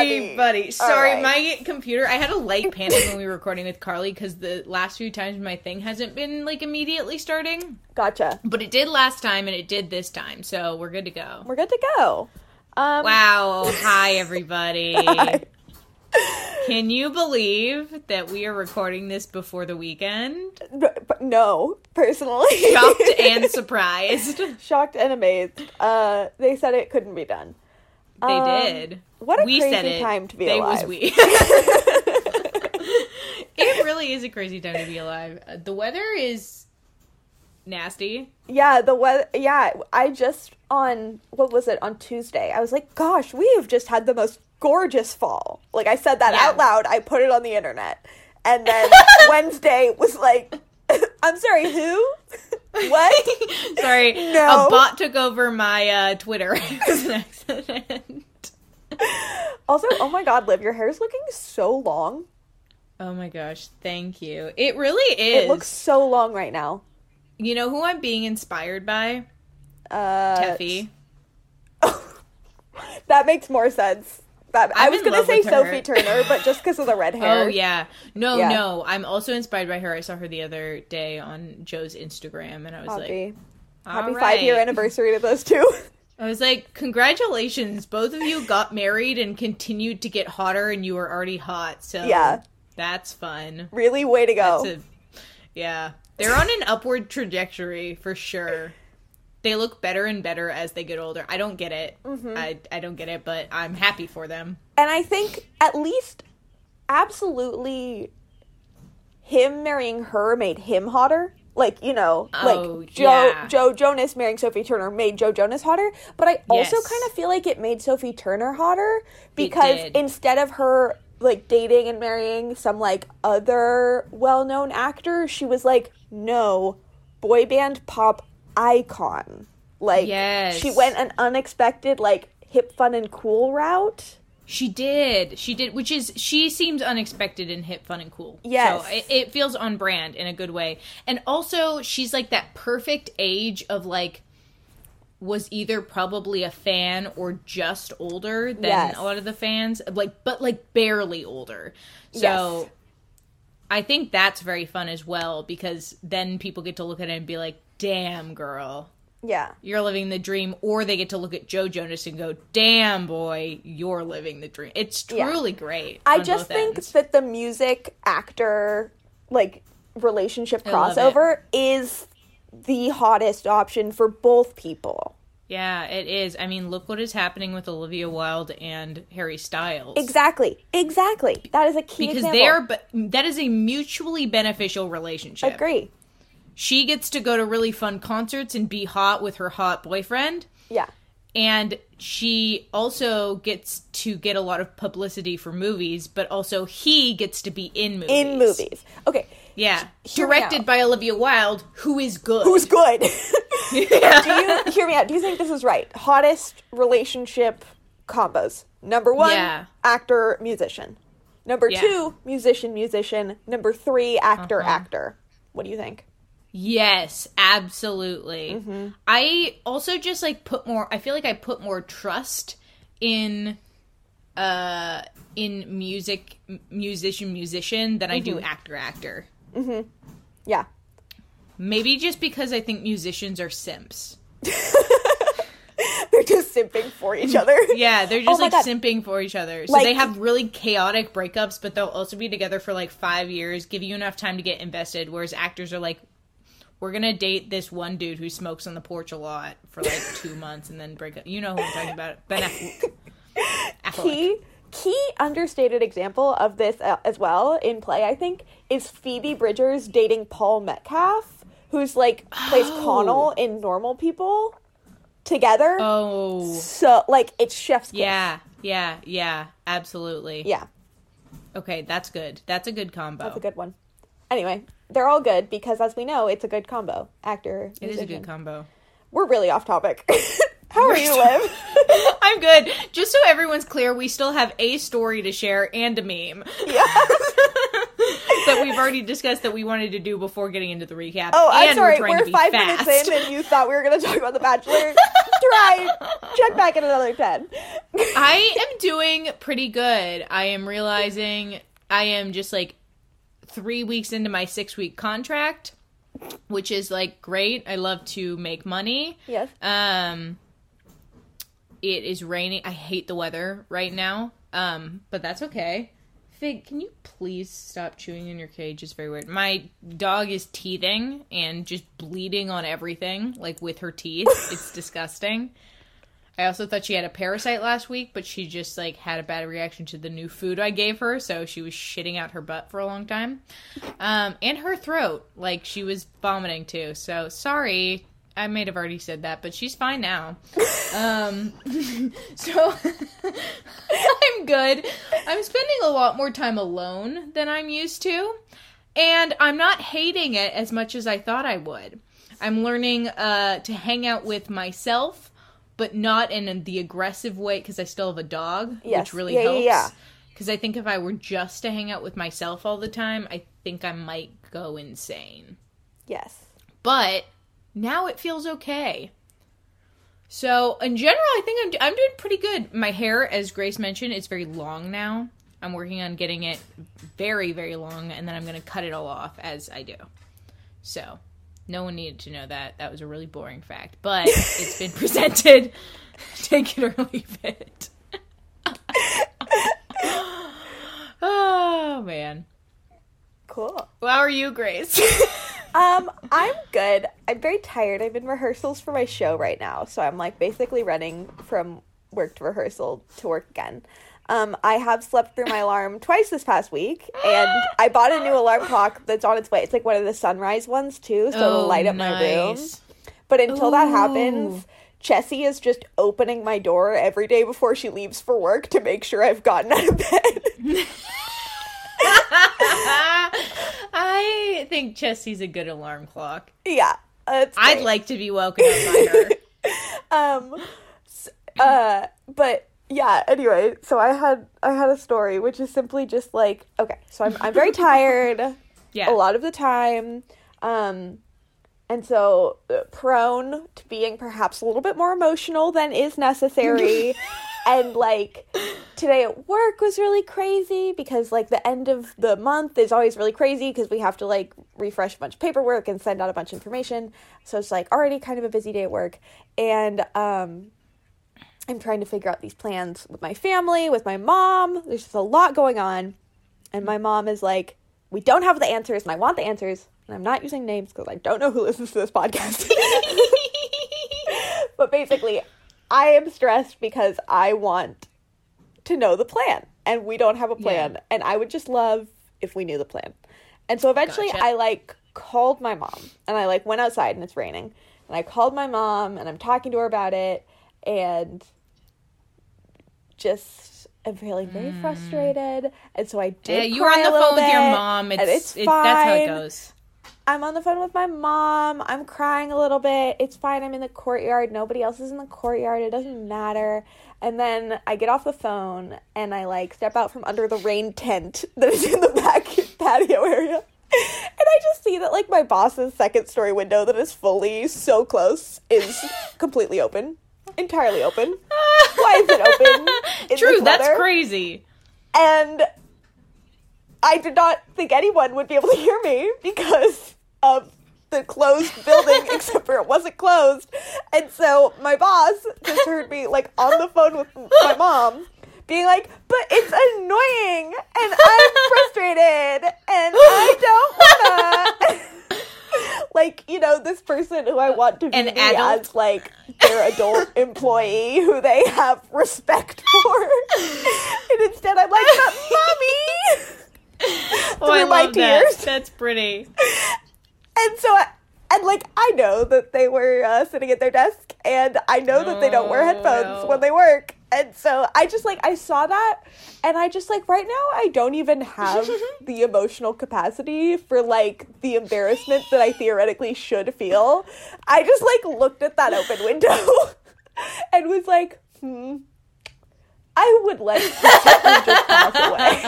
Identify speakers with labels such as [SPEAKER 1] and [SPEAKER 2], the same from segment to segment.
[SPEAKER 1] everybody. Sorry,
[SPEAKER 2] right.
[SPEAKER 1] my computer. I had a light panic when we were recording with Carly because the last few times my thing hasn't been like immediately starting,
[SPEAKER 2] Gotcha.
[SPEAKER 1] but it did last time and it did this time, so we're good to go.
[SPEAKER 2] We're good to go. Um,
[SPEAKER 1] Wow! Hi, everybody. Can you believe that we are recording this before the weekend?
[SPEAKER 2] no, personally.
[SPEAKER 1] Shocked and surprised.
[SPEAKER 2] Shocked and amazed. Uh, they said it couldn't be done. Um,
[SPEAKER 1] did.
[SPEAKER 2] what a
[SPEAKER 1] we
[SPEAKER 2] crazy time to be
[SPEAKER 1] they
[SPEAKER 2] alive.
[SPEAKER 1] was we. it really is a crazy time to be alive. Uh, The weather is nasty.
[SPEAKER 2] Yeah, the weather. Yeah, I just on what was it on Tuesday? I was like, "Gosh, we have just had the most gorgeous fall." Like I said that
[SPEAKER 1] Yeah.
[SPEAKER 2] out loud. I put it on the internet, and then Wednesday was like, "I'm sorry, who? what?"
[SPEAKER 1] Sorry,
[SPEAKER 2] No.
[SPEAKER 1] a bot took over my uh, Twitter. it was an accident.
[SPEAKER 2] Also, oh my God, Liv, your hair's looking so long.
[SPEAKER 1] Oh my gosh, thank you. It really is.
[SPEAKER 2] It looks so long right now.
[SPEAKER 1] You know who I'm being inspired by?
[SPEAKER 2] Uh,
[SPEAKER 1] Teffy.
[SPEAKER 2] That makes more sense. That, I was gonna say. Sophie Turner, but just because of the red oh, hair.
[SPEAKER 1] Oh yeah. No,
[SPEAKER 2] Yeah.
[SPEAKER 1] no. I'm also inspired by her. I saw her the other day on Joe's Instagram and I was
[SPEAKER 2] Happy,
[SPEAKER 1] like,
[SPEAKER 2] happy
[SPEAKER 1] "All
[SPEAKER 2] five year anniversary to those two.
[SPEAKER 1] I was like, congratulations. Both of you got married and continued to get hotter and you were already hot. So
[SPEAKER 2] Yeah.
[SPEAKER 1] That's fun.
[SPEAKER 2] really, way to go.
[SPEAKER 1] A, yeah. They're on an upward trajectory for sure. They look better and better as they get older. I don't get it.
[SPEAKER 2] Mm-hmm.
[SPEAKER 1] I, I don't get it, but I'm happy for them.
[SPEAKER 2] and I think at least absolutely him marrying her made him hotter. Like, you know,
[SPEAKER 1] Oh,
[SPEAKER 2] like Joe
[SPEAKER 1] yeah.
[SPEAKER 2] Joe Jonas marrying Sophie Turner made Joe Jonas hotter, but I also
[SPEAKER 1] Yes.
[SPEAKER 2] kind of feel like it made Sophie Turner hotter because instead of her like dating and marrying some like other well-known actor, she was like, "No, boy band pop icon." Like
[SPEAKER 1] Yes.
[SPEAKER 2] she went an unexpected like hip fun and cool route.
[SPEAKER 1] She did. She did, which is she seems unexpected and hip, fun, and cool.
[SPEAKER 2] Yes.
[SPEAKER 1] so it, it feels on brand in a good way. And also, she's like that perfect age of like was either probably a fan or just older than
[SPEAKER 2] Yes.
[SPEAKER 1] a lot of the fans, like but like barely older. So.
[SPEAKER 2] Yes.
[SPEAKER 1] I think that's very fun as well because then people get to look at it and be like, "Damn, girl,
[SPEAKER 2] Yeah.
[SPEAKER 1] you're living the dream," or they get to look at Joe Jonas and go, "Damn, boy, you're living the dream." It's
[SPEAKER 2] Yeah.
[SPEAKER 1] truly great.
[SPEAKER 2] I just think
[SPEAKER 1] ends.
[SPEAKER 2] that the music actor like relationship crossover is the hottest option for both people.
[SPEAKER 1] yeah, it is. I mean, look what is happening with Olivia Wilde and Harry Styles.
[SPEAKER 2] Exactly. Exactly. That is a key
[SPEAKER 1] Because
[SPEAKER 2] example.
[SPEAKER 1] they're but that is a mutually beneficial relationship.
[SPEAKER 2] agree.
[SPEAKER 1] She gets to go to really fun concerts and be hot with her hot boyfriend.
[SPEAKER 2] Yeah.
[SPEAKER 1] and she also gets to get a lot of publicity for movies, but also he gets to be in movies.
[SPEAKER 2] In movies. Okay.
[SPEAKER 1] yeah,
[SPEAKER 2] Hear
[SPEAKER 1] directed by Olivia Wilde, who is good.
[SPEAKER 2] Who's good? Do you hear me out? Do you think this is right? Hottest relationship combos. Number one,
[SPEAKER 1] Yeah.
[SPEAKER 2] actor musician. Number
[SPEAKER 1] Yeah.
[SPEAKER 2] two, musician musician. Number three, actor
[SPEAKER 1] Uh-huh.
[SPEAKER 2] actor. What do you think?
[SPEAKER 1] Yes, absolutely.
[SPEAKER 2] Mm-hmm.
[SPEAKER 1] I also just like put more. I feel like I put more trust in uh in music musician musician than I
[SPEAKER 2] Mm-hmm.
[SPEAKER 1] do actor actor.
[SPEAKER 2] Yeah.
[SPEAKER 1] Maybe just because I think musicians are simps.
[SPEAKER 2] They're just simping for each other.
[SPEAKER 1] Yeah, they're just
[SPEAKER 2] Oh
[SPEAKER 1] like
[SPEAKER 2] God.
[SPEAKER 1] simping for each other. So
[SPEAKER 2] Like-
[SPEAKER 1] they have really chaotic breakups, but they'll also be together for like five years, give you enough time to get invested. Whereas actors are like, we're gonna date this one dude who smokes on the porch a lot for like two months and then break up. You know who I'm talking about? Ben Affleck. Affleck.
[SPEAKER 2] key key understated example of this uh, as well in play i think is phoebe bridgers dating paul mescal who's like plays
[SPEAKER 1] Oh.
[SPEAKER 2] connell in normal people together
[SPEAKER 1] Oh,
[SPEAKER 2] so like it's chef's kiss.
[SPEAKER 1] yeah, yeah, yeah, absolutely.
[SPEAKER 2] yeah
[SPEAKER 1] Okay, that's good. That's a good combo.
[SPEAKER 2] that's a good one anyway they're all good because as we know it's a good combo actor
[SPEAKER 1] it is a good combo.
[SPEAKER 2] we're really off topic how are you liv
[SPEAKER 1] I'm good. Just so everyone's clear, we still have a story to share and a meme.
[SPEAKER 2] yeah
[SPEAKER 1] that we've already discussed that we wanted to do before getting into the recap.
[SPEAKER 2] Oh, I'm
[SPEAKER 1] and
[SPEAKER 2] sorry. We're,
[SPEAKER 1] be
[SPEAKER 2] five
[SPEAKER 1] fast.
[SPEAKER 2] minutes in, and you thought we were going to talk about The Bachelor. Try check back in another ten.
[SPEAKER 1] I am doing pretty good. I am realizing I am just like three weeks into my six week contract, which is like great. I love to make money.
[SPEAKER 2] yes.
[SPEAKER 1] Um, it is raining. I hate the weather right now. Um, but that's okay. Fig, can you please stop chewing in your cage? It's very weird. My dog is teething and just bleeding on everything, like with her teeth. it's disgusting. I also thought she had a parasite last week, but she just like had a bad reaction to the new food I gave her, so she was shitting out her butt for a long time. Um, and her throat, like she was vomiting too. So sorry, I may have already said that, but she's fine now. Um, so I'm good. I'm spending a lot more time alone than I'm used to, and I'm not hating it as much as I thought I would. I'm learning uh, to hang out with myself, but not in the aggressive way because I still have a dog,
[SPEAKER 2] Yes.
[SPEAKER 1] which really
[SPEAKER 2] Yeah, yeah,
[SPEAKER 1] helps.
[SPEAKER 2] yeah.
[SPEAKER 1] Because I think if I were just to hang out with myself all the time, I think I might go insane
[SPEAKER 2] Yes.
[SPEAKER 1] but now it feels okay. So in general, I think I'm I'm doing pretty good. My hair, as Grace mentioned, is very long now. I'm working on getting it very very long, and then I'm going to cut it all off as I do. So no one needed to know that. That was a really boring fact, but it's been presented. Take it or leave it. oh man.
[SPEAKER 2] Cool.
[SPEAKER 1] How are you, Grace?
[SPEAKER 2] Um, I'm good. I'm very tired. I'm in rehearsals for my show right now, so I'm like basically running from work to rehearsal to work again. Um, I have slept through my alarm twice this past week, and I bought a new alarm clock that's on its way. It's like one of the sunrise ones too, so it'll light up my room.
[SPEAKER 1] Oh.
[SPEAKER 2] But until that happens, Chessie is just opening my door every day before she leaves for work to make sure I've gotten out of bed.
[SPEAKER 1] I think Chessie's a good alarm clock.
[SPEAKER 2] yeah, uh, it's
[SPEAKER 1] I'd like to be woken up by her.
[SPEAKER 2] um uh but yeah anyway so i had i had a story which is simply just like okay so i'm, I'm very tired
[SPEAKER 1] Yeah.
[SPEAKER 2] a lot of the time um and so uh, prone to being perhaps a little bit more emotional than is necessary. And like today at work was really crazy because like the end of the month is always really crazy because we have to like refresh a bunch of paperwork and send out a bunch of information. So it's like already kind of a busy day at work. And um i'm trying to figure out these plans with my family with my mom. There's just a lot going on. And my mom is like we don't have the answers and i want the answers and i'm not using names because i don't know who listens to this podcast. But basically i am stressed because i want to know the plan and we don't have a plan.
[SPEAKER 1] Yeah.
[SPEAKER 2] and i would just love if we knew the plan. And so eventually
[SPEAKER 1] Gotcha.
[SPEAKER 2] i like called my mom and i like went outside and it's raining. And i called my mom and i'm talking to her about it and just am feeling very mm. frustrated and so i did
[SPEAKER 1] yeah, you were on the phone with your mom. It's,
[SPEAKER 2] it's
[SPEAKER 1] it-
[SPEAKER 2] fine.
[SPEAKER 1] that's how it goes.
[SPEAKER 2] I'm on the phone with my mom. I'm crying a little bit. It's fine. I'm in the courtyard. Nobody else is in the courtyard. It doesn't matter. And then I get off the phone and I like step out from under the rain tent that is in the back patio area. And I just see that like my boss's second story window that is fully so close is completely open. Entirely open. Why is it open? in
[SPEAKER 1] True, that's crazy.
[SPEAKER 2] And I did not think anyone would be able to hear me because of the closed building, except for it wasn't closed. And so my boss just heard me like on the phone with my mom. Being like, but it's annoying and I'm frustrated and I don't wanna like, you know, this person who I want to
[SPEAKER 1] An
[SPEAKER 2] me
[SPEAKER 1] adult?
[SPEAKER 2] as like their adult employee who they have respect for. and instead I'm like, but mommy
[SPEAKER 1] Oh, I
[SPEAKER 2] Through my
[SPEAKER 1] love that.
[SPEAKER 2] tears.
[SPEAKER 1] That's pretty.
[SPEAKER 2] and so I, and like I know that they were uh, sitting at their desk, and I know that they don't wear
[SPEAKER 1] Oh,
[SPEAKER 2] headphones
[SPEAKER 1] no.
[SPEAKER 2] when they work, and so I just like I saw that, and I just like right now I don't even have the emotional capacity for like the embarrassment that I theoretically should feel. I just like looked at that open window and was like, hmm. I would let this just pass away.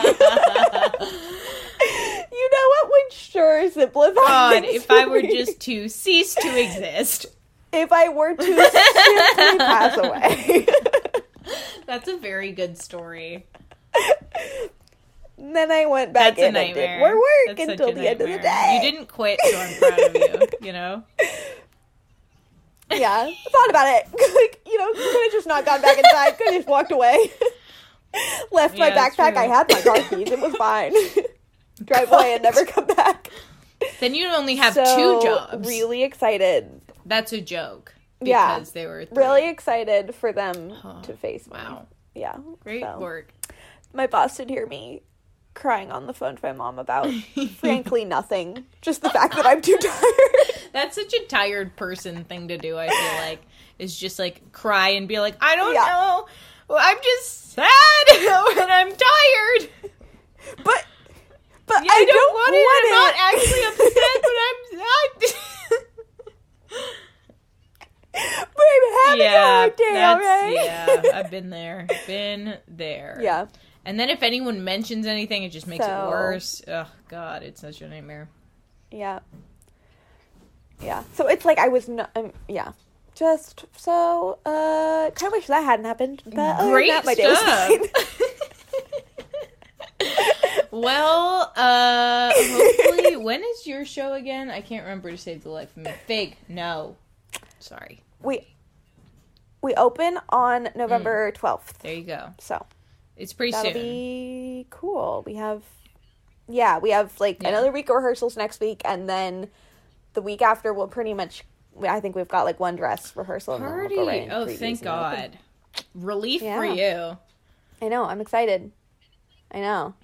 [SPEAKER 2] you know what would sure simplify.
[SPEAKER 1] God, if I were
[SPEAKER 2] me.
[SPEAKER 1] just to cease to exist.
[SPEAKER 2] if I were to simply pass away.
[SPEAKER 1] That's a very good story.
[SPEAKER 2] Then I went back
[SPEAKER 1] That's a
[SPEAKER 2] in and did more work
[SPEAKER 1] That's
[SPEAKER 2] until the end of the day.
[SPEAKER 1] You didn't quit, so I'm proud of you. You know.
[SPEAKER 2] Yeah, I thought about it. like, you know, could have just not gone back inside. Could have just walked away. Left my
[SPEAKER 1] Yeah, that's
[SPEAKER 2] backpack. I had my car keys. It was fine. Drive away and never come back.
[SPEAKER 1] Then you only have
[SPEAKER 2] so,
[SPEAKER 1] two jobs.
[SPEAKER 2] Really excited.
[SPEAKER 1] That's a joke.
[SPEAKER 2] Yeah.
[SPEAKER 1] Because they were three.
[SPEAKER 2] Really excited for them
[SPEAKER 1] Huh.
[SPEAKER 2] to face me.
[SPEAKER 1] Wow.
[SPEAKER 2] Yeah.
[SPEAKER 1] Great
[SPEAKER 2] so.
[SPEAKER 1] work.
[SPEAKER 2] My boss did hear me crying on the phone to my mom about, frankly, nothing. Just the fact that I'm too tired.
[SPEAKER 1] That's such a tired person thing to do. I feel like is just like cry and be like, I don't
[SPEAKER 2] Yeah.
[SPEAKER 1] know. Well, I'm just sad and I'm tired.
[SPEAKER 2] But, but
[SPEAKER 1] Yeah,
[SPEAKER 2] I,
[SPEAKER 1] I don't
[SPEAKER 2] don't
[SPEAKER 1] want it. I'm not actually upset, but I'm not.
[SPEAKER 2] Having a
[SPEAKER 1] yeah,
[SPEAKER 2] hard day, alright?
[SPEAKER 1] yeah. I've been there. Been there.
[SPEAKER 2] yeah.
[SPEAKER 1] And then if anyone mentions anything, it just makes
[SPEAKER 2] So-
[SPEAKER 1] it worse. Oh God, it's such a nightmare.
[SPEAKER 2] Yeah. Yeah. So it's like I was not. Um, yeah. Just so. Uh, kind of wish that hadn't happened. But than
[SPEAKER 1] Great
[SPEAKER 2] that, my day was fine.
[SPEAKER 1] well, uh, hopefully, when is your show again? I can't remember to save the life of me. Fake, no. Sorry.
[SPEAKER 2] we we open on November mm. twelfth.
[SPEAKER 1] There you go.
[SPEAKER 2] So
[SPEAKER 1] It's pretty
[SPEAKER 2] that'll
[SPEAKER 1] soon.
[SPEAKER 2] be cool. We have. Yeah, we have like
[SPEAKER 1] Yeah.
[SPEAKER 2] another week of rehearsals next week, and then the week after we'll pretty much. I think we've got like one dress rehearsal.
[SPEAKER 1] Party!
[SPEAKER 2] we'll right
[SPEAKER 1] oh, thank. God. Relief for you.
[SPEAKER 2] I know. I'm excited. I know.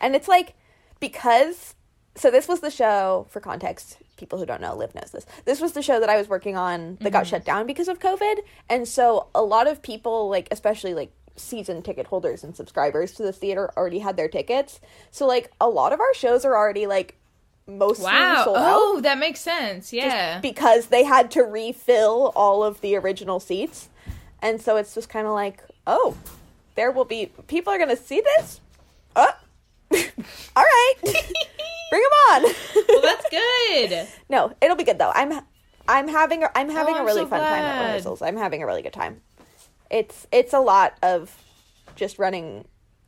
[SPEAKER 2] And it's like because so this was the show for context. People who don't know, Liv knows this. This was the show that I was working on that got shut mm-hmm. down because of COVID. And so a lot of people, like especially like season ticket holders and subscribers to the theater, already had their tickets. So like a lot of our shows are already like mostly
[SPEAKER 1] Wow.
[SPEAKER 2] sold oh, out
[SPEAKER 1] Oh, that makes sense. Yeah.
[SPEAKER 2] because they had to refill all of the original seats. And so it's just kind of like, oh, there will be people are going to see this. Oh, all right, bring them on.
[SPEAKER 1] well, that's good.
[SPEAKER 2] no, it'll be good though. I'm I'm having a, I'm having
[SPEAKER 1] Oh,
[SPEAKER 2] a really
[SPEAKER 1] so
[SPEAKER 2] fun time at rehearsals. I'm having a really good time. It's it's a lot of just running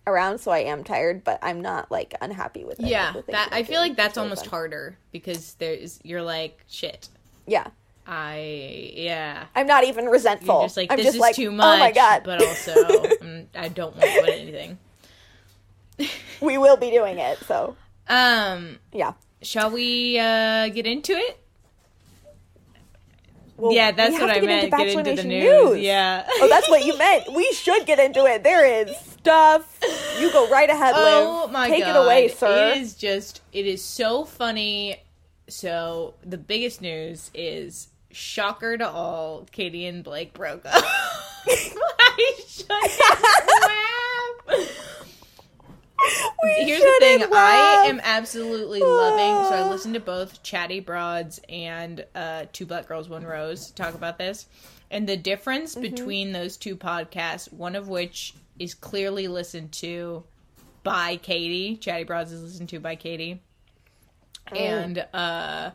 [SPEAKER 2] around, so I am tired, but I'm not like unhappy with it.
[SPEAKER 1] Yeah,
[SPEAKER 2] with
[SPEAKER 1] that
[SPEAKER 2] I'm
[SPEAKER 1] feel like that's
[SPEAKER 2] really
[SPEAKER 1] almost
[SPEAKER 2] fun.
[SPEAKER 1] harder because there's you're like shit.
[SPEAKER 2] Yeah,
[SPEAKER 1] I yeah.
[SPEAKER 2] I'm not even resentful.
[SPEAKER 1] Just like
[SPEAKER 2] I'm
[SPEAKER 1] this
[SPEAKER 2] just
[SPEAKER 1] is
[SPEAKER 2] like,
[SPEAKER 1] too much.
[SPEAKER 2] oh my god,
[SPEAKER 1] But also, mm, I don't want to put anything.
[SPEAKER 2] we will be doing it. So
[SPEAKER 1] Um,
[SPEAKER 2] yeah.
[SPEAKER 1] shall we uh get into it?
[SPEAKER 2] Well,
[SPEAKER 1] yeah, that's what I meant.
[SPEAKER 2] into
[SPEAKER 1] Get into the
[SPEAKER 2] Nation
[SPEAKER 1] news. Yeah.
[SPEAKER 2] oh, that's what you meant. We should get into it. There is stuff. You go right ahead,
[SPEAKER 1] Oh
[SPEAKER 2] Liv.
[SPEAKER 1] my
[SPEAKER 2] Take
[SPEAKER 1] god.
[SPEAKER 2] it away, sir.
[SPEAKER 1] It is just it is so funny. So the biggest news is shocker to all, Katie and Blake broke up. I shouldn't laugh.
[SPEAKER 2] We
[SPEAKER 1] Here's the thing,
[SPEAKER 2] shouldn't
[SPEAKER 1] I am absolutely loving. So I listened to both Chatty Broads and uh, Two Black Girls One Rose talk about this, and the difference
[SPEAKER 2] Mm-hmm.
[SPEAKER 1] between those two podcasts, one of which is clearly listened to by Katie. Chatty Broads is listened to by Katie,
[SPEAKER 2] Oh.
[SPEAKER 1] and uh,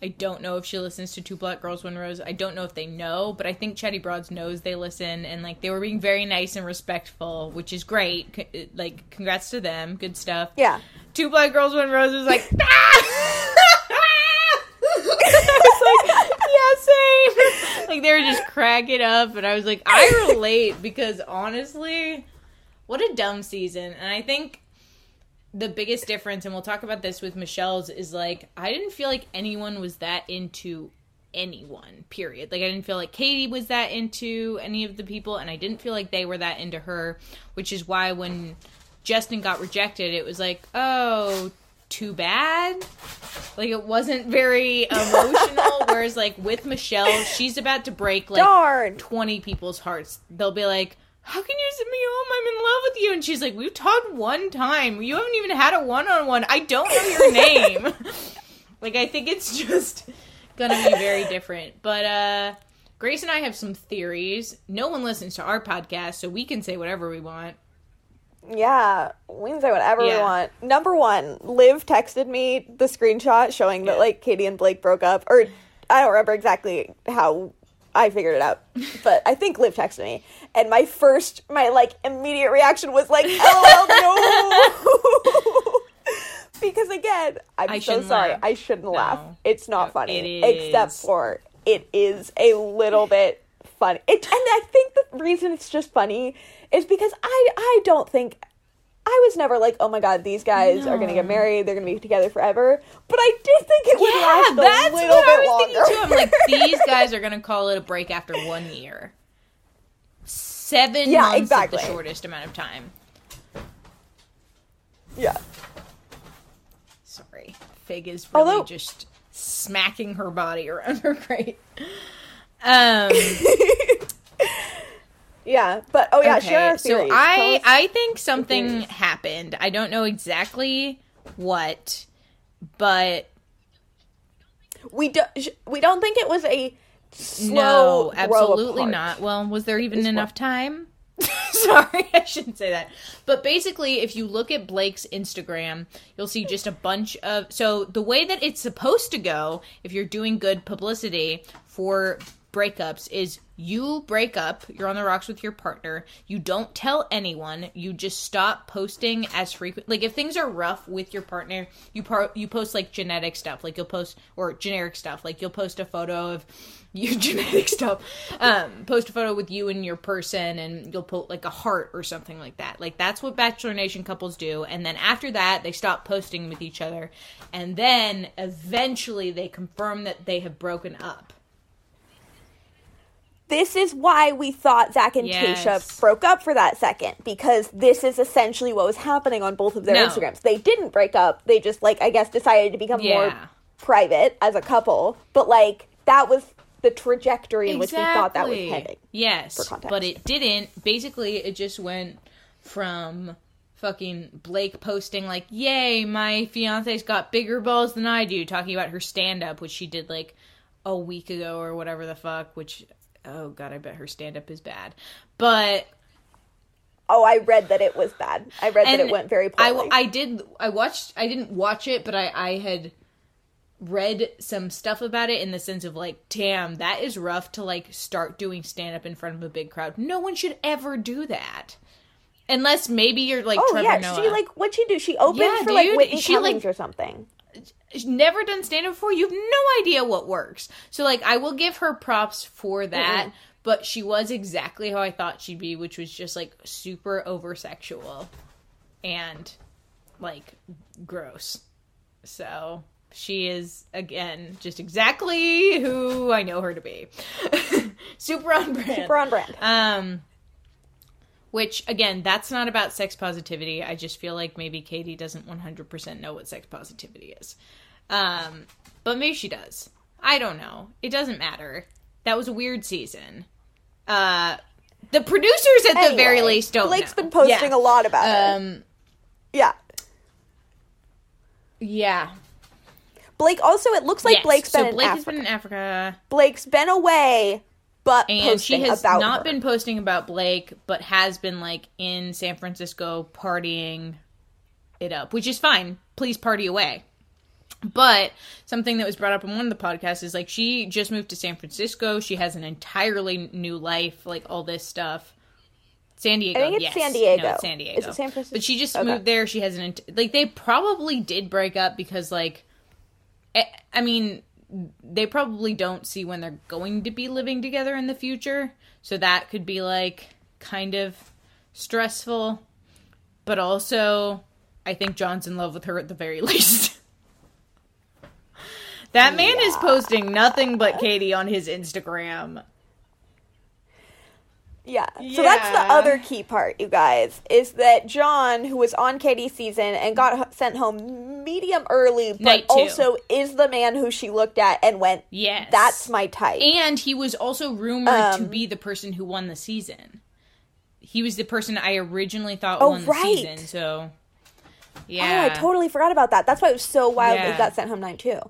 [SPEAKER 1] I don't know if she listens to Two Black Girls One Rose. I don't know if they know, but I think Chatty Broads knows they listen, and like they were being very nice and respectful, which is great. C- Like, congrats to them, good stuff.
[SPEAKER 2] Yeah.
[SPEAKER 1] Two Black Girls One Rose was like, ah! I was like, yeah, same. Like they were just cracking up, and I was like, I relate because honestly, what a dumb season. And I think the biggest difference, and we'll talk about this with Michelle's, is like I didn't feel like anyone was that into anyone. Period. Like I didn't feel like Katie was that into any of the people, and I didn't feel like they were that into her. Which is why when Justin got rejected, it was like, oh, too bad. Like it wasn't very emotional. whereas like with Michelle, she's about to break like
[SPEAKER 2] Darn.
[SPEAKER 1] 20 people's hearts. They'll be like, How can you send me home? I'm in love with you. And she's like, We've talked one time. You haven't even had a one on one. I don't know your name. like, I think it's just gonna be very different. But, uh, Grace and I have some theories. No one listens to our podcast, so we can say whatever we want.
[SPEAKER 2] Yeah, we can say whatever we want. Number one, Liv texted me the screenshot showing that like Katie and Blake broke up, or I don't remember exactly how I figured it out, but I think Liv texted me, and my first, my like immediate reaction was like, "LOL, oh, no," because again, I'm
[SPEAKER 1] I
[SPEAKER 2] so sorry,
[SPEAKER 1] laugh.
[SPEAKER 2] I shouldn't laugh. It's not
[SPEAKER 1] No,
[SPEAKER 2] funny,
[SPEAKER 1] it
[SPEAKER 2] except for it is a little bit funny. It, and I think the reason it's just funny is because I I don't think I was never like, oh my god, these guys are gonna get married, they're gonna be together forever. But I did think it would
[SPEAKER 1] Yeah,
[SPEAKER 2] last a
[SPEAKER 1] that's
[SPEAKER 2] little
[SPEAKER 1] what
[SPEAKER 2] bit
[SPEAKER 1] I was
[SPEAKER 2] longer.
[SPEAKER 1] thinking too. I'm like, these guys are gonna call it a break after one year. Seven
[SPEAKER 2] Yeah,
[SPEAKER 1] months
[SPEAKER 2] exactly.
[SPEAKER 1] is the shortest amount of time.
[SPEAKER 2] yeah.
[SPEAKER 1] Sorry, Fig is really
[SPEAKER 2] Although-
[SPEAKER 1] just smacking her body around her crate. Um.
[SPEAKER 2] Yeah. But oh yeah, share our
[SPEAKER 1] so
[SPEAKER 2] theories. Tell
[SPEAKER 1] I
[SPEAKER 2] us-
[SPEAKER 1] I think something happened. I don't know exactly what, but
[SPEAKER 2] we do, sh- we don't think it was a slow
[SPEAKER 1] no, absolutely not. Well, was there even
[SPEAKER 2] Is
[SPEAKER 1] enough
[SPEAKER 2] what-
[SPEAKER 1] time? Sorry, I shouldn't say that. But basically, if you look at Blake's Instagram, you'll see just a bunch of. So, the way that it's supposed to go, if you're doing good publicity for breakups, is you break up, you're on the rocks with your partner, you don't tell anyone, you just stop posting as frequent. Like, if things are rough with your partner, you, par- you post like genetic stuff, like you'll post, or generic stuff, like you'll post a photo of your genetic stuff um post a photo with you and your person and you'll put like a heart or something like that. Like that's what bachelor nation couples do. And then after that they stop posting with each other. And then eventually they confirm that they have broken up
[SPEAKER 2] This is why we thought Zach and
[SPEAKER 1] Yes.
[SPEAKER 2] Tayshia broke up for that second because this is essentially what was happening on both of their
[SPEAKER 1] No.
[SPEAKER 2] Instagrams. They didn't break up. They just like I guess decided to become more private as a couple. But like that was the trajectory in which we thought that was heading.
[SPEAKER 1] Yes, but it didn't. Basically, it just went from fucking Blake posting like, "Yay, my fiance's got bigger balls than I do," talking about her stand up, which she did like a week ago or whatever the fuck. Which, oh god, I bet her stand up is bad. But
[SPEAKER 2] Oh, I read that it was bad. I read that it went very
[SPEAKER 1] I,
[SPEAKER 2] poorly.
[SPEAKER 1] I did. I watched. I didn't watch it, but I I had read some stuff about it in the sense of like, damn, that is rough to like start doing stand up in front of a big crowd. No one should ever do that. Unless maybe you're like
[SPEAKER 2] oh
[SPEAKER 1] Trevor
[SPEAKER 2] yeah,
[SPEAKER 1] Noah.
[SPEAKER 2] she like what'd she do? She opened
[SPEAKER 1] Yeah,
[SPEAKER 2] for like
[SPEAKER 1] dude.
[SPEAKER 2] Whitney
[SPEAKER 1] She, like-
[SPEAKER 2] or something.
[SPEAKER 1] She's never done stand up before. You have no idea what works. So like I will give her props for that. But she was exactly how I thought she'd be, which was just like super over sexual and like gross. So she is again just exactly who I know her to be. super on brand.
[SPEAKER 2] Super on brand.
[SPEAKER 1] Um, which again, that's not about sex positivity. I just feel like maybe Katie doesn't one hundred percent know what sex positivity is. Um, but maybe she does. I don't know. It doesn't matter. That was a weird season. Uh, the producers at the very least don't.
[SPEAKER 2] Blake's
[SPEAKER 1] know.
[SPEAKER 2] been posting
[SPEAKER 1] Yeah.
[SPEAKER 2] a lot about it.
[SPEAKER 1] Um,
[SPEAKER 2] Yeah.
[SPEAKER 1] yeah.
[SPEAKER 2] Blake also it looks like
[SPEAKER 1] Yes.
[SPEAKER 2] Blake's been
[SPEAKER 1] so
[SPEAKER 2] in
[SPEAKER 1] Blake has
[SPEAKER 2] Africa.
[SPEAKER 1] been in Africa.
[SPEAKER 2] Blake's been away, but
[SPEAKER 1] and she has not
[SPEAKER 2] her.
[SPEAKER 1] been posting about Blake, but has been like in San Francisco partying it up, which is fine. Please party away. But something that was brought up in one of the podcasts is like she just moved to San Francisco. She has an entirely new life, like all this stuff. San Diego,
[SPEAKER 2] I think it's
[SPEAKER 1] yes.
[SPEAKER 2] San Diego.
[SPEAKER 1] No, it's San Diego.
[SPEAKER 2] Is it San Francisco?
[SPEAKER 1] But she just
[SPEAKER 2] Okay.
[SPEAKER 1] moved there. She has an like they probably did break up because like I, I mean they probably don't see when they're going to be living together in the future. So that could be like kind of stressful. But also I think John's in love with her at the very least. that man is posting nothing but Katie on his Instagram.
[SPEAKER 2] Yeah. So that's the other key part, you guys, is that John, who was on Katie's season and got h- sent home medium early, but also is the man who she looked at and went,
[SPEAKER 1] Yes.
[SPEAKER 2] "That's my type."
[SPEAKER 1] And he was also rumored to
[SPEAKER 2] Um,
[SPEAKER 1] be the person who won the season. He was the person I originally thought
[SPEAKER 2] Oh,
[SPEAKER 1] won the
[SPEAKER 2] right.
[SPEAKER 1] season. So, yeah.
[SPEAKER 2] Oh, I totally forgot about that. That's why it was so wild that he got sent home night too.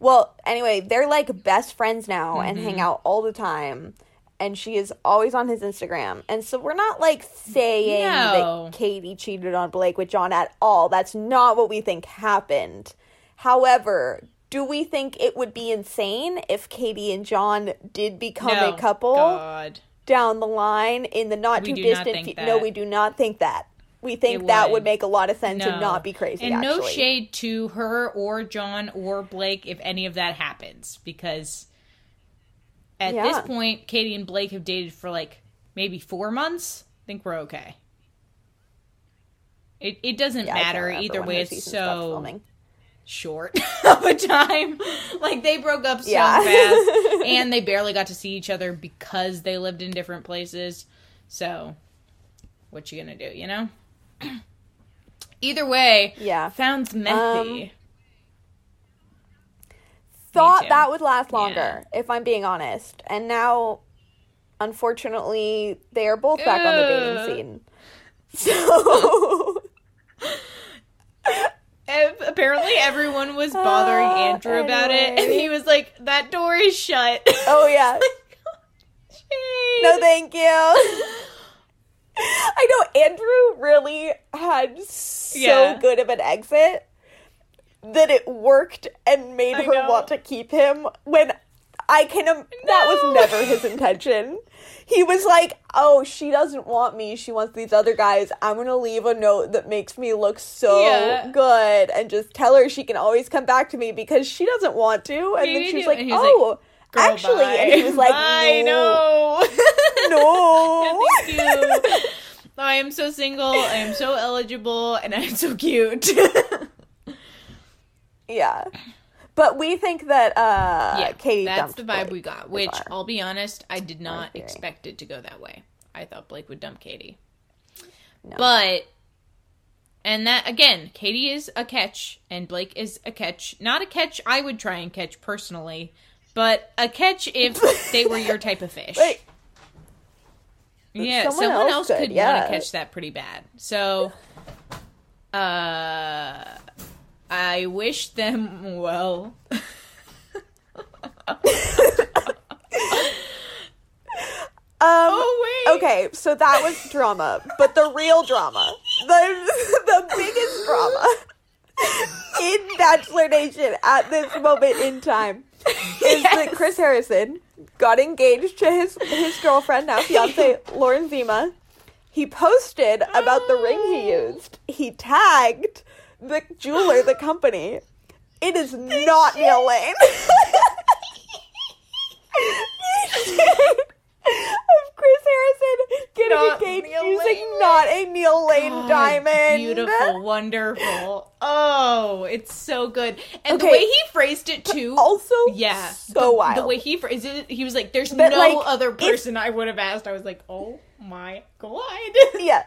[SPEAKER 2] Well, anyway, they're like best friends now and
[SPEAKER 1] Mm-hmm.
[SPEAKER 2] hang out all the time. And she is always on his Instagram. And so we're not like saying
[SPEAKER 1] No.
[SPEAKER 2] that Katie cheated on Blake with John at all. That's not what we think happened. However, do we think it would be insane if Katie and John did become
[SPEAKER 1] no,
[SPEAKER 2] a couple
[SPEAKER 1] God.
[SPEAKER 2] down the line in the not
[SPEAKER 1] We
[SPEAKER 2] too distant
[SPEAKER 1] think
[SPEAKER 2] fu- No, we do not think that. We think
[SPEAKER 1] It
[SPEAKER 2] that would
[SPEAKER 1] would.
[SPEAKER 2] make a lot of sense
[SPEAKER 1] No.
[SPEAKER 2] and not be crazy.
[SPEAKER 1] And
[SPEAKER 2] actually.
[SPEAKER 1] no shade to her or John or Blake if any of that happens, because at this point, Katie and Blake have dated for like maybe four months. I think we're okay. It it doesn't
[SPEAKER 2] Yeah,
[SPEAKER 1] matter either way. It's so short of a time. Like they broke up so
[SPEAKER 2] Yeah.
[SPEAKER 1] fast, and they barely got to see each other because they lived in different places. So, what you gonna do? You know. Either way,
[SPEAKER 2] Yeah.
[SPEAKER 1] sounds methy.
[SPEAKER 2] Thought that would last longer, if I'm being honest. And now, unfortunately, they are both back on the dating scene. So,
[SPEAKER 1] apparently, everyone was bothering
[SPEAKER 2] Ah,
[SPEAKER 1] Andrew about it, and he was like, "That door is shut."
[SPEAKER 2] oh yeah, no thank you. I know Andrew really had so
[SPEAKER 1] Yeah.
[SPEAKER 2] good of an exit that it worked and made
[SPEAKER 1] I
[SPEAKER 2] her
[SPEAKER 1] know.
[SPEAKER 2] want to keep him when I can im- that was never his intention. He was like, "Oh, she doesn't want me. She wants these other guys. I'm going to leave a note that makes me look so
[SPEAKER 1] Yeah.
[SPEAKER 2] good and just tell her she can always come back to me because she doesn't want to." And
[SPEAKER 1] Maybe
[SPEAKER 2] then
[SPEAKER 1] she's
[SPEAKER 2] like,
[SPEAKER 1] and he like,
[SPEAKER 2] "Oh, actually."
[SPEAKER 1] bye.
[SPEAKER 2] And he was like,
[SPEAKER 1] "I
[SPEAKER 2] "No."
[SPEAKER 1] know."
[SPEAKER 2] No.
[SPEAKER 1] Thank you. I am so single. I am so eligible, and I'm so cute.
[SPEAKER 2] Yeah. But we think that uh
[SPEAKER 1] yeah,
[SPEAKER 2] Katie
[SPEAKER 1] that's the vibe
[SPEAKER 2] Blake
[SPEAKER 1] we got. Which
[SPEAKER 2] far.
[SPEAKER 1] I'll be honest, I did not expect it to go that way. I thought Blake would dump Katie,
[SPEAKER 2] No.
[SPEAKER 1] but and that again, Katie is a catch, and Blake is a catch. Not a catch I would try and catch personally, but a catch if they were your type of fish.
[SPEAKER 2] Wait,
[SPEAKER 1] Yeah,
[SPEAKER 2] Someone
[SPEAKER 1] someone,
[SPEAKER 2] else
[SPEAKER 1] else
[SPEAKER 2] could,
[SPEAKER 1] could,
[SPEAKER 2] yeah.
[SPEAKER 1] want to catch that pretty bad. So, uh, I wish them well.
[SPEAKER 2] um
[SPEAKER 1] Oh wait.
[SPEAKER 2] okay, so that was drama, but the real drama, the the biggest drama in Bachelor Nation at this moment in time is that Chris Harrison got engaged to his his girlfriend, now fiance Lauren Zima. He posted about the ring he used. He tagged the jeweler, the company. It is not Neil Lane. of Chris Harrison getting
[SPEAKER 1] Not
[SPEAKER 2] engaged
[SPEAKER 1] Neil
[SPEAKER 2] using
[SPEAKER 1] Lane.
[SPEAKER 2] not a Neil Lane
[SPEAKER 1] God,
[SPEAKER 2] diamond.
[SPEAKER 1] Beautiful, wonderful. Oh, it's so good. And the way he phrased it too.
[SPEAKER 2] Also,
[SPEAKER 1] yeah,
[SPEAKER 2] so
[SPEAKER 1] the,
[SPEAKER 2] wild.
[SPEAKER 1] The way he phrased it, he was like, "There's
[SPEAKER 2] But,
[SPEAKER 1] no
[SPEAKER 2] like,
[SPEAKER 1] other
[SPEAKER 2] if-
[SPEAKER 1] person I would have asked." I was like, "Oh my god."
[SPEAKER 2] yeah.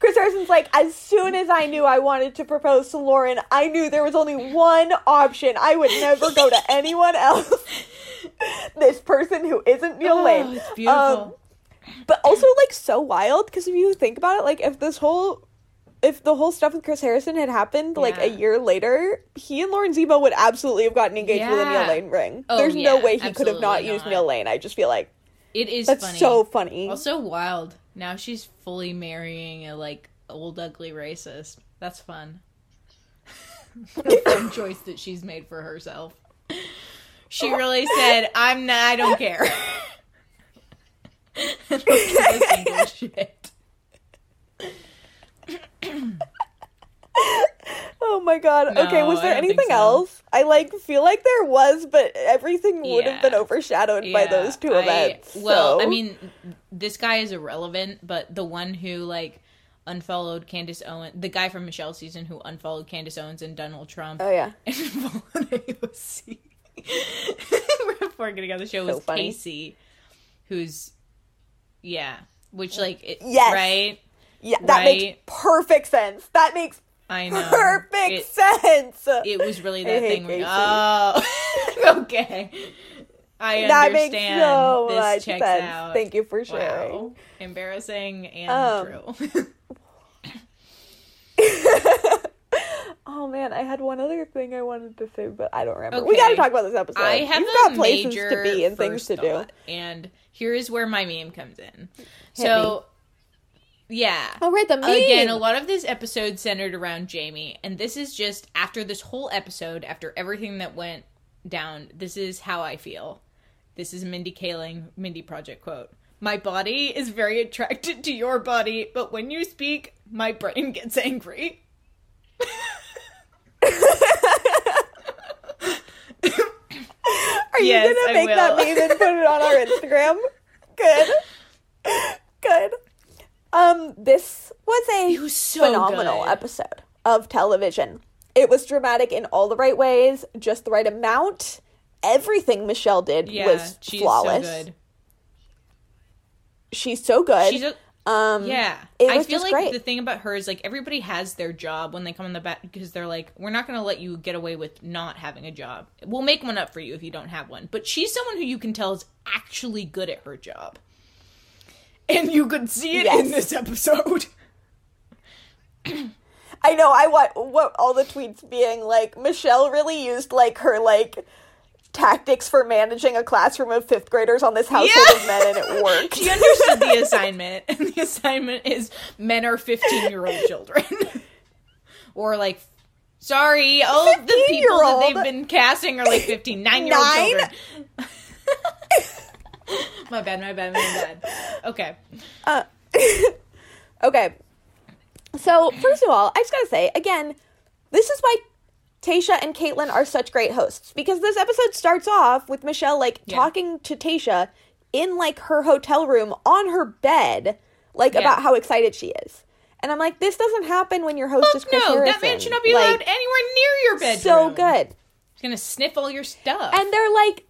[SPEAKER 2] Chris Harrison's like, as soon as I knew I wanted to propose to Lauren, I knew there was only one option. I would never go to anyone else. this person who isn't Neil
[SPEAKER 1] Oh,
[SPEAKER 2] Lane.
[SPEAKER 1] it's beautiful.
[SPEAKER 2] Um, but also like so wild because if you think about it, like if this whole if the whole stuff with Chris Harrison had happened like a year later, he and Lauren Zima would absolutely have gotten engaged with a Neil Lane ring.
[SPEAKER 1] Oh,
[SPEAKER 2] There's no way he could have not
[SPEAKER 1] absolutely
[SPEAKER 2] used
[SPEAKER 1] not.
[SPEAKER 2] Neil Lane. I just feel like
[SPEAKER 1] it is
[SPEAKER 2] that's
[SPEAKER 1] funny.
[SPEAKER 2] so funny.
[SPEAKER 1] Also wild. Now she's fully marrying a like old ugly racist. That's fun. Fun choice that she's made for herself. She really said, "I'm not. I don't care." And don't give a single shit.
[SPEAKER 2] Oh my god.
[SPEAKER 1] No,
[SPEAKER 2] okay, was there anything
[SPEAKER 1] so.
[SPEAKER 2] else? I like feel like there was, but everything would have been
[SPEAKER 1] Yeah.
[SPEAKER 2] overshadowed by those two
[SPEAKER 1] I-
[SPEAKER 2] events.
[SPEAKER 1] Well,
[SPEAKER 2] so-
[SPEAKER 1] I mean, this guy is irrelevant, but the one who like unfollowed Candace Owens, the guy from Michelle's season who unfollowed Candace Owens and Donald Trump,
[SPEAKER 2] Oh yeah.
[SPEAKER 1] and followed AOC. Before getting on the show
[SPEAKER 2] So
[SPEAKER 1] was
[SPEAKER 2] funny.
[SPEAKER 1] Casey, who's yeah, which like it,
[SPEAKER 2] Yes.
[SPEAKER 1] right?
[SPEAKER 2] Yeah, that makes perfect sense. That makes
[SPEAKER 1] I know
[SPEAKER 2] perfect
[SPEAKER 1] It,
[SPEAKER 2] sense.
[SPEAKER 1] it was really that thing. Where, oh, okay. I
[SPEAKER 2] that makes
[SPEAKER 1] understand.
[SPEAKER 2] so
[SPEAKER 1] this
[SPEAKER 2] much
[SPEAKER 1] checks
[SPEAKER 2] sense.
[SPEAKER 1] out.
[SPEAKER 2] Thank you for sharing.
[SPEAKER 1] Wow. Embarrassing and
[SPEAKER 2] Um,
[SPEAKER 1] true.
[SPEAKER 2] Oh man, I had one other thing I wanted to say, but I don't remember. We got to talk about this episode.
[SPEAKER 1] I have
[SPEAKER 2] You've
[SPEAKER 1] a
[SPEAKER 2] got places to be and things to do.
[SPEAKER 1] and here is where my meme comes in.
[SPEAKER 2] Hit
[SPEAKER 1] so, yeah.
[SPEAKER 2] Oh right, the meme.
[SPEAKER 1] Again, a lot of this episode centered around Jamie, and this is just after this whole episode, after everything that went down. This is how I feel. This is Mindy Kaling, Mindy Project quote. My body is very attracted to your body, but when you speak, my brain gets angry.
[SPEAKER 2] Are you
[SPEAKER 1] Yes,
[SPEAKER 2] gonna make that meme and put it on our Instagram? Good. Good. Um, this was a
[SPEAKER 1] was so
[SPEAKER 2] phenomenal
[SPEAKER 1] good.
[SPEAKER 2] episode of television. It was dramatic in all the right ways, just the right amount. Everything Michelle did
[SPEAKER 1] Yeah,
[SPEAKER 2] was
[SPEAKER 1] she's
[SPEAKER 2] flawless.
[SPEAKER 1] so good.
[SPEAKER 2] She's so good.
[SPEAKER 1] She's a,
[SPEAKER 2] um,
[SPEAKER 1] Yeah, I feel like
[SPEAKER 2] great.
[SPEAKER 1] the thing about her is like everybody has their job when they come in the back because they're like, we're not going to let you get away with not having a job. We'll make one up for you if you don't have one. But she's someone who you can tell is actually good at her job, and you could see it in this episode.
[SPEAKER 2] I know. I want what all the tweets being like. Michelle really used like her like tactics for managing a classroom of fifth graders on this household
[SPEAKER 1] Yeah.
[SPEAKER 2] of men, and it worked.
[SPEAKER 1] She understood the assignment, and the assignment is men are fifteen-year-old children, or like. Sorry, all the people that they've been casting are like 15, nine-year-old
[SPEAKER 2] Nine?
[SPEAKER 1] children. my bad, my bad, my bad. Okay.
[SPEAKER 2] Uh, Okay. So, first of all, I just gotta say, again, this is why Tayshia and Kaitlyn are such great hosts. Because this episode starts off with Michelle, like,
[SPEAKER 1] Yeah.
[SPEAKER 2] talking to Tayshia in, like, her hotel room on her bed, like,
[SPEAKER 1] Yeah.
[SPEAKER 2] about how excited she is. And I'm like, this doesn't happen when your host is Chris
[SPEAKER 1] no,
[SPEAKER 2] Harrison.
[SPEAKER 1] that man should not be
[SPEAKER 2] Like,
[SPEAKER 1] allowed anywhere near your bedroom.
[SPEAKER 2] So good.
[SPEAKER 1] He's gonna sniff all your stuff.
[SPEAKER 2] And they're like,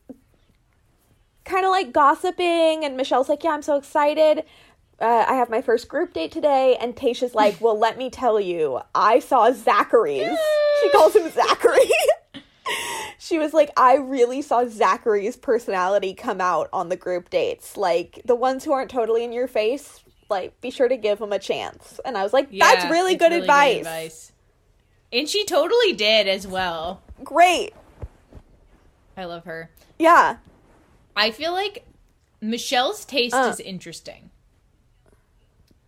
[SPEAKER 2] kind of like gossiping, and Michelle's like, "Yeah, I'm so excited. Uh, I have my first group date today." And Tayshia's like, "Well, let me tell you, I saw Zachary's." She calls him Zachary. she was like, "I really saw Zachary's personality come out on the group dates. Like the ones who aren't totally in your face." Like, be sure to give him a chance. And I was like, that's
[SPEAKER 1] Yeah,
[SPEAKER 2] really,
[SPEAKER 1] it's
[SPEAKER 2] good, advice.
[SPEAKER 1] advice. And she totally did as well.
[SPEAKER 2] Great.
[SPEAKER 1] I love her.
[SPEAKER 2] Yeah.
[SPEAKER 1] I feel like Michelle's taste
[SPEAKER 2] Uh.
[SPEAKER 1] is interesting.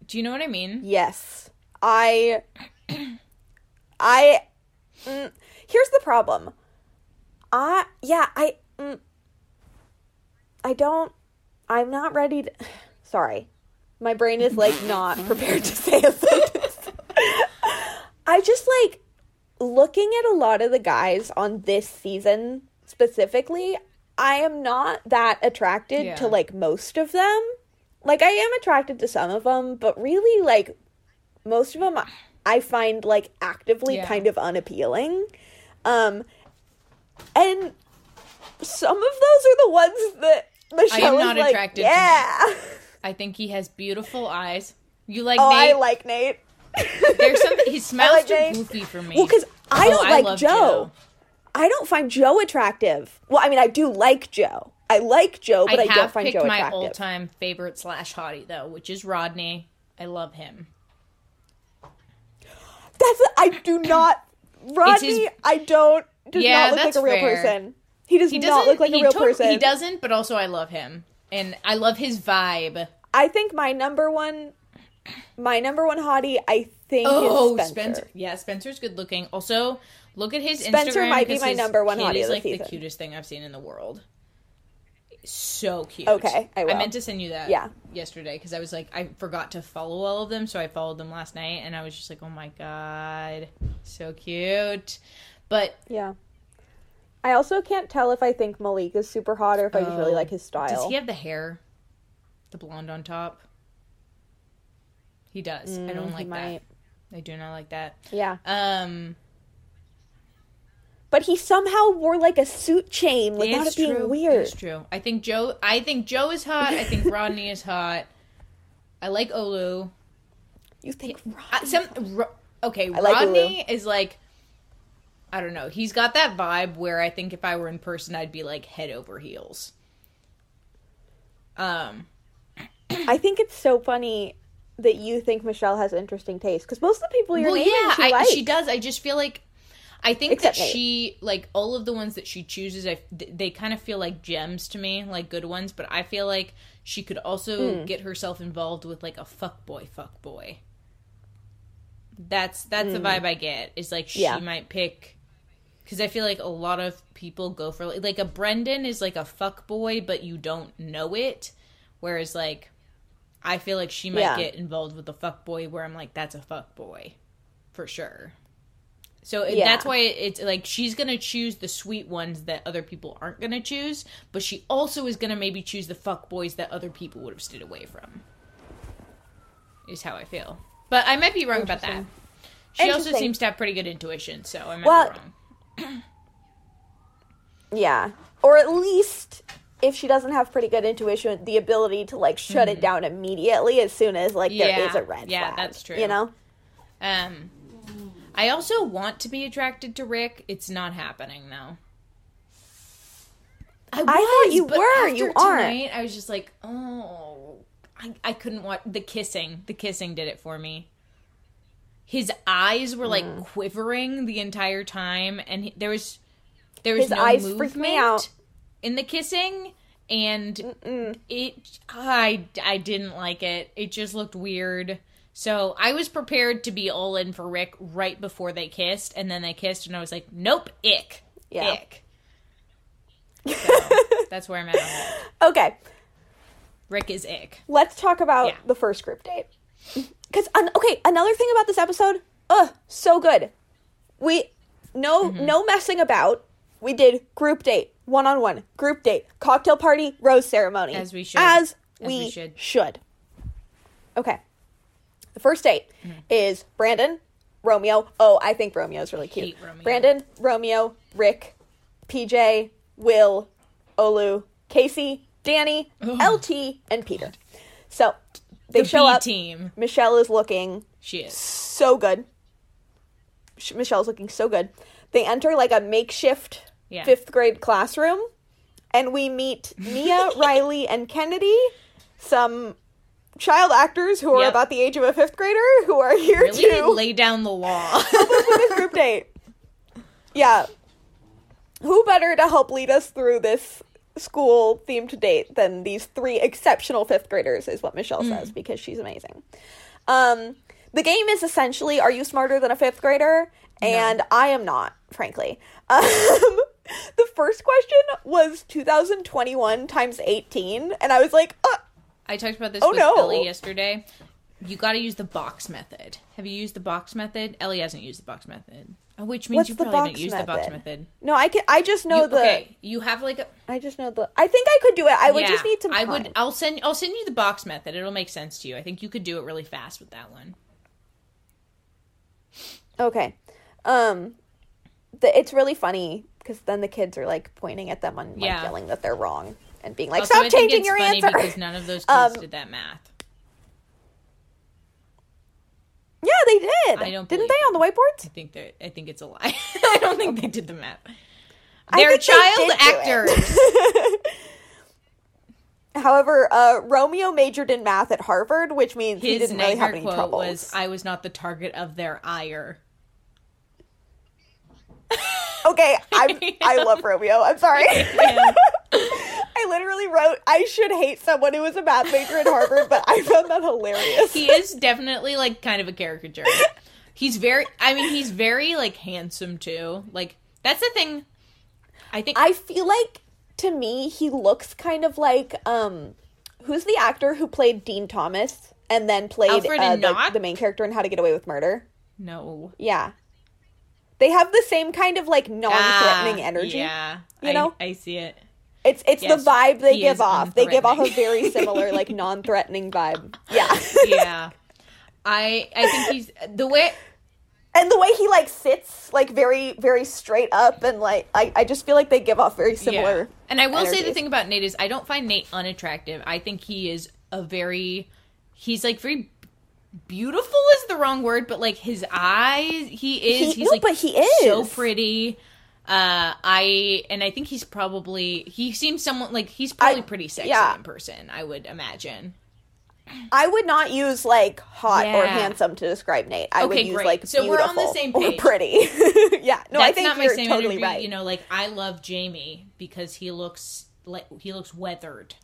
[SPEAKER 1] Do you know what I mean?
[SPEAKER 2] Yes. I I mm, here's the problem. I yeah, I mm, I don't I'm not ready to Sorry. My brain is like not prepared to say a sentence. I just like looking at a lot of the guys on this season specifically, I am not that attracted
[SPEAKER 1] Yeah.
[SPEAKER 2] to like most of them. Like I am attracted to some of them, but really like most of them I find like actively
[SPEAKER 1] Yeah.
[SPEAKER 2] kind of unappealing. Um and some of those are the ones that Michelle
[SPEAKER 1] not
[SPEAKER 2] is like,
[SPEAKER 1] attracted to
[SPEAKER 2] yeah.
[SPEAKER 1] I think he has beautiful eyes. You like
[SPEAKER 2] oh,
[SPEAKER 1] Nayte?
[SPEAKER 2] I like Nayte.
[SPEAKER 1] There's something. He smells
[SPEAKER 2] like
[SPEAKER 1] too
[SPEAKER 2] Nayte.
[SPEAKER 1] goofy for me.
[SPEAKER 2] Well, because I
[SPEAKER 1] Oh,
[SPEAKER 2] don't
[SPEAKER 1] I
[SPEAKER 2] like
[SPEAKER 1] love
[SPEAKER 2] Joe.
[SPEAKER 1] Joe.
[SPEAKER 2] I don't find Joe attractive. Well, I mean, I do like Joe. I like Joe, but I,
[SPEAKER 1] I
[SPEAKER 2] don't find Joe
[SPEAKER 1] my
[SPEAKER 2] attractive.
[SPEAKER 1] all-time favorite slash hottie though, which is Rodney. I love him.
[SPEAKER 2] That's I do not. Rodney, I don't. Does
[SPEAKER 1] Yeah,
[SPEAKER 2] not look like a real
[SPEAKER 1] fair.
[SPEAKER 2] person. He does
[SPEAKER 1] He
[SPEAKER 2] not look like a real
[SPEAKER 1] tot-
[SPEAKER 2] person.
[SPEAKER 1] He doesn't, but also I love him, and I love his vibe.
[SPEAKER 2] I think my number one, my number one hottie, I think
[SPEAKER 1] Oh,
[SPEAKER 2] is Spencer.
[SPEAKER 1] Spencer. Yeah, Spencer's good looking. Also, look at his
[SPEAKER 2] Spencer
[SPEAKER 1] Instagram.
[SPEAKER 2] might be my number one hottie of the
[SPEAKER 1] like the cutest thing I've seen in the world. So cute.
[SPEAKER 2] Okay, I will.
[SPEAKER 1] meant to send you that.
[SPEAKER 2] Yeah.
[SPEAKER 1] Yesterday because I was like I forgot to follow all of them, so I followed them last night, and I was just like, oh my god, so cute. But
[SPEAKER 2] Yeah. I also can't tell if I think Malik is super hot or if I just really
[SPEAKER 1] Oh,
[SPEAKER 2] like his style.
[SPEAKER 1] does he have the hair, the blonde on top? He does. I
[SPEAKER 2] Mm,
[SPEAKER 1] don't
[SPEAKER 2] he
[SPEAKER 1] like that. I do not like that.
[SPEAKER 2] Yeah.
[SPEAKER 1] Um.
[SPEAKER 2] But he somehow wore like a suit chain without
[SPEAKER 1] it's
[SPEAKER 2] it being
[SPEAKER 1] true.
[SPEAKER 2] weird.
[SPEAKER 1] It's true. I think Joe. I think Joe is hot. I think Rodney is hot. I like Olu.
[SPEAKER 2] You think
[SPEAKER 1] I, some Ro- okay.
[SPEAKER 2] I like
[SPEAKER 1] Rodney is like. I don't know. He's got that vibe where I think if I were in person, I'd be like head over heels. Um.
[SPEAKER 2] I think it's so funny that you think Michelle has interesting taste because most of the people you're
[SPEAKER 1] Well,
[SPEAKER 2] naming
[SPEAKER 1] yeah,
[SPEAKER 2] she
[SPEAKER 1] I, she does. I just feel like I think
[SPEAKER 2] Except
[SPEAKER 1] that
[SPEAKER 2] Nayte.
[SPEAKER 1] she like all of the ones that she chooses. I they kind of feel like gems to me, like good ones. But I feel like she could also
[SPEAKER 2] Hmm.
[SPEAKER 1] get herself involved with like a fuck boy, fuck boy. That's that's the vibe I get. Is like she
[SPEAKER 2] Hmm. Yeah.
[SPEAKER 1] might pick because I feel like a lot of people go for like, like a Brendan is like a fuck boy, but you don't know it. Whereas like I feel like she might
[SPEAKER 2] Yeah.
[SPEAKER 1] get involved with the fuck boy, where I'm like that's a fuck boy for sure. So it
[SPEAKER 2] Yeah.
[SPEAKER 1] that's why it's like she's gonna choose the sweet ones that other people aren't gonna choose, but she also is gonna maybe choose the fuck boys that other people would have stayed away from. Is how I feel, but I might be wrong about that. She also seems to have pretty good intuition, so I might
[SPEAKER 2] Well-
[SPEAKER 1] be wrong.
[SPEAKER 2] Yeah. Or at least if she doesn't have pretty good intuition, the ability to like shut it down immediately as soon as like there
[SPEAKER 1] Mm-hmm. Yeah.
[SPEAKER 2] is a red
[SPEAKER 1] Yeah,
[SPEAKER 2] flag.
[SPEAKER 1] that's true.
[SPEAKER 2] You know?
[SPEAKER 1] Um, I also want to be attracted to Rick. It's not happening though. I,
[SPEAKER 2] thought you were, you aren't.
[SPEAKER 1] Tonight, I was just like, oh, I, I couldn't watch the kissing. The kissing did it for me. His eyes were like
[SPEAKER 2] Mm.
[SPEAKER 1] quivering the entire time, and he, there was there was
[SPEAKER 2] His
[SPEAKER 1] no
[SPEAKER 2] eyes
[SPEAKER 1] movement
[SPEAKER 2] me out.
[SPEAKER 1] in the kissing, and it I I didn't like it. It just looked weird. So I was prepared to be all in for Rick right before they kissed, and then they kissed, and I was like, nope, ick,
[SPEAKER 2] Yeah.
[SPEAKER 1] ick. So, that's where I'm at. On.
[SPEAKER 2] Okay.
[SPEAKER 1] Rick is ick.
[SPEAKER 2] Let's talk about
[SPEAKER 1] Yeah.
[SPEAKER 2] the first group date. Cuz okay, another thing about this episode, ugh, so good. We no
[SPEAKER 1] Mm-hmm.
[SPEAKER 2] no messing about. We did group date, one-on-one, group date, cocktail party, rose ceremony.
[SPEAKER 1] As we should.
[SPEAKER 2] As,
[SPEAKER 1] As
[SPEAKER 2] we,
[SPEAKER 1] we should.
[SPEAKER 2] should. Okay. The first date
[SPEAKER 1] Mm-hmm.
[SPEAKER 2] is Brandon, Romeo. Oh, I think Romeo's really cute.
[SPEAKER 1] Romeo.
[SPEAKER 2] Brandon, Romeo, Rick, PJ, Will, Olu, Casey, Danny, LT, and Peter. So they
[SPEAKER 1] The
[SPEAKER 2] show
[SPEAKER 1] B
[SPEAKER 2] up.
[SPEAKER 1] team.
[SPEAKER 2] Michelle is looking
[SPEAKER 1] She is.
[SPEAKER 2] so good. Michelle's looking so good. They enter like a makeshift
[SPEAKER 1] Yeah.
[SPEAKER 2] fifth grade classroom, and we meet Mia, Riley, and Kennedy, some child actors who are
[SPEAKER 1] Yep.
[SPEAKER 2] about the age of a fifth grader who are here
[SPEAKER 1] Really
[SPEAKER 2] to
[SPEAKER 1] lay down the law.
[SPEAKER 2] for this group date. Yeah. Who better to help lead us through this school themed date than these three exceptional fifth graders, is what Michelle says, because she's amazing. Um, the game is essentially Are you smarter than a fifth grader? And I am not, frankly. Um, the first question was 2021 times 18, and I was like, uh,
[SPEAKER 1] I talked about this
[SPEAKER 2] Oh,
[SPEAKER 1] with
[SPEAKER 2] no.
[SPEAKER 1] Ellie yesterday. You got to use the box method. Have you used the box method? Ellie hasn't used the box method, Uh, which means
[SPEAKER 2] What's
[SPEAKER 1] you probably haven't used the box
[SPEAKER 2] method?
[SPEAKER 1] method.
[SPEAKER 2] no, I can. I just know
[SPEAKER 1] You-
[SPEAKER 2] the.
[SPEAKER 1] okay, you have like a.
[SPEAKER 2] I just know the. I think I could do it. I would
[SPEAKER 1] yeah,
[SPEAKER 2] just need some
[SPEAKER 1] I
[SPEAKER 2] time.
[SPEAKER 1] would. I'll send. I'll send you the box method. It'll make sense to you. I think you could do it really fast with that one.
[SPEAKER 2] Okay. Um the, it's really funny because then the kids are like pointing at them and like
[SPEAKER 1] Yeah.
[SPEAKER 2] yelling that they're wrong and being like,
[SPEAKER 1] Also,
[SPEAKER 2] "Stop
[SPEAKER 1] I
[SPEAKER 2] changing your answer."
[SPEAKER 1] because none of those kids
[SPEAKER 2] Um,
[SPEAKER 1] did that math.
[SPEAKER 2] yeah, they did.
[SPEAKER 1] I don't
[SPEAKER 2] Didn't they on the whiteboards?
[SPEAKER 1] I think that. I think it's a lie. I don't think they did the math. They're
[SPEAKER 2] think they
[SPEAKER 1] child actors.
[SPEAKER 2] However, uh, Romeo majored in math at Harvard, which means he didn't really have any
[SPEAKER 1] quote
[SPEAKER 2] troubles.
[SPEAKER 1] was, "I was not the target of their ire."
[SPEAKER 2] okay, I I love Romeo. I'm sorry. I literally wrote, "I should hate someone who was a math major at Harvard," but I found that hilarious.
[SPEAKER 1] he is definitely like kind of a caricature. He's very I mean he's very like handsome too. Like that's the thing I think
[SPEAKER 2] I feel like to me he looks kind of like um who's the actor who played Dean Thomas and then played
[SPEAKER 1] Alfred
[SPEAKER 2] uh, the, the main character in How to Get Away with Murder.
[SPEAKER 1] no.
[SPEAKER 2] Yeah. They have the same kind of like non-threatening
[SPEAKER 1] Ah,
[SPEAKER 2] energy.
[SPEAKER 1] Yeah.
[SPEAKER 2] you
[SPEAKER 1] I,
[SPEAKER 2] know?
[SPEAKER 1] I see it.
[SPEAKER 2] It's it's
[SPEAKER 1] Yes,
[SPEAKER 2] the vibe they
[SPEAKER 1] he
[SPEAKER 2] give off. They give off a very similar like non-threatening vibe. Yeah.
[SPEAKER 1] Yeah. I I think he's the way
[SPEAKER 2] and the way he like sits like very very straight up and like I I just feel like they give off very similar.
[SPEAKER 1] Yeah. And I will say the thing about Nayte is I don't find Nayte unattractive. I think he is a very he's like very beautiful is the wrong word, but like his eyes, he is
[SPEAKER 2] He-
[SPEAKER 1] he's
[SPEAKER 2] no,
[SPEAKER 1] like
[SPEAKER 2] but he is so
[SPEAKER 1] pretty. Uh I and I think he's probably he seems someone like he's probably
[SPEAKER 2] I-
[SPEAKER 1] pretty sexy
[SPEAKER 2] yeah.
[SPEAKER 1] in person, I would imagine.
[SPEAKER 2] I would not use like hot or handsome to describe Nayte. I would use
[SPEAKER 1] great.
[SPEAKER 2] like
[SPEAKER 1] So we're on the same page.
[SPEAKER 2] pretty. yeah, no, I think
[SPEAKER 1] not my
[SPEAKER 2] you're
[SPEAKER 1] same
[SPEAKER 2] totally
[SPEAKER 1] interview.
[SPEAKER 2] right.
[SPEAKER 1] You know, like I love Jamie because he looks like he looks weathered.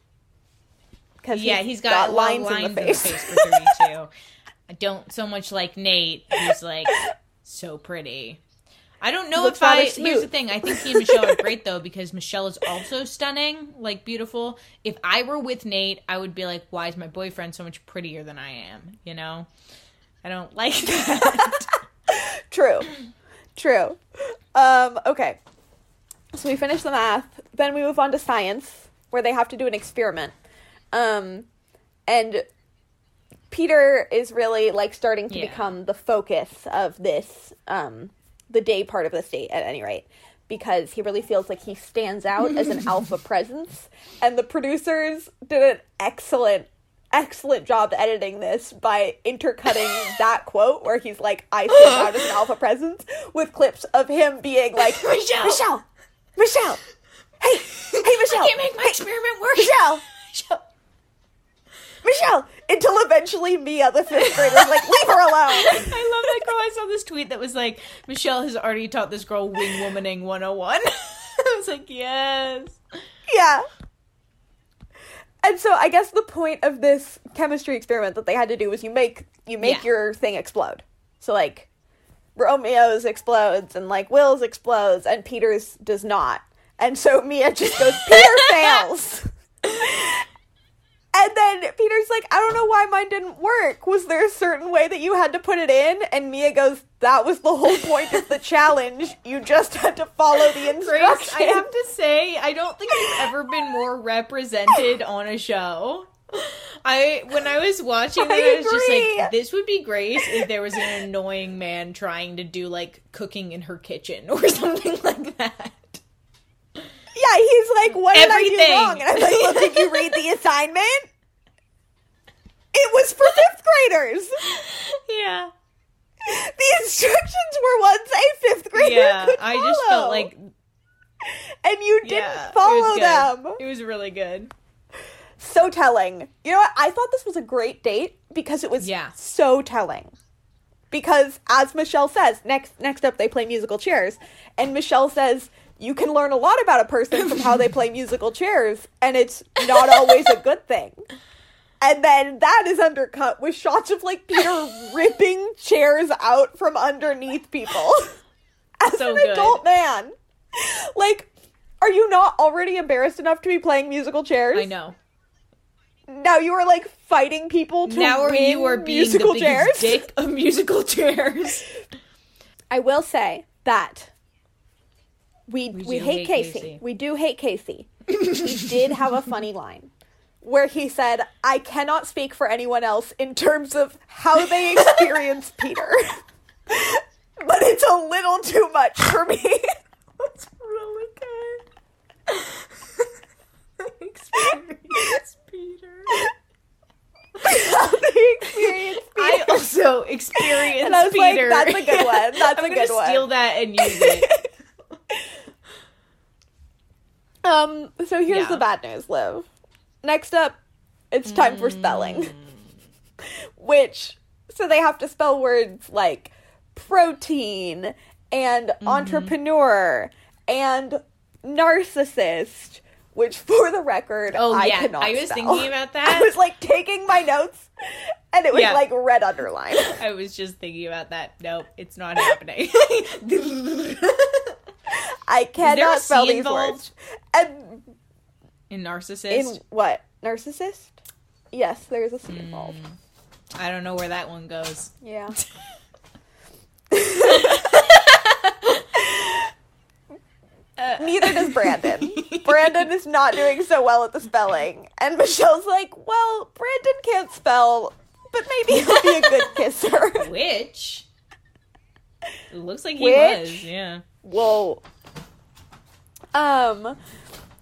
[SPEAKER 2] Because
[SPEAKER 1] Yeah, he's got,
[SPEAKER 2] lines,
[SPEAKER 1] lines
[SPEAKER 2] in the face.
[SPEAKER 1] for 32. I don't so much like Nayte, who's like so pretty. I don't know
[SPEAKER 2] Looks
[SPEAKER 1] if I. Here's the thing. I think he and Michelle are great though because Michelle is also stunning, like beautiful. If I were with Nayte, I would be like, "Why is my boyfriend so much prettier than I am?" You know, I don't like that.
[SPEAKER 2] True. True. Um, okay. So we finish the math. Then we move on to science, where they have to do an experiment. Um, and Peter is really like starting to
[SPEAKER 1] Yeah.
[SPEAKER 2] become the focus of this, um, the day part of this date at any rate. Because he really feels like he stands out as an alpha presence. And the producers did an excellent excellent job editing this by intercutting that quote where he's like, I stand out as an alpha presence with clips of him being like,
[SPEAKER 1] Michelle!
[SPEAKER 2] Michelle, Michelle, hey, hey, Michelle,
[SPEAKER 1] I can't make my experiment work.
[SPEAKER 2] Michelle, Michelle, until eventually Mia, the fifth grader, is like, leave her alone.
[SPEAKER 1] I love that girl. I saw this tweet that was like, Michelle has already taught this girl wing womaning 101. I was like, yes.
[SPEAKER 2] yeah. And so I guess the point of this chemistry experiment that they had to do was you make you make
[SPEAKER 1] Yeah.
[SPEAKER 2] your thing explode. So like Romeo's explodes and like Will's explodes and Peter's does not. And so Mia just goes, Peter fails. And then Peter's like, I don't know why mine didn't work. Was there a certain way that you had to put it in? And Mia goes, That was the whole point of the challenge. You just had to follow the instructions.
[SPEAKER 1] Grace, I have to say, I don't think you've ever been more represented on a show. I when I was watching it,
[SPEAKER 2] I
[SPEAKER 1] I was just like, this would be Grace if there was an annoying man trying to do like cooking in her kitchen or something like that.
[SPEAKER 2] Yeah, he's like, what did I do wrong? And I'm like, well, did you read the assignment? It was for fifth graders.
[SPEAKER 1] Yeah.
[SPEAKER 2] The instructions were ones a fifth grader
[SPEAKER 1] Yeah.
[SPEAKER 2] could
[SPEAKER 1] I just felt
[SPEAKER 2] follow.
[SPEAKER 1] like
[SPEAKER 2] and you didn't
[SPEAKER 1] yeah,
[SPEAKER 2] follow
[SPEAKER 1] good.
[SPEAKER 2] them.
[SPEAKER 1] It was really good.
[SPEAKER 2] So telling. You know what? I thought this was a great date because it was
[SPEAKER 1] Yeah.
[SPEAKER 2] so telling. Because as Michelle says, next next up they play musical chairs, and Michelle says you can learn a lot about a person from how they play musical chairs, and it's not always a good thing. And then that is undercut with shots of like Peter ripping chairs out from underneath people. As
[SPEAKER 1] So
[SPEAKER 2] an
[SPEAKER 1] good.
[SPEAKER 2] adult man. Like, are you not already embarrassed enough to be playing musical chairs?
[SPEAKER 1] I know.
[SPEAKER 2] Now you are like fighting people to
[SPEAKER 1] now are you are being
[SPEAKER 2] musical
[SPEAKER 1] the
[SPEAKER 2] chairs.
[SPEAKER 1] dick of musical chairs.
[SPEAKER 2] I will say that we we,
[SPEAKER 1] do
[SPEAKER 2] hate
[SPEAKER 1] hate
[SPEAKER 2] Casey.
[SPEAKER 1] Casey.
[SPEAKER 2] We do hate Casey. he did have a funny line where he said, "I cannot speak for anyone else in terms of how they experience Peter, but it's a little too much for me."
[SPEAKER 1] That's really good. Experience Peter.
[SPEAKER 2] how they experience Peter.
[SPEAKER 1] I also experienced
[SPEAKER 2] And I was like,
[SPEAKER 1] Peter.
[SPEAKER 2] that's a good one. That's
[SPEAKER 1] I'm
[SPEAKER 2] a
[SPEAKER 1] gonna
[SPEAKER 2] good one.
[SPEAKER 1] steal that and use it.
[SPEAKER 2] Um, so here's
[SPEAKER 1] Yeah.
[SPEAKER 2] the bad news, Liv. Next up, it's time for spelling.
[SPEAKER 1] Mm.
[SPEAKER 2] Which, so they have to spell words like protein and
[SPEAKER 1] Mm-hmm.
[SPEAKER 2] entrepreneur and narcissist, which for the record,
[SPEAKER 1] Oh,
[SPEAKER 2] I
[SPEAKER 1] yeah.
[SPEAKER 2] cannot
[SPEAKER 1] I was
[SPEAKER 2] spell.
[SPEAKER 1] thinking about that.
[SPEAKER 2] I was like taking my notes and it was
[SPEAKER 1] Yeah.
[SPEAKER 2] like red underline.
[SPEAKER 1] I was just thinking about that. Nope, it's not happening.
[SPEAKER 2] I cannot spell these
[SPEAKER 1] involved?
[SPEAKER 2] words. And
[SPEAKER 1] In narcissist,
[SPEAKER 2] in what? Narcissist? Yes, there's a C
[SPEAKER 1] Mm.
[SPEAKER 2] involved.
[SPEAKER 1] I don't know where that one goes.
[SPEAKER 2] Yeah. Neither does Brandon. Brandon is not doing so well at the spelling. And Michelle's like, well, Brandon can't spell, but maybe he'll be a good kisser.
[SPEAKER 1] Which it looks like he
[SPEAKER 2] Which?
[SPEAKER 1] was. Yeah.
[SPEAKER 2] Whoa. Um,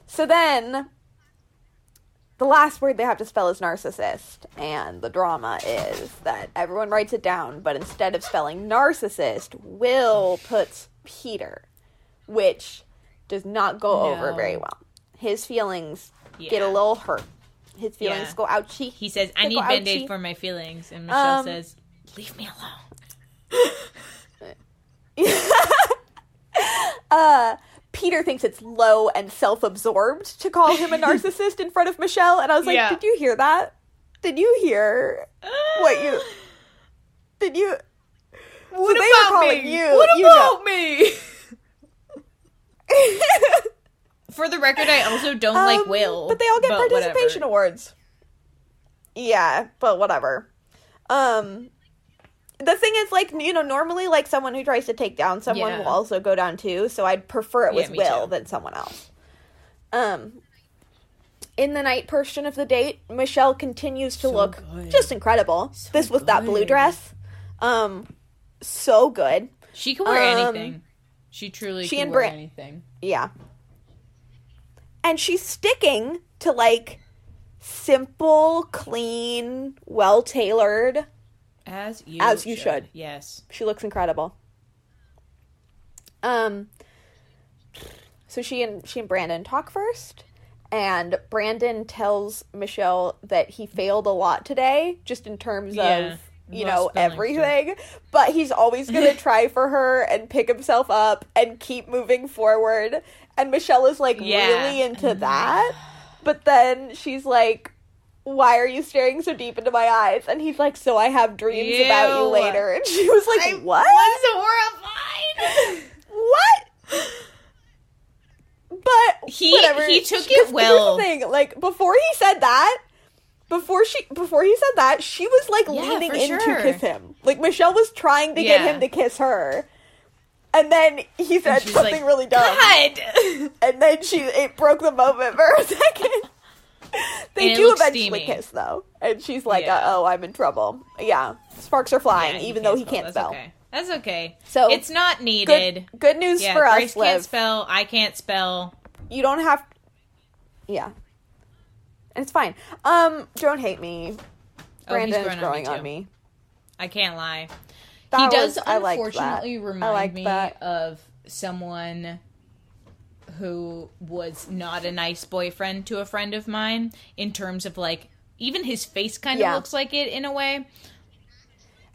[SPEAKER 2] so then the last word they have to spell is narcissist. And the drama is that everyone writes it down, but instead of spelling narcissist, Will puts Peter, which does not go over very well. His feelings get a little hurt. his feelings
[SPEAKER 1] Yeah.
[SPEAKER 2] go ouchie.
[SPEAKER 1] He says, "I need band aid for my feelings," and Michelle
[SPEAKER 2] Um,
[SPEAKER 1] says, "Leave me alone."
[SPEAKER 2] uh Peter thinks it's low and self-absorbed to call him a narcissist in front of Michelle, and I was like,
[SPEAKER 1] Yeah.
[SPEAKER 2] "Did you hear that? Did you hear what you? Did you?
[SPEAKER 1] What
[SPEAKER 2] were
[SPEAKER 1] about
[SPEAKER 2] calling
[SPEAKER 1] me?
[SPEAKER 2] you,
[SPEAKER 1] What
[SPEAKER 2] you
[SPEAKER 1] about me? For the record, I also don't like
[SPEAKER 2] Um,
[SPEAKER 1] Will.
[SPEAKER 2] but they all get participation
[SPEAKER 1] whatever.
[SPEAKER 2] awards. Yeah, but whatever. Um, the thing is, like you know, normally like someone who tries to take down someone
[SPEAKER 1] Yeah.
[SPEAKER 2] will also go down too. So I'd prefer it
[SPEAKER 1] Yeah,
[SPEAKER 2] was
[SPEAKER 1] me
[SPEAKER 2] Will
[SPEAKER 1] too.
[SPEAKER 2] than someone else. Um, in the night portion of the date, Michelle continues to
[SPEAKER 1] So
[SPEAKER 2] look
[SPEAKER 1] good.
[SPEAKER 2] just incredible.
[SPEAKER 1] So
[SPEAKER 2] this with that blue dress, um, so good.
[SPEAKER 1] She can wear
[SPEAKER 2] Um,
[SPEAKER 1] anything. She truly
[SPEAKER 2] she
[SPEAKER 1] can
[SPEAKER 2] and
[SPEAKER 1] wear anything.
[SPEAKER 2] Yeah. And she's sticking to like simple, clean, well tailored.
[SPEAKER 1] As you
[SPEAKER 2] As you should.
[SPEAKER 1] Yes.
[SPEAKER 2] She looks incredible. Um so she and she and Brandon talk first and Brandon tells Michelle that he failed a lot today just in terms
[SPEAKER 1] Yeah.
[SPEAKER 2] of you know everything but he's always going to try for her and pick himself up and keep moving forward and Michelle is like
[SPEAKER 1] Yeah.
[SPEAKER 2] really into that but then she's like why are you staring so deep into my eyes and he's like so I have dreams about you later and she was like
[SPEAKER 1] I
[SPEAKER 2] what
[SPEAKER 1] was horrified.
[SPEAKER 2] what? But
[SPEAKER 1] He-
[SPEAKER 2] whatever.
[SPEAKER 1] he took it
[SPEAKER 2] here's the
[SPEAKER 1] well.
[SPEAKER 2] thing, like before he said that, before she before he said that, she was like
[SPEAKER 1] Yeah,
[SPEAKER 2] leaning in
[SPEAKER 1] sure.
[SPEAKER 2] to kiss him. Like Michelle was trying to get him to kiss her. And then he said something
[SPEAKER 1] like,
[SPEAKER 2] really dumb.
[SPEAKER 1] God.
[SPEAKER 2] And then she it broke the moment for a second. They
[SPEAKER 1] And
[SPEAKER 2] do eventually
[SPEAKER 1] steamy.
[SPEAKER 2] kiss though. And she's like,
[SPEAKER 1] Yeah.
[SPEAKER 2] uh oh, I'm in trouble. Yeah. Sparks are flying,
[SPEAKER 1] Yeah,
[SPEAKER 2] even though he can't
[SPEAKER 1] That's
[SPEAKER 2] spell.
[SPEAKER 1] Okay. That's okay.
[SPEAKER 2] So
[SPEAKER 1] it's not needed.
[SPEAKER 2] Good good news
[SPEAKER 1] yeah,
[SPEAKER 2] for us,
[SPEAKER 1] Grace can't
[SPEAKER 2] Liv.
[SPEAKER 1] spell. I can't spell.
[SPEAKER 2] you don't have yeah and it's fine um don't hate me
[SPEAKER 1] Oh, he's
[SPEAKER 2] brandon's
[SPEAKER 1] growing on me,
[SPEAKER 2] on me
[SPEAKER 1] I can't lie.
[SPEAKER 2] That
[SPEAKER 1] he does
[SPEAKER 2] was- I liked
[SPEAKER 1] unfortunately
[SPEAKER 2] that.
[SPEAKER 1] remind me
[SPEAKER 2] that.
[SPEAKER 1] of someone who was not a nice boyfriend to a friend of mine in terms of like even his face kind of
[SPEAKER 2] Yeah.
[SPEAKER 1] looks like it in a way.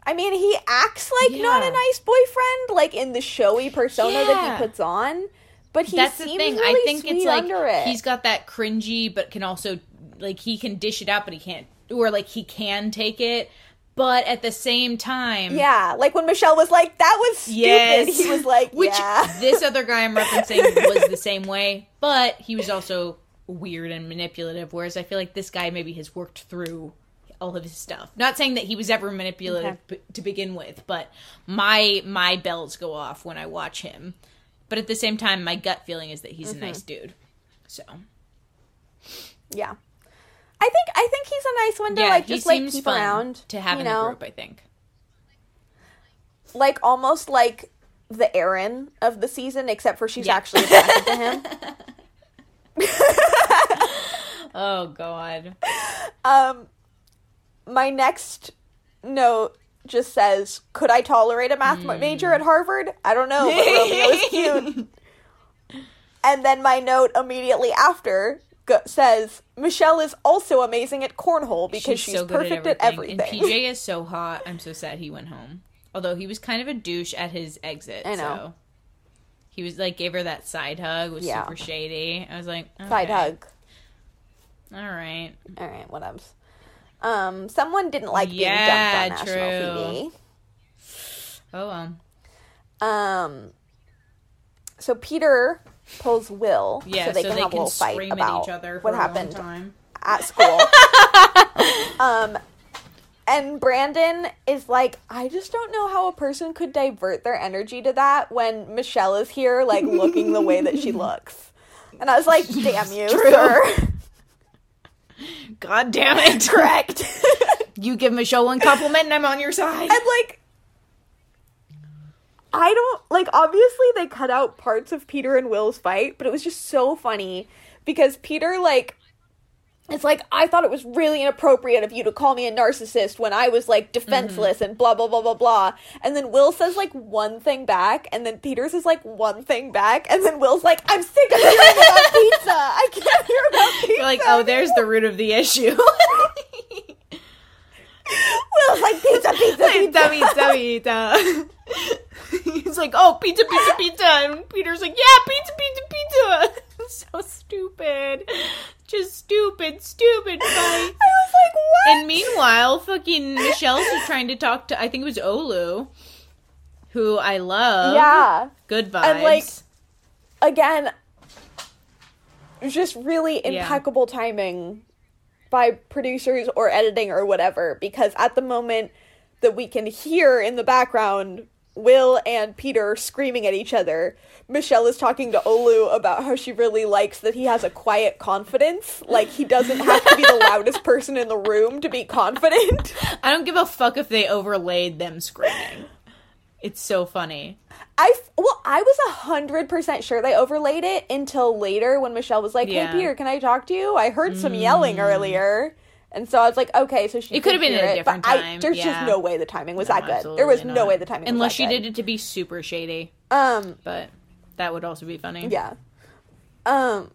[SPEAKER 2] i mean he acts like not a nice boyfriend like in the showy persona that he puts on but he
[SPEAKER 1] That's
[SPEAKER 2] seems
[SPEAKER 1] the thing.
[SPEAKER 2] really
[SPEAKER 1] I think it's like
[SPEAKER 2] it
[SPEAKER 1] he's got that cringy, but can also like he can dish it out, but he can't, or like he can take it, but at the same time,
[SPEAKER 2] yeah like when michelle was like that was stupid
[SPEAKER 1] Yes.
[SPEAKER 2] he was like
[SPEAKER 1] Which
[SPEAKER 2] yeah
[SPEAKER 1] this other guy I'm referencing was the same way, but he was also weird and manipulative. Whereas I feel like this guy maybe has worked through all of his stuff. Not saying that he was ever manipulative
[SPEAKER 2] Okay.
[SPEAKER 1] b- to begin with, but my my bells go off when I watch him. But at the same time, my gut feeling is that he's
[SPEAKER 2] Mm-hmm.
[SPEAKER 1] a nice dude. So
[SPEAKER 2] yeah i think i think he's a nice one to
[SPEAKER 1] yeah,
[SPEAKER 2] like just like keep around
[SPEAKER 1] to have
[SPEAKER 2] you
[SPEAKER 1] in
[SPEAKER 2] know
[SPEAKER 1] the group. I think.
[SPEAKER 2] like almost like the Aaron of the season, except for she's
[SPEAKER 1] Yeah.
[SPEAKER 2] actually attracted to him.
[SPEAKER 1] Oh God.
[SPEAKER 2] Um, my next note just says, "Could I tolerate a math
[SPEAKER 1] Hmm.
[SPEAKER 2] major at Harvard? I don't know, but Romeo is cute." And then my note immediately after go- says, "Michelle is also amazing at cornhole because she's,
[SPEAKER 1] so good
[SPEAKER 2] perfect at everything."
[SPEAKER 1] And PJ is so hot. I'm so sad he went home. Although he was kind of a douche at his exit.
[SPEAKER 2] I know.
[SPEAKER 1] So. He was like gave her that side hug. Was
[SPEAKER 2] Yeah.
[SPEAKER 1] super shady. I was like
[SPEAKER 2] Side hug.
[SPEAKER 1] All right.
[SPEAKER 2] All right, What else? Um, someone didn't like being
[SPEAKER 1] Yeah,
[SPEAKER 2] dumped on
[SPEAKER 1] true.
[SPEAKER 2] national
[SPEAKER 1] Oh well.
[SPEAKER 2] Um, so Peter pulls Will
[SPEAKER 1] Yeah.
[SPEAKER 2] so they can have a little fight
[SPEAKER 1] scream
[SPEAKER 2] about
[SPEAKER 1] at each other
[SPEAKER 2] what happened at school. um, and Brandon is like, I just don't know how a person could divert their energy to that when Michelle is here, like looking the way that she looks. And I was like, damn you, sir.
[SPEAKER 1] God damn it!
[SPEAKER 2] Correct.
[SPEAKER 1] you give Michelle one compliment, and I'm on your side.
[SPEAKER 2] and like, I don't like. Obviously, they cut out parts of Peter and Will's fight, but it was just so funny because Peter like it's like I thought it was really inappropriate of you to call me a narcissist when I was like defenseless
[SPEAKER 1] Mm-hmm.
[SPEAKER 2] and blah blah blah blah blah. And then Will says like one thing back, and then Peters is like one thing back, and then Will's like, "I'm sick of hearing about pizza. I can't hear about pizza."
[SPEAKER 1] You're like, oh, there's the root of the issue.
[SPEAKER 2] Will's like pizza, pizza, pizza.
[SPEAKER 1] pizza, pizza, pizza. He's like, oh, pizza, pizza, pizza. And Peter's like, yeah, pizza, pizza, pizza. so stupid. Just stupid, stupid fight.
[SPEAKER 2] I was like, what?
[SPEAKER 1] And meanwhile, fucking Michelle's just trying to talk to, I think it was Olu, who I love.
[SPEAKER 2] yeah.
[SPEAKER 1] Good vibes.
[SPEAKER 2] And, like, again, just really
[SPEAKER 1] Yeah.
[SPEAKER 2] impeccable timing by producers or editing or whatever. Because at the moment that we can hear in the background Will and Peter screaming at each other, Michelle is talking to Olu about how she really likes that he has a quiet confidence. Like, he doesn't have to be the loudest person in the room to be confident.
[SPEAKER 1] I don't give a fuck if they overlaid them screaming. It's so funny.
[SPEAKER 2] I well, I was a hundred percent sure they overlaid it until later when Michelle was like, "Hey,
[SPEAKER 1] Yeah. Mm.
[SPEAKER 2] Peter, can I talk to you? I heard some yelling earlier." And so I was like, "Okay, so she
[SPEAKER 1] It could have been a
[SPEAKER 2] it,"
[SPEAKER 1] different
[SPEAKER 2] but I-
[SPEAKER 1] time,
[SPEAKER 2] there's
[SPEAKER 1] yeah.
[SPEAKER 2] just no way the timing was
[SPEAKER 1] No,
[SPEAKER 2] that good. There was
[SPEAKER 1] absolutely
[SPEAKER 2] no way the timing
[SPEAKER 1] Unless she
[SPEAKER 2] that
[SPEAKER 1] did it to be super shady.
[SPEAKER 2] Um,
[SPEAKER 1] But that would also be funny.
[SPEAKER 2] yeah. Um.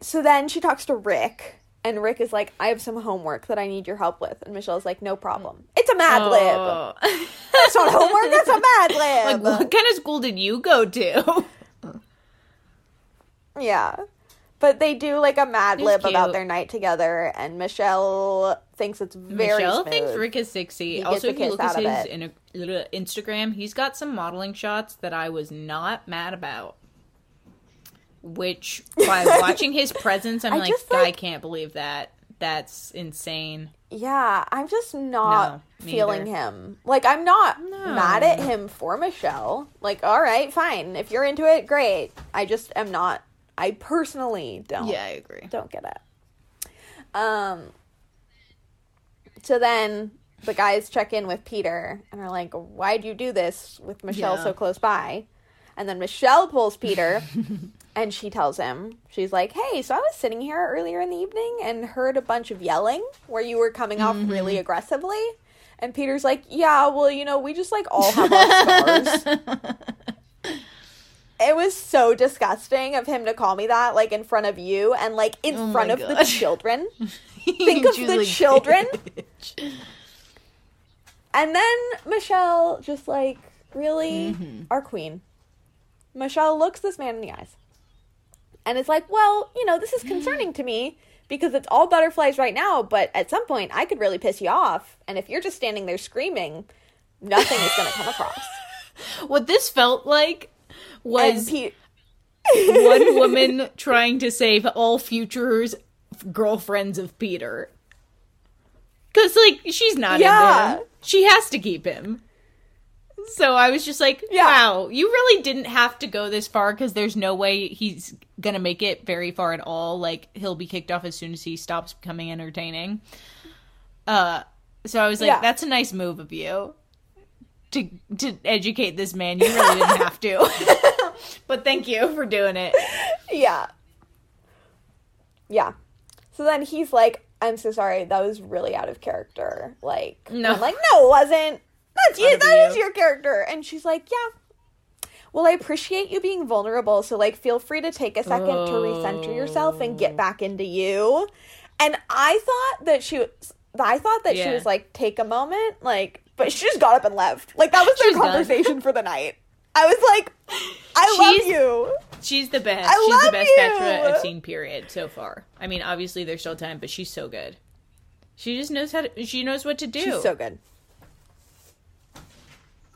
[SPEAKER 2] So then she talks to Rick, and Rick is like, "I have some homework that I need your help with," and Michelle's like, "No problem. It's a Mad Lib.
[SPEAKER 1] Oh.
[SPEAKER 2] It's not homework. That's a Mad Lib."
[SPEAKER 1] like, what kind of school did you go to?
[SPEAKER 2] Yeah. But they do like a mad lib about their night together, and Michelle thinks it's very
[SPEAKER 1] Michelle
[SPEAKER 2] smooth.
[SPEAKER 1] thinks Rick is sexy.
[SPEAKER 2] He
[SPEAKER 1] also,
[SPEAKER 2] a
[SPEAKER 1] if you look at his in- little Instagram, he's got some modeling shots that I was not mad about. Which, by watching his presence, I'm
[SPEAKER 2] I
[SPEAKER 1] like,
[SPEAKER 2] just,
[SPEAKER 1] I can't believe that. That's insane.
[SPEAKER 2] Yeah, I'm just not
[SPEAKER 1] No,
[SPEAKER 2] feeling him. Like I'm not
[SPEAKER 1] No.
[SPEAKER 2] mad at him for Michelle. Like, all right, fine. If you're into it, great. I just am not. I personally don't.
[SPEAKER 1] Yeah, I agree.
[SPEAKER 2] don't get it. Um. So then the guys check in with Peter and are like, "Why'd you do this with Michelle
[SPEAKER 1] Yeah.
[SPEAKER 2] so close by?" And then Michelle pulls Peter, and she tells him, "She's like, hey, so I was sitting here earlier in the evening and heard a bunch of yelling where you were coming off
[SPEAKER 1] Mm-hmm.
[SPEAKER 2] really aggressively." And Peter's like, "Yeah, well, you know, we just like all have our scars." It was so disgusting of him to call me that, like in front of you and like in
[SPEAKER 1] Oh
[SPEAKER 2] front of the children. Think of the
[SPEAKER 1] like,
[SPEAKER 2] children.
[SPEAKER 1] "Bitch."
[SPEAKER 2] And then Michelle just like, really?
[SPEAKER 1] Mm-hmm.
[SPEAKER 2] Our queen. Michelle looks this man in the eyes. And it's like, well, you know, this is concerning to me because it's all butterflies right now, but at some point I could really piss you off. And if you're just standing there screaming, nothing is going to come across.
[SPEAKER 1] What this felt like was
[SPEAKER 2] Pete.
[SPEAKER 1] one woman trying to save all futures girlfriends of Peter. Cause like she's not
[SPEAKER 2] Yeah.
[SPEAKER 1] into him. She has to keep him. So I was just like,
[SPEAKER 2] Yeah.
[SPEAKER 1] wow, you really didn't have to go this far because there's no way he's gonna make it very far at all. Like he'll be kicked off as soon as he stops becoming entertaining. Uh so I was like,
[SPEAKER 2] Yeah.
[SPEAKER 1] that's a nice move of you. To to educate this man. You really didn't have to. but thank you for doing it.
[SPEAKER 2] Yeah. Yeah. So then he's like, I'm so sorry, that was really out of character. Like,
[SPEAKER 1] No.
[SPEAKER 2] I'm like, no, it wasn't. That's you. That is your character. And she's like, yeah. Well, I appreciate you being vulnerable. So, like, feel free to take a second to recenter yourself and
[SPEAKER 1] Oh.
[SPEAKER 2] get back into you. And I thought that she was. I thought that she was like, take a moment, like, but she just got up and left. Like that was their
[SPEAKER 1] She's
[SPEAKER 2] conversation for the night. I was like, I love you.
[SPEAKER 1] She's the best.
[SPEAKER 2] I
[SPEAKER 1] she's
[SPEAKER 2] love
[SPEAKER 1] the best
[SPEAKER 2] you!
[SPEAKER 1] bachelorette I've seen. Period. So far. I mean, obviously there's still time, but she's so good. She just knows how to. She knows what to do.
[SPEAKER 2] She's so good.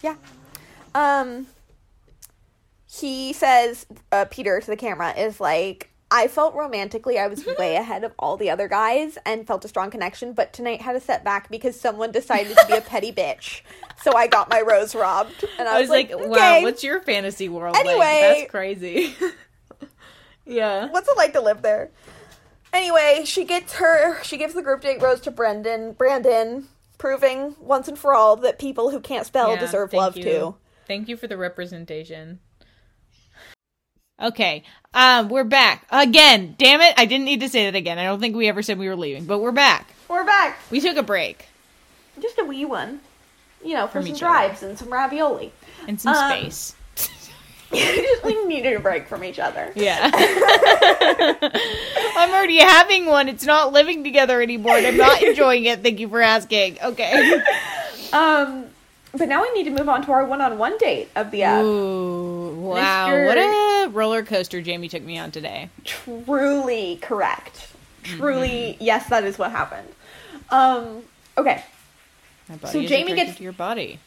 [SPEAKER 2] Yeah. Um he says uh, Peter to the camera is like I felt romantically I was way ahead of all the other guys and felt a strong connection, but tonight had a setback because someone decided to be a petty bitch. So I got my rose robbed. And I,
[SPEAKER 1] I was like,
[SPEAKER 2] okay,
[SPEAKER 1] wow, what's your fantasy world
[SPEAKER 2] Anyway.
[SPEAKER 1] like? That's crazy. yeah.
[SPEAKER 2] what's it like to live there? Anyway, she gets her she gives the group date rose to Brendan Brandon, proving once and for all that people who can't spell
[SPEAKER 1] Yeah,
[SPEAKER 2] deserve love
[SPEAKER 1] you.
[SPEAKER 2] too.
[SPEAKER 1] Thank you for the representation. Okay. Um, we're back again. Damn it! I didn't need to say that again. I don't think we ever said we were leaving, but we're back.
[SPEAKER 2] We're back.
[SPEAKER 1] We took a break
[SPEAKER 2] Just a wee one. You know, for
[SPEAKER 1] From
[SPEAKER 2] some
[SPEAKER 1] each
[SPEAKER 2] drives and some ravioli.
[SPEAKER 1] in some
[SPEAKER 2] Um,
[SPEAKER 1] space.
[SPEAKER 2] Just we needed a break from each other.
[SPEAKER 1] Yeah. I'm already having one. It's not living together anymore, and I'm not enjoying it. Thank you for asking. Okay.
[SPEAKER 2] Um, but now we need to move on to our one-on-one date of the app.
[SPEAKER 1] Ooh, wow.
[SPEAKER 2] Mr.
[SPEAKER 1] What a roller coaster Jamie took me on today.
[SPEAKER 2] Truly correct. Truly,
[SPEAKER 1] Mm-hmm.
[SPEAKER 2] yes, that is what happened. Um, okay,
[SPEAKER 1] My body
[SPEAKER 2] So
[SPEAKER 1] is
[SPEAKER 2] Jamie gets-
[SPEAKER 1] to your body.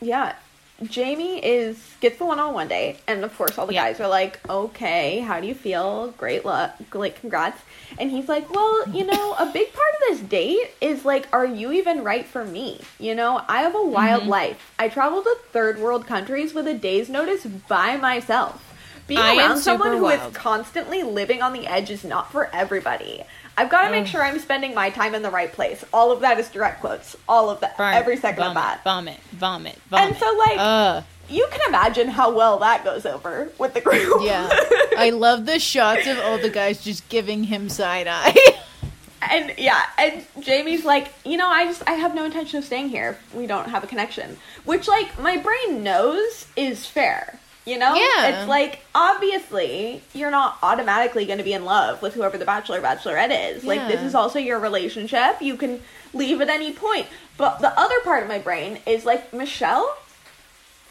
[SPEAKER 2] yeah. Jamie is gets the one-on-one date, and of course, all the
[SPEAKER 1] Yeah.
[SPEAKER 2] guys are like, "Okay, how do you feel? Great luck, like congrats." And he's like, "Well, you know, a big part of this date is like, are you even right for me? You know, I have a wild
[SPEAKER 1] Mm-hmm.
[SPEAKER 2] life. I travel to third world countries with a day's notice by myself." Being
[SPEAKER 1] I
[SPEAKER 2] around someone who is
[SPEAKER 1] wild.
[SPEAKER 2] constantly living on the edge is not for everybody. I've got to make sure I'm spending my time in the right place. All of that is direct quotes. All of that.
[SPEAKER 1] Vomit,
[SPEAKER 2] every second
[SPEAKER 1] vomit,
[SPEAKER 2] of that.
[SPEAKER 1] Vomit, vomit, vomit.
[SPEAKER 2] And so, like,
[SPEAKER 1] uh,
[SPEAKER 2] you can imagine how well that goes over with the group.
[SPEAKER 1] yeah. I love the shots of all the guys just giving him side eye.
[SPEAKER 2] and yeah, and Jamie's like, you know, I just I have no intention of staying here. We don't have a connection, which like my brain knows is fair. You know,
[SPEAKER 1] Yeah.
[SPEAKER 2] it's like obviously you're not automatically going to be in love with whoever the bachelor or bachelorette is. Like this is also your relationship. You can leave at any point. But the other part of my brain is like Michelle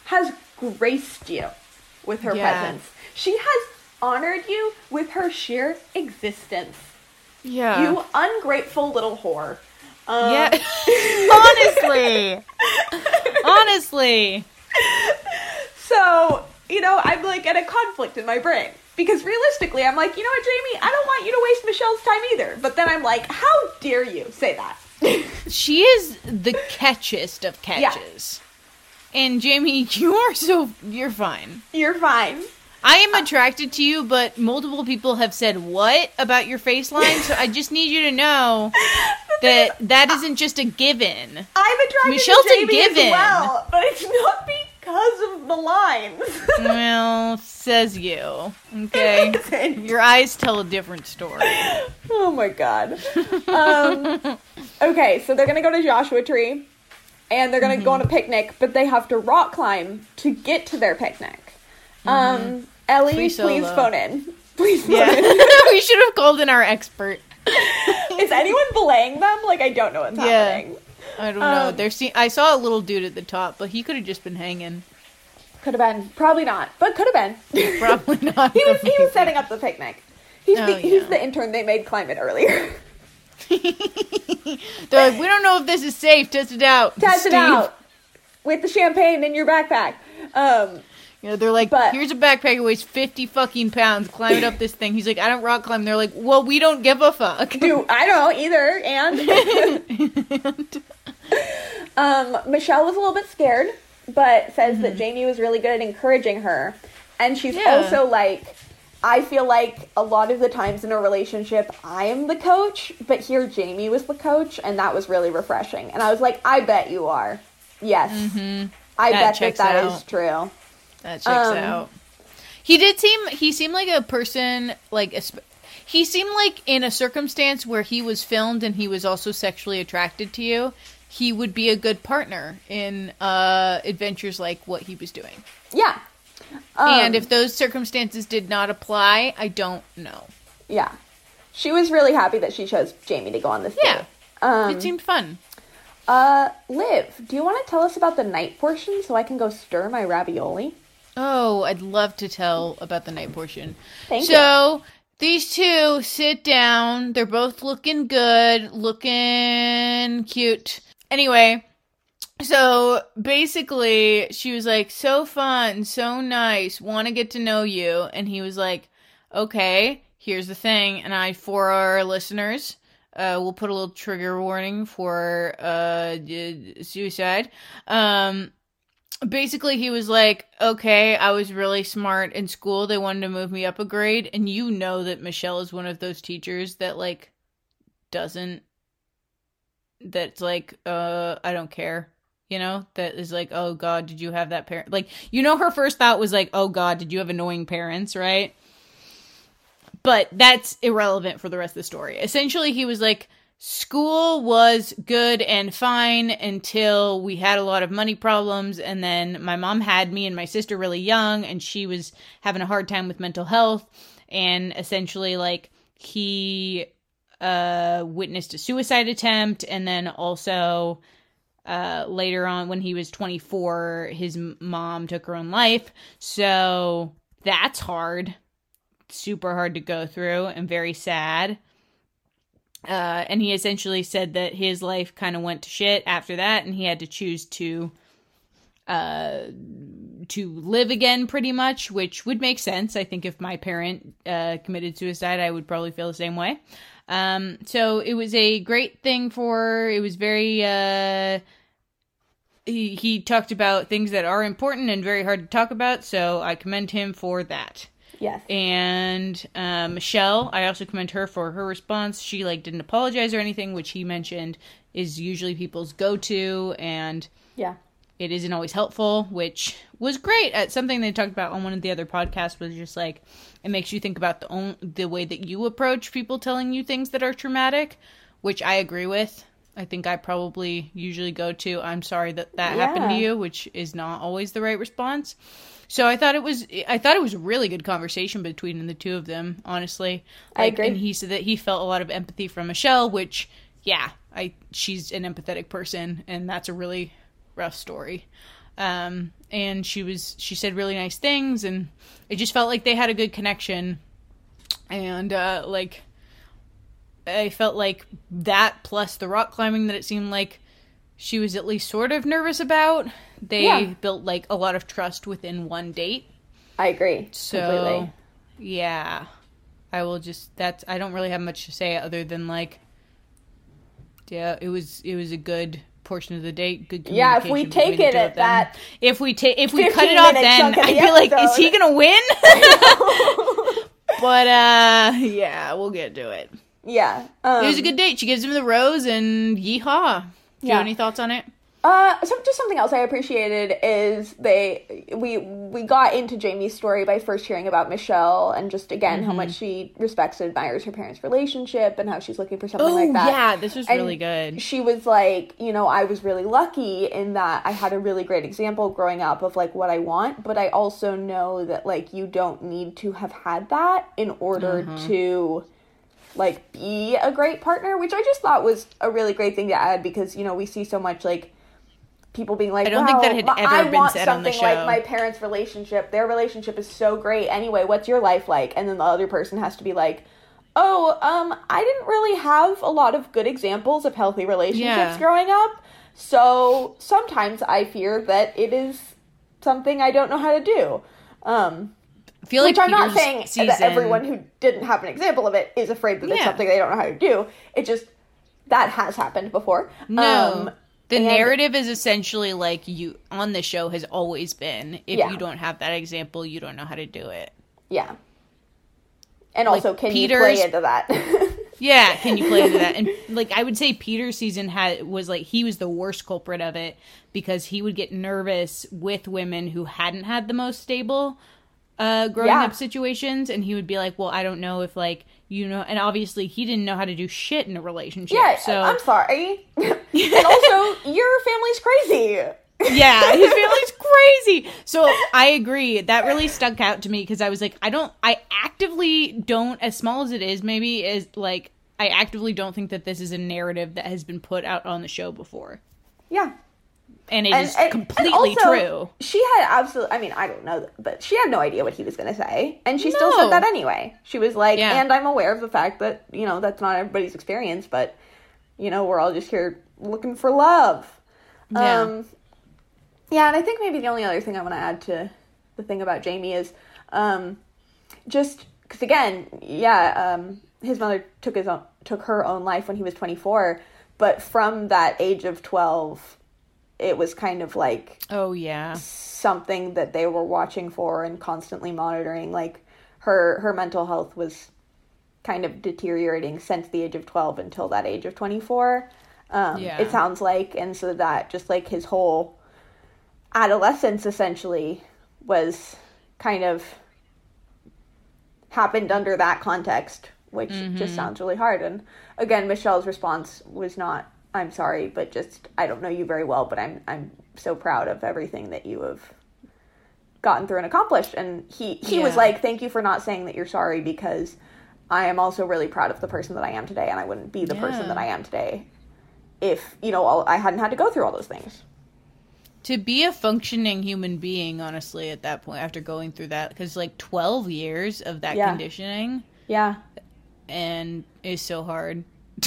[SPEAKER 2] has graced you with her
[SPEAKER 1] Yeah.
[SPEAKER 2] presence. She has honored you with her sheer existence.
[SPEAKER 1] yeah.
[SPEAKER 2] You ungrateful little whore. Um,
[SPEAKER 1] yeah. Honestly. Honestly.
[SPEAKER 2] So, you know, I'm like at a conflict in my brain. Because realistically, I'm like, you know what, Jamie? I don't want you to waste Michelle's time either. But then I'm like, how dare you say that?
[SPEAKER 1] She is the catchest of catches. Yeah. And Jamie, you are so you're fine.
[SPEAKER 2] You're fine.
[SPEAKER 1] I am attracted to you, but multiple people have said what about your face line, so I just need you to know that that isn't just a given.
[SPEAKER 2] I'm attracted
[SPEAKER 1] Michelle's
[SPEAKER 2] to
[SPEAKER 1] a
[SPEAKER 2] Jamie as
[SPEAKER 1] given.
[SPEAKER 2] well, but it's not because of the lines.
[SPEAKER 1] Well, says you. Okay. Your eyes tell a different story.
[SPEAKER 2] oh my god. Um, okay, so they're gonna go to Joshua Tree, and they're gonna go on a picnic, but they have to rock climb to get to their picnic. Um, Ellie,
[SPEAKER 1] Free
[SPEAKER 2] please phone in. Please phone
[SPEAKER 1] Yeah.
[SPEAKER 2] in.
[SPEAKER 1] we should have called in our expert.
[SPEAKER 2] Is anyone belaying them? Like, I don't know what's
[SPEAKER 1] Yeah.
[SPEAKER 2] happening.
[SPEAKER 1] I don't know.
[SPEAKER 2] Um,
[SPEAKER 1] There se- I saw a little dude at the top, but he could have just been hanging.
[SPEAKER 2] Could have been, probably not, but could have been.
[SPEAKER 1] Probably not.
[SPEAKER 2] he was he was setting up the picnic. He's
[SPEAKER 1] Oh,
[SPEAKER 2] the
[SPEAKER 1] yeah.
[SPEAKER 2] he's the intern they made climb it earlier.
[SPEAKER 1] They're like, we don't know if this is safe. Test it out.
[SPEAKER 2] Test
[SPEAKER 1] Steve.
[SPEAKER 2] it out with the champagne in your backpack. Um,
[SPEAKER 1] You know, they're like,
[SPEAKER 2] But-
[SPEAKER 1] here's a backpack that weighs 50 fucking pounds. Climb it up this thing. He's like, I don't rock climb. They're like, well, we don't give a fuck.
[SPEAKER 2] do I don't either. And um, Michelle was a little bit scared, but says that Jamie was really good at encouraging her, and she's
[SPEAKER 1] Mm-hmm. Yeah.
[SPEAKER 2] also like. I feel like a lot of the times in a relationship, I am the coach, but here Jamie was the coach, and that was really refreshing. And I was like, I bet you are. Yes. I
[SPEAKER 1] Mm-hmm. That
[SPEAKER 2] bet that that is
[SPEAKER 1] out.
[SPEAKER 2] true.
[SPEAKER 1] That checks
[SPEAKER 2] Um,
[SPEAKER 1] out. He did seem he seemed like a person like a, he seemed like in a circumstance where he was filmed and he was also sexually attracted to you, he would be a good partner in uh adventures like what he was doing.
[SPEAKER 2] Yeah. Um,
[SPEAKER 1] and if those circumstances did not apply, I don't know.
[SPEAKER 2] yeah, she was really happy that she chose Jamie to go on this
[SPEAKER 1] Yeah.
[SPEAKER 2] date. Um,
[SPEAKER 1] it seemed fun.
[SPEAKER 2] uh, Liv, do you want to tell us about the night portion so I can go stir my ravioli?
[SPEAKER 1] Oh, I'd love to tell about the night portion.
[SPEAKER 2] Thank you.
[SPEAKER 1] so these two sit down. They're both looking good, looking cute. Anyway, so basically, she was like, "So fun, so nice. Want to get to know you." And he was like, "Okay, here's the thing." And I, for our listeners, uh, we'll put a little trigger warning for uh suicide. Um, basically he was like okay i was really smart in school. They wanted to move me up a grade. And you know that michelle is one of those teachers that like doesn't that's like uh i don't care you know? That is like oh god did you have that parent like you know her first thought was like oh god did you have annoying parents right? But that's irrelevant for the rest of the story. Essentially, he was like, school was good and fine until we had a lot of money problems. And then my mom had me and my sister really young, and she was having a hard time with mental health. And essentially, like, he uh, witnessed a suicide attempt, and then also uh, later on when he was 24 his mom took her own life so that's hard super hard to go through and very sad uh, and he essentially said that his life kind of went to shit after that and he had to choose to uh, to live again pretty much which would make sense. I think if my parent uh, committed suicide i would probably feel the same way. Um, so it was a great thing for it was very uh he he talked about things that are important and very hard to talk about, so I commend him for that.
[SPEAKER 2] Yes.
[SPEAKER 1] And uh, Michelle, I also commend her for her response. She like didn't apologize or anything, which he mentioned is usually people's go-to, and
[SPEAKER 2] yeah,
[SPEAKER 1] it isn't always helpful, which was great. At something they talked about on one of the other podcasts was just like it makes you think about the own, the way that you approach people telling you things that are traumatic, which I agree with. I think I probably usually go to I'm sorry that that yeah. happened to you, which is not always the right response. So I thought it was I thought it was a really good conversation between the two of them, honestly.
[SPEAKER 2] Like, I agree.
[SPEAKER 1] And he said that he felt a lot of empathy from Michelle, which yeah, I she's an empathetic person and that's a really rough story. Um and she was she said really nice things and it just felt like they had a good connection and uh like I felt like that plus the rock climbing that it seemed like she was at least sort of nervous about. They yeah. built like a lot of trust within one date.
[SPEAKER 2] I agree.
[SPEAKER 1] So completely. yeah. I will just that's I don't really have much to say other than like yeah, it was it was a good portion of the date. Good
[SPEAKER 2] Yeah, if we take it at that
[SPEAKER 1] if we take if we cut it off then I'd be like, is he gonna win? but uh yeah, we'll get to it.
[SPEAKER 2] Yeah.
[SPEAKER 1] Um, it was a good date. She gives him the rose and yeehaw. Do yeah. you have any thoughts on it?
[SPEAKER 2] Uh, so just something else I appreciated is they we we got into Jamie's story by first hearing about Michelle and just again mm-hmm. how much she respects and admires her parents' relationship and how she's looking for something like that.
[SPEAKER 1] Yeah, this was and really good.
[SPEAKER 2] She was like, you know, I was really lucky in that I had a really great example growing up of like what I want, but I also know that like you don't need to have had that in order mm-hmm. to like be a great partner, which I just thought was a really great thing to add because you know we see so much like people being like, I don't think that had ever I been want said something on the show. like my parents' relationship. Their relationship is so great. Anyway, what's your life like? And then the other person has to be like, oh, um, I didn't really have a lot of good examples of healthy relationships yeah. growing up. So sometimes I fear that it is something I don't know how to do. Um, feel Which like I'm Peter's not saying season... that everyone who didn't have an example of it is afraid that it's yeah. something they don't know how to do. It just that has happened before.
[SPEAKER 1] No. Um, the and, narrative is essentially like you on the show has always been if yeah. you don't have that example, you don't know how to do it.
[SPEAKER 2] Yeah. And like also, can Peter's, you play into that?
[SPEAKER 1] yeah, can you play into that? And like I would say, Peter's season had was like he was the worst culprit of it because he would get nervous with women who hadn't had the most stable uh, growing yeah. up situations, and he would be like, "Well, I don't know if like you know," and obviously he didn't know how to do shit in a relationship. Yeah, so
[SPEAKER 2] I'm sorry. and also, your family's crazy.
[SPEAKER 1] yeah, his family's crazy. So I agree. That really stuck out to me because I was like, I don't, I actively don't, as small as it is, maybe is like, I actively don't think that this is a narrative that has been put out on the show before.
[SPEAKER 2] Yeah,
[SPEAKER 1] and it and, is and, completely and also, true.
[SPEAKER 2] She had absolutely. I mean, I don't know, but she had no idea what he was going to say, and she no. still said that anyway. She was like, yeah. "And I'm aware of the fact that you know that's not everybody's experience, but you know we're all just here looking for love." Yeah. Um, yeah, and I think maybe the only other thing I want to add to the thing about Jamie is um, just because again, yeah, um, his mother took his own took her own life when he was 24, but from that age of 12 it was kind of like
[SPEAKER 1] oh yeah.
[SPEAKER 2] something that they were watching for and constantly monitoring. Like her her mental health was kind of deteriorating since the age of 12 until that age of 24 um, yeah. it sounds like. And so that just like his whole adolescence essentially was kind of happened under that context, which just sounds really hard. And again, Michelle's response was not, "I'm sorry, but just I don't know you very well, but I'm I'm so proud of everything that you have gotten through and accomplished." And he he was like, "Thank you for not saying that you're sorry because I am also really proud of the person that I am today, and I wouldn't be the person that I am today if you know all, I hadn't had to go through all those things."
[SPEAKER 1] to be a functioning human being honestly at that point after going through that because like 12 years of that
[SPEAKER 2] Yeah.
[SPEAKER 1] conditioning
[SPEAKER 2] Yeah.
[SPEAKER 1] and is so hard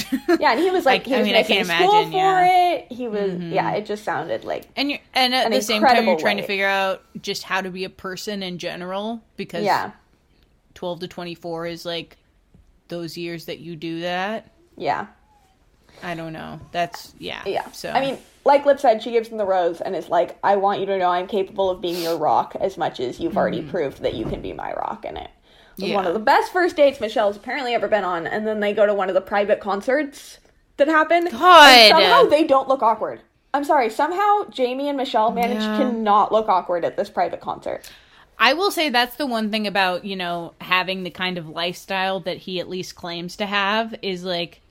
[SPEAKER 2] Yeah, and he was like,
[SPEAKER 1] I-
[SPEAKER 2] he
[SPEAKER 1] I mean, I can't
[SPEAKER 2] school
[SPEAKER 1] imagine,
[SPEAKER 2] for
[SPEAKER 1] yeah.
[SPEAKER 2] it. He was, mm-hmm. yeah, it just sounded like,
[SPEAKER 1] and you're and at
[SPEAKER 2] An
[SPEAKER 1] the same time you're trying
[SPEAKER 2] way.
[SPEAKER 1] to figure out just how to be a person in general because
[SPEAKER 2] yeah,
[SPEAKER 1] 12 to 24 is like those years that you do that
[SPEAKER 2] yeah,
[SPEAKER 1] i don't know that's yeah
[SPEAKER 2] yeah.
[SPEAKER 1] so
[SPEAKER 2] I mean, like Liv said, she gives him the rose and is like, I want you to know I'm capable of being your rock as much as you've already mm-hmm. proved that you can be my rock in it. Was one. Of the best first dates Michelle's apparently ever been on, and then they go to one of the private concerts that happen.
[SPEAKER 1] God.
[SPEAKER 2] somehow they don't look awkward. I'm sorry, somehow Jamie and Michelle managed
[SPEAKER 1] Yeah.
[SPEAKER 2] to not look awkward at this private concert.
[SPEAKER 1] I will say that's the one thing about, you know, having the kind of lifestyle that he at least claims to have is like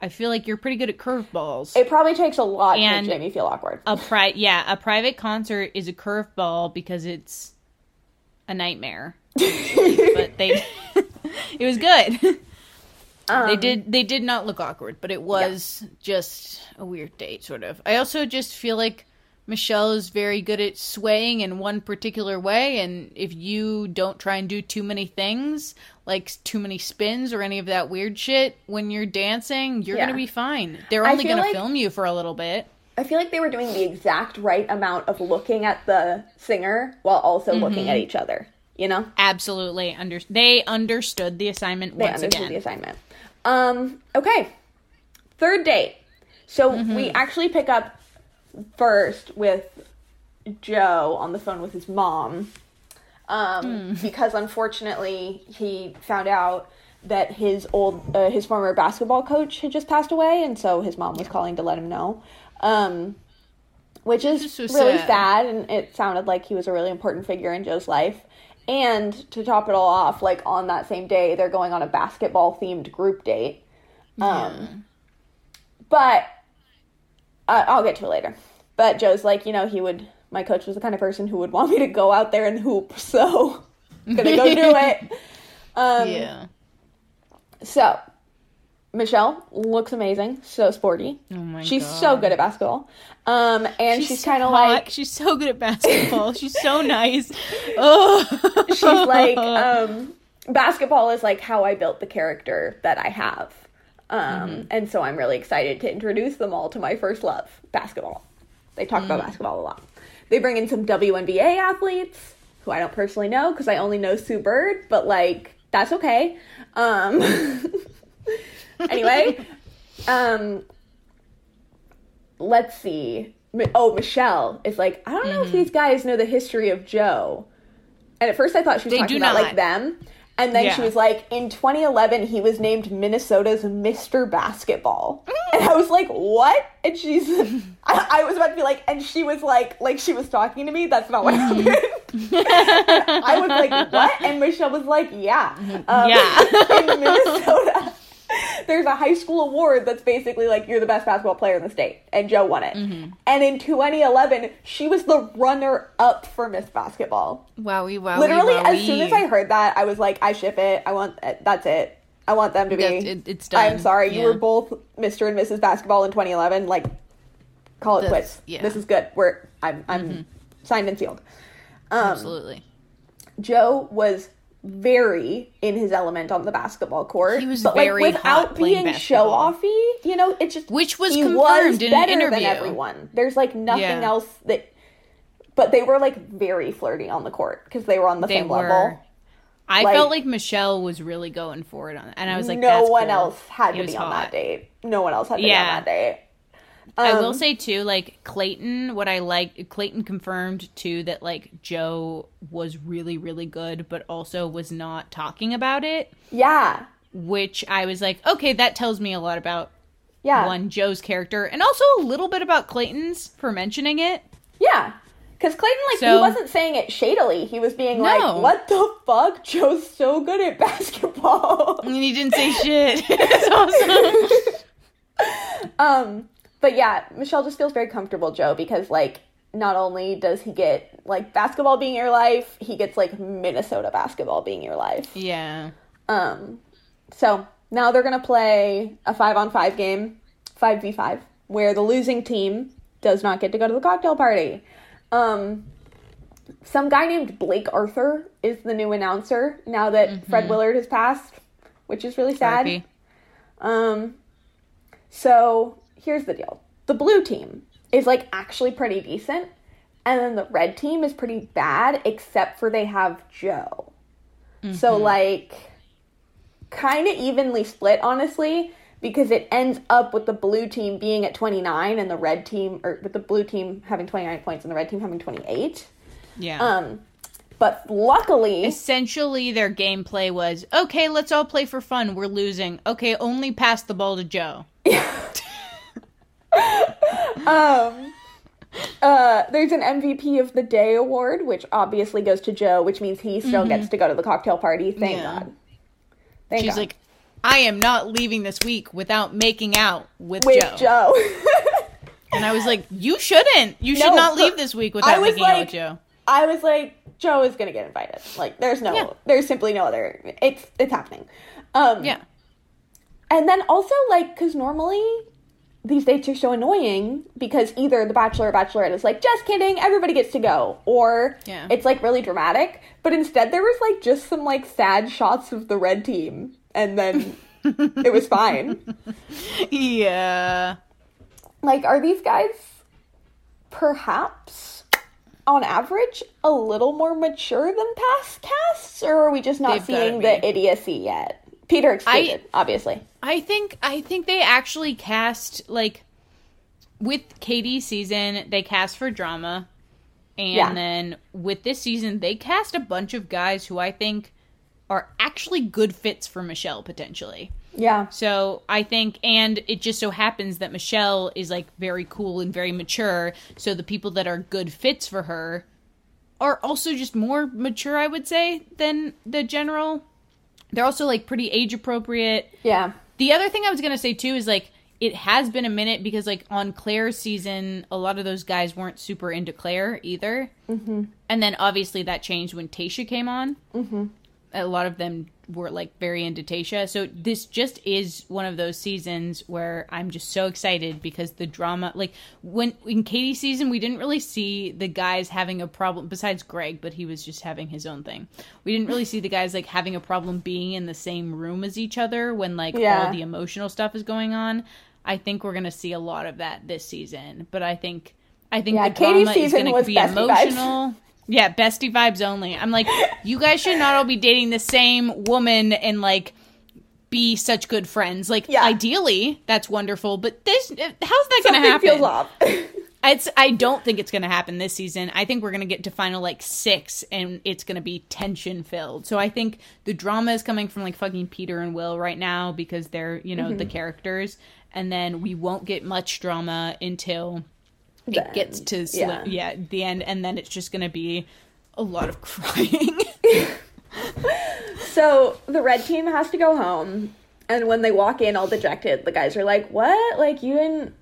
[SPEAKER 1] I feel like you're pretty good at curveballs.
[SPEAKER 2] It probably takes a lot
[SPEAKER 1] And-
[SPEAKER 2] to make Jamie feel awkward.
[SPEAKER 1] A pri yeah, a private concert is a curveball because it's a nightmare. But they it was good. they
[SPEAKER 2] Um,
[SPEAKER 1] did they did not look awkward, but it was just a weird date sort of. I also just feel like Michelle is very good at swaying in one particular way and if you don't try and do too many things, like too many spins or any of that weird shit when you're dancing, you're
[SPEAKER 2] Yeah.
[SPEAKER 1] going to be fine. They're only going
[SPEAKER 2] like-
[SPEAKER 1] to film you for a little bit.
[SPEAKER 2] I feel like they were doing the exact right amount of looking at the singer while also looking
[SPEAKER 1] Mm-hmm.
[SPEAKER 2] at each other. You know,
[SPEAKER 1] Absolutely. Under they understood the assignment
[SPEAKER 2] they
[SPEAKER 1] once
[SPEAKER 2] understood
[SPEAKER 1] again.
[SPEAKER 2] the assignment. Um. Okay. Third date. So
[SPEAKER 1] Mm-hmm.
[SPEAKER 2] we actually pick up first with Joe on the phone with his mom, um,
[SPEAKER 1] Hmm.
[SPEAKER 2] because unfortunately he found out that his old uh, his former basketball coach had just passed away, and so his mom was calling to let him know. Um, which is
[SPEAKER 1] is so
[SPEAKER 2] really
[SPEAKER 1] sad.
[SPEAKER 2] sad, and it sounded like he was a really important figure in Joe's life. And to top it all off, like on that same day, they're going on a basketball themed group date. Um, but uh, I'll get to it later. But Joe's like, you know, he would. My coach was the kind of person who would want me to go out there and hoop, so I'm gonna go do it. Um,
[SPEAKER 1] yeah.
[SPEAKER 2] So, Michelle looks amazing, so sporty.
[SPEAKER 1] Oh my
[SPEAKER 2] she's
[SPEAKER 1] god.
[SPEAKER 2] so good at basketball. Um, and she's,
[SPEAKER 1] so
[SPEAKER 2] kind of like
[SPEAKER 1] she's so good at basketball. she's so nice. Oh,
[SPEAKER 2] she's like um basketball is like how I built the character that I have. Um
[SPEAKER 1] Mm-hmm.
[SPEAKER 2] and so I'm really excited to introduce them all to my first love, basketball. They talk
[SPEAKER 1] Mm.
[SPEAKER 2] about basketball a lot. They bring in some WNBA athletes who I don't personally know because I only know Sue Bird, but like that's okay. Um anyway, um let's see. Oh, Michelle is like, I don't know if
[SPEAKER 1] Mm-hmm.
[SPEAKER 2] these guys know the history of Joe. And at first I thought she was
[SPEAKER 1] They
[SPEAKER 2] talking about
[SPEAKER 1] not.
[SPEAKER 2] like them. And then she was like, in 2011, he was named Minnesota's Mr. Basketball. And I was like, what? And she's, I, I was about to be like, and she was like, like she was talking to me. That's not what
[SPEAKER 1] Mm-hmm.
[SPEAKER 2] happened. I was like, what? And Michelle was like, yeah. Um,
[SPEAKER 1] Yeah.
[SPEAKER 2] in Minnesota, there's a high school award that's basically like, you're the best basketball player in the state. And Joe won it.
[SPEAKER 1] Mm-hmm.
[SPEAKER 2] And in 2011, she was the runner up for Miss Basketball.
[SPEAKER 1] wowie wowie.
[SPEAKER 2] Literally, as soon as I heard that, I was like, I ship it. I want, that's it. I want them to be.
[SPEAKER 1] It- it's done.
[SPEAKER 2] I'm sorry, you were both Mr. and Mrs. Basketball in 2011. Like, call it
[SPEAKER 1] That's-
[SPEAKER 2] quits.
[SPEAKER 1] yeah.
[SPEAKER 2] This is good. We're, I'm, I'm signed and sealed. Um,
[SPEAKER 1] absolutely.
[SPEAKER 2] Joe was very in his element on the basketball court.
[SPEAKER 1] He was
[SPEAKER 2] but
[SPEAKER 1] very
[SPEAKER 2] like
[SPEAKER 1] hot
[SPEAKER 2] without being show offy. You know, it's just
[SPEAKER 1] Which was
[SPEAKER 2] he
[SPEAKER 1] confirmed
[SPEAKER 2] was
[SPEAKER 1] in an interview.
[SPEAKER 2] than everyone. There's like nothing
[SPEAKER 1] Yeah.
[SPEAKER 2] else that. But they were like very flirty on the court because they were on the
[SPEAKER 1] They
[SPEAKER 2] same
[SPEAKER 1] were.
[SPEAKER 2] level.
[SPEAKER 1] I
[SPEAKER 2] like-
[SPEAKER 1] felt like Michelle was really going for it on, and I was like,
[SPEAKER 2] no one
[SPEAKER 1] cool.
[SPEAKER 2] else had
[SPEAKER 1] He
[SPEAKER 2] to be on that date. No one else had to be on that date.
[SPEAKER 1] I will
[SPEAKER 2] Um,
[SPEAKER 1] say too, like Clayton, what I like, Clayton confirmed too that like Joe was really, really good, but also was not talking about it,
[SPEAKER 2] Yeah,
[SPEAKER 1] which I was like, okay, that tells me a lot about
[SPEAKER 2] yeah,
[SPEAKER 1] one Joe's character, and also a little bit about Clayton's for mentioning it.
[SPEAKER 2] yeah. Because Clayton, like,
[SPEAKER 1] So-
[SPEAKER 2] he wasn't saying it shadily. He was being
[SPEAKER 1] No.
[SPEAKER 2] like, "What the fuck? Joe's so good at basketball."
[SPEAKER 1] And he didn't say shit. it's awesome.
[SPEAKER 2] um, but yeah, Michelle just feels very comfortable, Joe, because like, not only does he get like basketball being your life, he gets like Minnesota basketball being your life.
[SPEAKER 1] Yeah.
[SPEAKER 2] Um, so now they're gonna play a five on five game, five v five, where the losing team does not get to go to the cocktail party. Um, some guy named Blake Arthur is the new announcer now that Fred Willard has passed, which is really sad. Um, so here's the deal: the blue team is like actually pretty decent, and then the red team is pretty bad, except for they have Joe. So like, kind of evenly split, honestly, because it ends up with the blue team being at 29 and the red team, or with the blue team having 29 points and the red team having 28.
[SPEAKER 1] Yeah.
[SPEAKER 2] Um, but luckily,
[SPEAKER 1] Essentially, their gameplay was okay, let's all play for fun. We're losing. Okay, only pass the ball to Joe.
[SPEAKER 2] um, uh, there's an MVP of the Day award, which obviously goes to Joe, which means he still gets to go to the cocktail party. Thank
[SPEAKER 1] Mm-hmm. Yeah.
[SPEAKER 2] God. Thank
[SPEAKER 1] She's
[SPEAKER 2] God.
[SPEAKER 1] like, I am not leaving this week without making out with,
[SPEAKER 2] with
[SPEAKER 1] Joe.
[SPEAKER 2] Joe.
[SPEAKER 1] And I was like, you shouldn't. You should
[SPEAKER 2] No,
[SPEAKER 1] not leave this week without making out with Joe.
[SPEAKER 2] I was like, Joe is gonna get invited. Like, there's no,
[SPEAKER 1] Yeah.
[SPEAKER 2] there's simply no other. It's it's happening. Um,
[SPEAKER 1] Yeah.
[SPEAKER 2] And then also, like, because normally these dates are so annoying because either the bachelor or bachelorette is like, just kidding, everybody gets to go, or
[SPEAKER 1] Yeah.
[SPEAKER 2] it's like really dramatic. But instead, there was like just some like sad shots of the red team, and then it was fine.
[SPEAKER 1] Yeah.
[SPEAKER 2] Like, are these guys perhaps on average a little more mature than past casts, or are we just not
[SPEAKER 1] They've
[SPEAKER 2] seeing the idiocy yet? Peter excluded, obviously.
[SPEAKER 1] I think I think they actually cast like with Katie's season, they cast for drama. And
[SPEAKER 2] Yeah.
[SPEAKER 1] then with this season, they cast a bunch of guys who I think are actually good fits for Michelle potentially.
[SPEAKER 2] Yeah.
[SPEAKER 1] So I think, and it just so happens that Michelle is like very cool and very mature. So the people that are good fits for her are also just more mature, I would say, than the general. They're also like pretty age appropriate.
[SPEAKER 2] Yeah.
[SPEAKER 1] The other thing I was gonna say too is like it has been a minute because like on Clare's season, a lot of those guys weren't super into Claire either, mm-hmm. and then obviously that changed when Tayshia came on. Mm-hmm. A lot of them were like very into Tayshia, so this just is one of those seasons where I'm just so excited because the drama, like when in Katie's season, we didn't really see the guys having a problem besides Greg, but he was just having his own thing. We didn't really see the guys like having a problem being in the same room as each other when like
[SPEAKER 2] Yeah.
[SPEAKER 1] all the emotional stuff is going on. I think we're gonna see a lot of that this season. But I think I think
[SPEAKER 2] Yeah,
[SPEAKER 1] the
[SPEAKER 2] Katie's
[SPEAKER 1] drama is
[SPEAKER 2] season
[SPEAKER 1] gonna
[SPEAKER 2] was
[SPEAKER 1] be
[SPEAKER 2] bestie vibes.
[SPEAKER 1] Yeah, bestie vibes only. I'm like, you guys should not all be dating the same woman and like be such good friends. Like,
[SPEAKER 2] Yeah.
[SPEAKER 1] ideally, that's wonderful. But this, how's that gonna happen?
[SPEAKER 2] feels off.
[SPEAKER 1] It's. I don't think it's gonna happen this season. I think we're gonna get to final like six, and it's gonna be tension filled. So I think the drama is coming from like fucking Peter and Will right now because they're you know
[SPEAKER 2] Mm-hmm.
[SPEAKER 1] the characters, and then we won't get much drama until it
[SPEAKER 2] Then,
[SPEAKER 1] gets to
[SPEAKER 2] yeah.
[SPEAKER 1] yeah. yeah the end, and then it's just gonna be a lot of crying.
[SPEAKER 2] So the red team has to go home, and when they walk in all dejected, the guys are like, "What? Like you didn't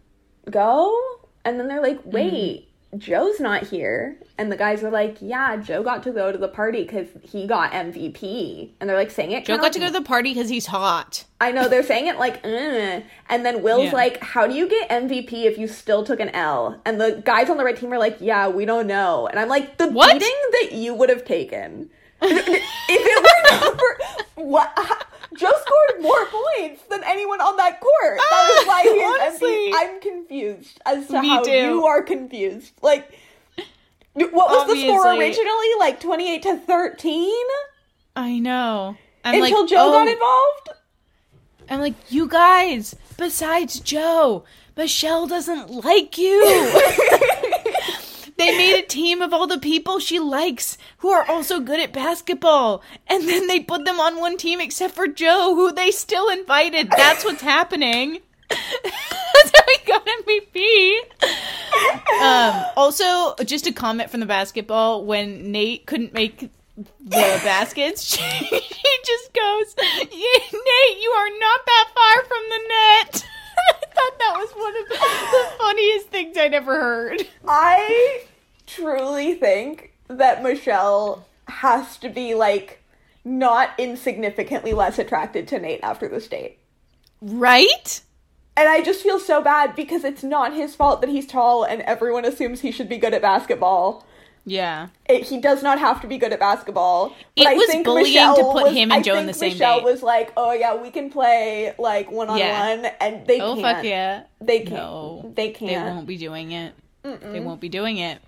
[SPEAKER 2] go?" And then they're like,
[SPEAKER 1] Mm-hmm.
[SPEAKER 2] "Wait, Joe's not here." And the guys are like, "Yeah, Joe got to go to the party because he got MVP." And they're like saying it.
[SPEAKER 1] Joe got to go to the party because he's hot.
[SPEAKER 2] I know they're saying it like, Ugh. and then Will's
[SPEAKER 1] Yeah.
[SPEAKER 2] like, "How do you get MVP if you still took an L?" And the guys on the red team are like, "Yeah, we don't know." And I'm like, "The
[SPEAKER 1] What?
[SPEAKER 2] beating that you would have taken if it were for what." Joe scored more points than anyone on that court. That is ah, why he is
[SPEAKER 1] Honestly.
[SPEAKER 2] MVP. I'm confused as to
[SPEAKER 1] Me
[SPEAKER 2] how
[SPEAKER 1] too.
[SPEAKER 2] you are confused. Like, what was the score
[SPEAKER 1] Obviously.
[SPEAKER 2] originally? Like 28 to 13
[SPEAKER 1] I know. I'm
[SPEAKER 2] until
[SPEAKER 1] like,
[SPEAKER 2] Joe
[SPEAKER 1] oh,
[SPEAKER 2] got involved.
[SPEAKER 1] I'm like, you guys, besides Joe, Michelle doesn't like you. they made a team of all the people she likes who are also good at basketball. And then they put them on one team except for Joe, who they still invited. That's what's happening. That's how he got MVP. um, also, just a comment from the basketball when Nayte couldn't make the baskets, she, she just goes, "Nayte, you are not that far from the net." I thought that was one of the, funniest things I'd ever heard.
[SPEAKER 2] I truly think that Michelle has to be like not insignificantly less attracted to Nayte after this date.
[SPEAKER 1] Right?
[SPEAKER 2] And I just feel so bad because it's not his fault that he's tall and everyone assumes he should be good at basketball.
[SPEAKER 1] Yeah.
[SPEAKER 2] It, he does not have to be good at basketball.
[SPEAKER 1] It
[SPEAKER 2] I
[SPEAKER 1] was
[SPEAKER 2] think
[SPEAKER 1] bullying
[SPEAKER 2] Michelle
[SPEAKER 1] to put
[SPEAKER 2] was-
[SPEAKER 1] him and Joe in the same
[SPEAKER 2] Michelle
[SPEAKER 1] date.
[SPEAKER 2] was like, "Oh yeah, we can play like one on one," and they
[SPEAKER 1] Oh
[SPEAKER 2] can't.
[SPEAKER 1] fuck yeah.
[SPEAKER 2] They can't.
[SPEAKER 1] No.
[SPEAKER 2] They can't.
[SPEAKER 1] They won't be doing it. They won't be doing it.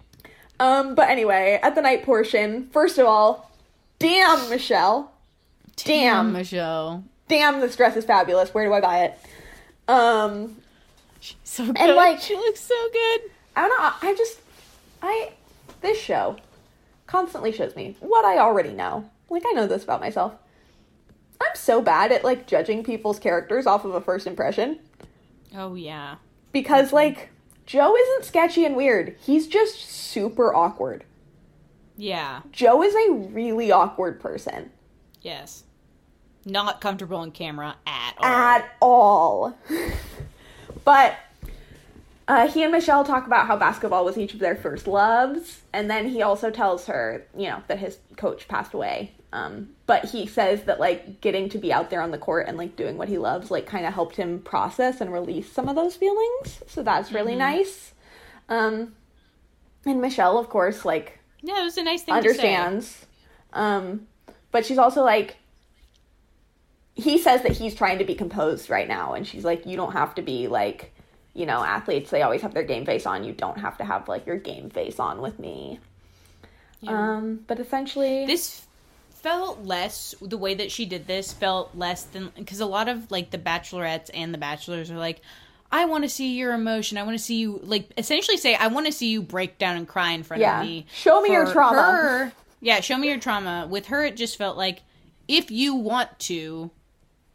[SPEAKER 2] Um, but anyway, at the night portion, first of all, damn Michelle, Damn.
[SPEAKER 1] Michelle.
[SPEAKER 2] damn this dress is fabulous. Where do I buy it? Um,
[SPEAKER 1] So good.
[SPEAKER 2] like-
[SPEAKER 1] she looks so good.
[SPEAKER 2] I don't know. I just, I, this show constantly shows me what I already know. Like, I know this about myself. I'm so bad at, like, judging people's characters off of a first impression.
[SPEAKER 1] Oh yeah.
[SPEAKER 2] Because, like, Joe isn't sketchy and weird. He's just super awkward.
[SPEAKER 1] Yeah.
[SPEAKER 2] Joe is a really awkward person.
[SPEAKER 1] Yes. Not comfortable on camera at all.
[SPEAKER 2] At all. but uh, he and Michelle talk about how basketball was each of their first loves, and then he also tells her, you know, that his coach passed away. Um, but he says that like getting to be out there on the court and like doing what he loves, like kind of helped him process and release some of those feelings. So that's really nice. Um, and Michelle, of course, like
[SPEAKER 1] yeah, it was a nice thing
[SPEAKER 2] understands. Um, but she's also like, he says that he's trying to be composed right now, and she's like, you don't have to be like, you know, athletes. They always have their game face on. You don't have to have like your game face on with me.
[SPEAKER 1] Yeah.
[SPEAKER 2] Um, but essentially,
[SPEAKER 1] this felt less the way that she did this felt less than because a lot of like the bachelorettes and the bachelors are like i want to see your emotion i want to see you like essentially say i want to see you break down and cry in front
[SPEAKER 2] Yeah.
[SPEAKER 1] of me
[SPEAKER 2] Show me your trauma.
[SPEAKER 1] her- yeah show me your trauma with her it just felt like if you want to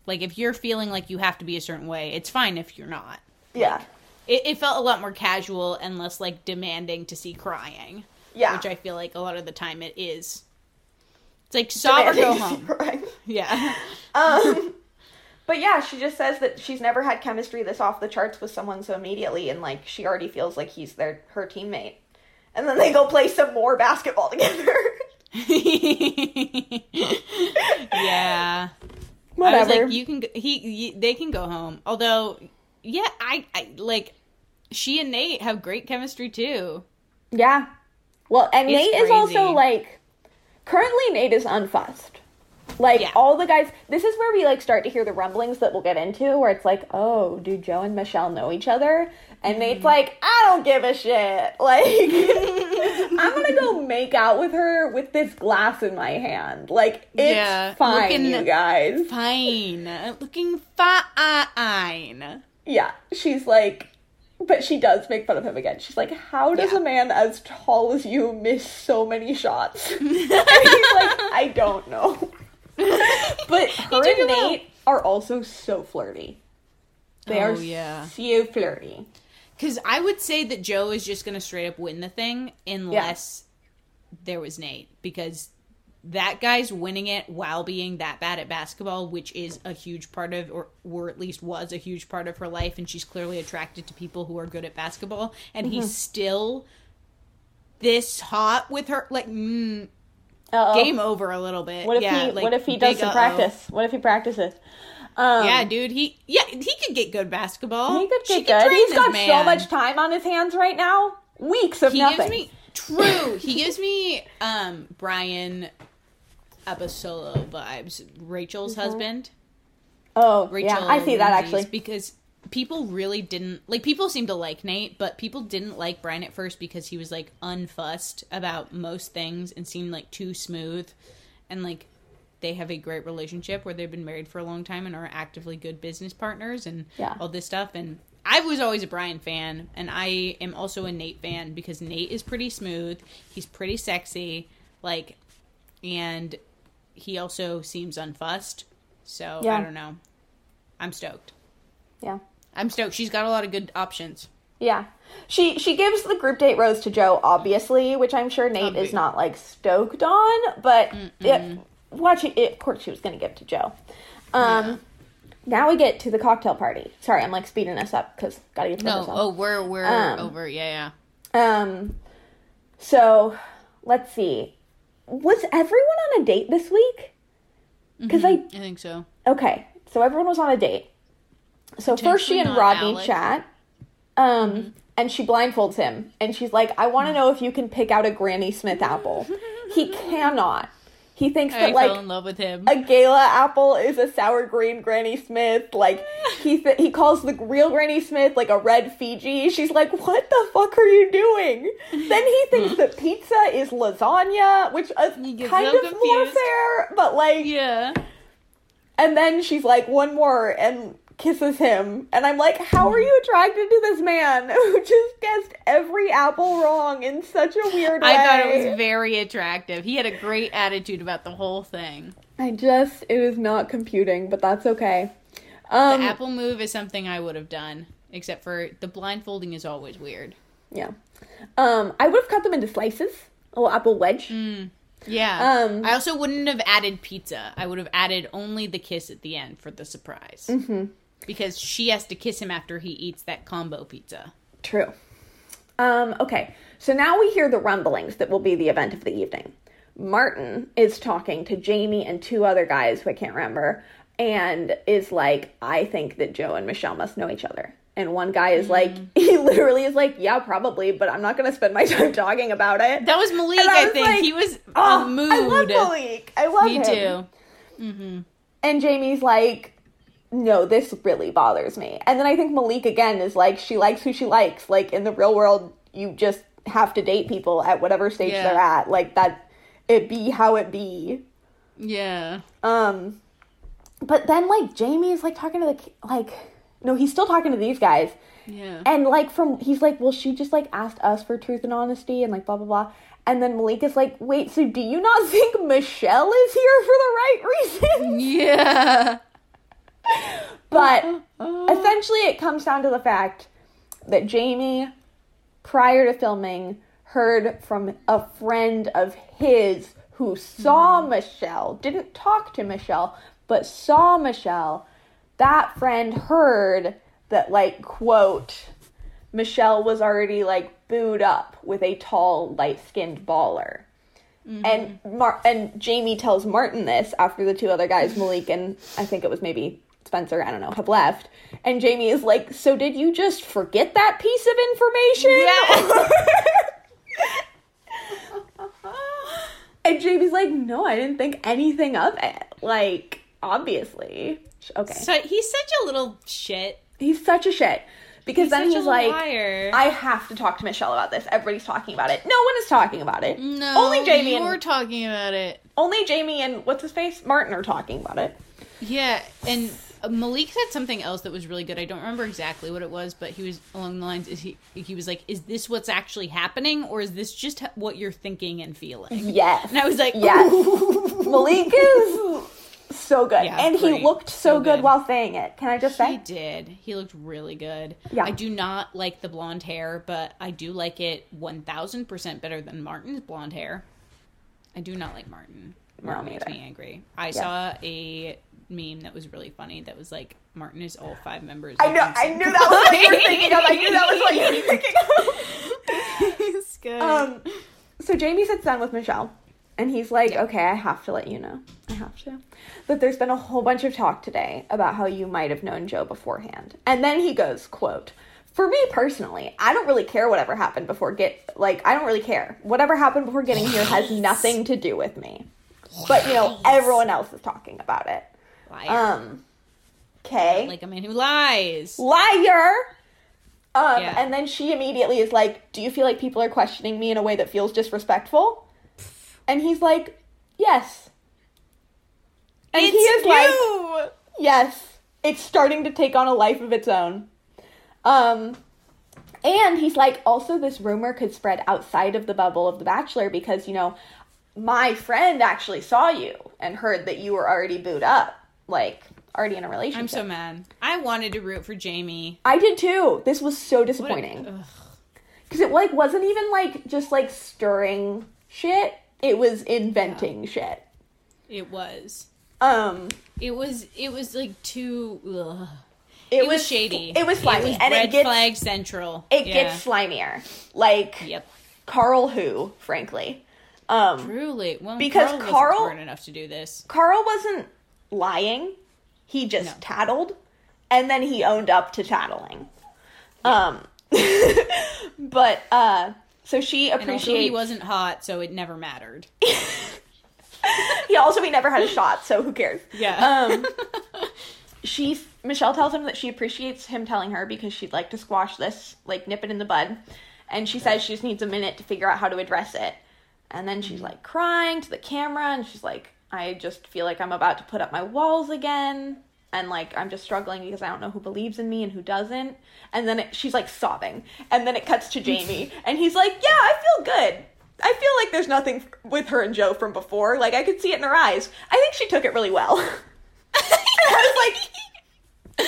[SPEAKER 1] like if you're feeling like you have to be a certain way it's fine if you're not
[SPEAKER 2] yeah,
[SPEAKER 1] it, it felt a lot more casual and less like demanding to see crying
[SPEAKER 2] yeah.
[SPEAKER 1] which i feel like a lot of the time it is it's like sob or go home yeah
[SPEAKER 2] Um, but yeah, she just says that she's never had chemistry this off the charts with someone so immediately, and like she already feels like he's their her teammate. And then they go play some more basketball together.
[SPEAKER 1] yeah. I
[SPEAKER 2] Whatever.
[SPEAKER 1] was like, you can. he, they can go home. Although, yeah, I, I like. She and Nayte have great chemistry too.
[SPEAKER 2] yeah. Well, and
[SPEAKER 1] It's
[SPEAKER 2] Nayte is also like currently Nayte is unfussed. Like
[SPEAKER 1] Yeah.
[SPEAKER 2] all the guys, this is where we like start to hear the rumblings that we'll get into, where it's like, oh, do Joe and Michelle know each other? And
[SPEAKER 1] Mm-hmm.
[SPEAKER 2] Nayte's like, I don't give a shit. Like, I'm gonna go make out with her with this glass in my hand. Like, it's
[SPEAKER 1] Yeah,
[SPEAKER 2] fine, you guys.
[SPEAKER 1] Fine, looking fine.
[SPEAKER 2] Yeah, she's like, but she does make fun of him again. She's like, how does
[SPEAKER 1] Yeah.
[SPEAKER 2] a man as tall as you miss so many shots? and he's like, I don't know. But her and. Nayte are also so flirty. They
[SPEAKER 1] Oh,
[SPEAKER 2] are
[SPEAKER 1] yeah.
[SPEAKER 2] so flirty.
[SPEAKER 1] Because I would say that Joe is just going to straight up win the thing unless there was Nayte. Because that guy's winning it while being that bad at basketball, which is a huge part of, or, or at least was a huge part of her life. And she's clearly attracted to people who are good at basketball. And
[SPEAKER 2] Mm-hmm.
[SPEAKER 1] he's still this hot with her. Like, mm, game over a little bit.
[SPEAKER 2] What if
[SPEAKER 1] yeah,
[SPEAKER 2] he?
[SPEAKER 1] like,
[SPEAKER 2] what if he does some
[SPEAKER 1] uh-oh.
[SPEAKER 2] practice? What if he practices? Um,
[SPEAKER 1] Yeah, dude. He yeah he could get good basketball.
[SPEAKER 2] he could
[SPEAKER 1] She
[SPEAKER 2] get good.
[SPEAKER 1] train
[SPEAKER 2] He's got so much time on his hands right now. Weeks of
[SPEAKER 1] he
[SPEAKER 2] nothing.
[SPEAKER 1] gives me true he gives me um bryan abasolo vibes rachel's husband
[SPEAKER 2] oh,
[SPEAKER 1] rachel
[SPEAKER 2] Mm-hmm. yeah, I see that actually.
[SPEAKER 1] because people really didn't like people seem to like nayte but people didn't like bryan at first because he was like unfussed about most things and seemed like too smooth and like they have a great relationship where they've been married for a long time and are actively good business partners and
[SPEAKER 2] Yeah.
[SPEAKER 1] all this stuff and I was always a Bryan fan and I am also a Nayte fan because Nayte is pretty smooth, he's pretty sexy, like and he also seems unfussed. So I don't know. I'm stoked.
[SPEAKER 2] Yeah.
[SPEAKER 1] I'm stoked. She's got a lot of good options.
[SPEAKER 2] Yeah. She she gives the group date rose to Joe, obviously, which I'm sure Nayte is not like stoked on, but it, watching it, of course she was gonna give to Joe. Um now we get to the cocktail party. Sorry, I'm like speeding us up because gotta get to
[SPEAKER 1] No, oh, we're we're
[SPEAKER 2] Um,
[SPEAKER 1] over. Yeah,
[SPEAKER 2] Um so let's see. Was everyone on a date this week? Because mm-hmm. I
[SPEAKER 1] yeah. I think so.
[SPEAKER 2] Okay, so everyone was on a date. So first she and Rodney
[SPEAKER 1] Alex.
[SPEAKER 2] chat. Um mm-hmm. and she blindfolds him and she's like, "I want to mm. know if you can pick out a Granny Smith apple." he cannot. He thinks
[SPEAKER 1] I
[SPEAKER 2] that like
[SPEAKER 1] fell in love with him.
[SPEAKER 2] a gala apple is a sour green Granny Smith. Like he th- he calls the real Granny Smith like a red Fiji. She's like, "What the fuck are you doing?" Then he thinks that pizza is lasagna, which is kind
[SPEAKER 1] so
[SPEAKER 2] of more
[SPEAKER 1] confused.
[SPEAKER 2] fair, but like
[SPEAKER 1] yeah.
[SPEAKER 2] and then she's like, one more, and kisses him. And I'm like, how are you attracted to this man who just guessed every apple wrong in such a weird way?
[SPEAKER 1] I thought it was very attractive. He had a great attitude about the whole thing.
[SPEAKER 2] I just, it was not computing, but that's okay.
[SPEAKER 1] The
[SPEAKER 2] Um,
[SPEAKER 1] apple move is something I would have done, except for the blindfolding is always weird.
[SPEAKER 2] yeah. Um, I would have cut them into slices, a little apple wedge.
[SPEAKER 1] Yeah.
[SPEAKER 2] Um,
[SPEAKER 1] I also wouldn't have added pizza. I would have added only the kiss at the end for the surprise. Mm-hmm. Because she has to kiss him after he eats that combo pizza.
[SPEAKER 2] True. Um, okay, so now we hear the rumblings that will be the event of the evening. Martin is talking to Jamie and two other guys who I can't remember, and is like, I think that Joe and Michelle must know each other. And one guy is like, he literally is like, yeah, probably, but I'm not going to spend my time talking about it.
[SPEAKER 1] That was Malik,
[SPEAKER 2] I
[SPEAKER 1] I, think.
[SPEAKER 2] like,
[SPEAKER 1] he was
[SPEAKER 2] Oh,
[SPEAKER 1] on mood.
[SPEAKER 2] I love Malik. I love
[SPEAKER 1] Me
[SPEAKER 2] him.
[SPEAKER 1] too.
[SPEAKER 2] And Jamie's like, no, this really bothers me. And then I think Malik again is like, she likes who she likes. Like in the real world, you just have to date people at whatever stage
[SPEAKER 1] Yeah.
[SPEAKER 2] they're at. Like that, it be how it be.
[SPEAKER 1] Yeah.
[SPEAKER 2] Um, but then like Jamie is like talking to the like, no, he's still talking to these guys.
[SPEAKER 1] Yeah.
[SPEAKER 2] And like from he's like, well, she just like asked us for truth and honesty and like blah blah blah. And then Malik is like, wait, so do you not think Michelle is here for the right reason?
[SPEAKER 1] Yeah.
[SPEAKER 2] But essentially, it comes down to the fact that Jamie, prior to filming, heard from a friend of his who saw mm-hmm. Michelle, didn't talk to Michelle, but saw Michelle. That friend heard that, like, quote, Michelle was already, like, booed up with a tall, light skinned baller. Mm-hmm. And Mar- and Jamie tells Martin this after the two other guys, Malik and I think it was maybe Spencer, I don't know, have left. And Jamie is like, "So did you just forget that piece of information?" Yeah. and Jamie's like, "No, I didn't think anything of it. Like, obviously." Okay.
[SPEAKER 1] So he's such a little shit.
[SPEAKER 2] he's such a shit because
[SPEAKER 1] He's
[SPEAKER 2] then he's like,
[SPEAKER 1] liar.
[SPEAKER 2] "I have to talk to Michelle about this. Everybody's talking about it. No one is talking about it.
[SPEAKER 1] No,
[SPEAKER 2] only Jamie and
[SPEAKER 1] were talking about it.
[SPEAKER 2] only Jamie and what's his face Martin are talking about it."
[SPEAKER 1] Yeah, and Uh, Malik said something else that was really good. I don't remember exactly what it was, but he was along the lines. Is he? He was like, "Is this what's actually happening, or is this just what you're thinking and feeling?"
[SPEAKER 2] Yes.
[SPEAKER 1] And I was like,
[SPEAKER 2] Yes. Malik is so good.
[SPEAKER 1] Yeah,
[SPEAKER 2] and he looked so,
[SPEAKER 1] So
[SPEAKER 2] good.
[SPEAKER 1] good.
[SPEAKER 2] while saying it. Can I just
[SPEAKER 1] He
[SPEAKER 2] say?
[SPEAKER 1] He did. He looked really good.
[SPEAKER 2] Yeah.
[SPEAKER 1] I do not like the blonde hair, but I do like it one thousand percent better than Martin's blonde hair. I do not like Martin. Martin
[SPEAKER 2] me
[SPEAKER 1] makes
[SPEAKER 2] either.
[SPEAKER 1] me angry. I saw a meme that was really funny. That was like Martin is all five members.
[SPEAKER 2] I know. I knew that was what you were thinking of. I knew that was what you were thinking
[SPEAKER 1] It's good.
[SPEAKER 2] Um, so Jamie sits down with Michelle, and he's like, "Okay, I have to let you know. I have to that there's been a whole bunch of talk today about how you might have known Joe beforehand." And then he goes, "Quote." For me personally, I don't really care whatever happened before get like I don't really care. Whatever happened before getting here has nothing to do with me. But you know, everyone else is talking about it.
[SPEAKER 1] Liar.
[SPEAKER 2] Um okay.
[SPEAKER 1] like a man who lies.
[SPEAKER 2] liar. Um,
[SPEAKER 1] Yeah.
[SPEAKER 2] and then she immediately is like, "Do you feel like people are questioning me in a way that feels disrespectful?" And he's like, "Yes." And he is like,
[SPEAKER 1] you.
[SPEAKER 2] "Yes, it's starting to take on a life of its own." Um, and he's like, "Also, this rumor could spread outside of the bubble of The Bachelor because you know, my friend actually saw you and heard that you were already booed up, like." already in a relationship.
[SPEAKER 1] I'm so mad. I wanted to root for Jamie.
[SPEAKER 2] I did too. This was so disappointing
[SPEAKER 1] ugh.
[SPEAKER 2] because it like wasn't even like just like stirring shit. It was inventing shit.
[SPEAKER 1] It was.
[SPEAKER 2] Um,
[SPEAKER 1] It was. It was like too. Ugh.
[SPEAKER 2] it,
[SPEAKER 1] It, was, shady.
[SPEAKER 2] It was slimy, and
[SPEAKER 1] red
[SPEAKER 2] it gets
[SPEAKER 1] flag central.
[SPEAKER 2] it
[SPEAKER 1] Yeah.
[SPEAKER 2] gets slimier. Like
[SPEAKER 1] Yep.
[SPEAKER 2] Karl, who frankly, um,
[SPEAKER 1] Truly. Well,
[SPEAKER 2] Because
[SPEAKER 1] Karl, wasn't smart enough to do this.
[SPEAKER 2] Karl wasn't lying. He just
[SPEAKER 1] No.
[SPEAKER 2] tattled, and then he owned up to tattling. Um, but uh, so she appreciates.
[SPEAKER 1] he wasn't hot, so it never mattered.
[SPEAKER 2] he also he never had a shot, so who cares?
[SPEAKER 1] Yeah.
[SPEAKER 2] Um, she Michelle tells him that she appreciates him telling her because she'd like to squash this, like nip it in the bud, and she says she just needs a minute to figure out how to address it. And then she's like crying to the camera, and she's like, "I just feel like I'm about to put up my walls again." And like I'm just struggling because I don't know who believes in me and who doesn't. And then it, she's like sobbing, and then it cuts to Jamie, and he's like, "Yeah, I feel good. I feel like there's nothing with her and Joe from before. Like I could see it in her eyes. I think she took it really well." and I was like,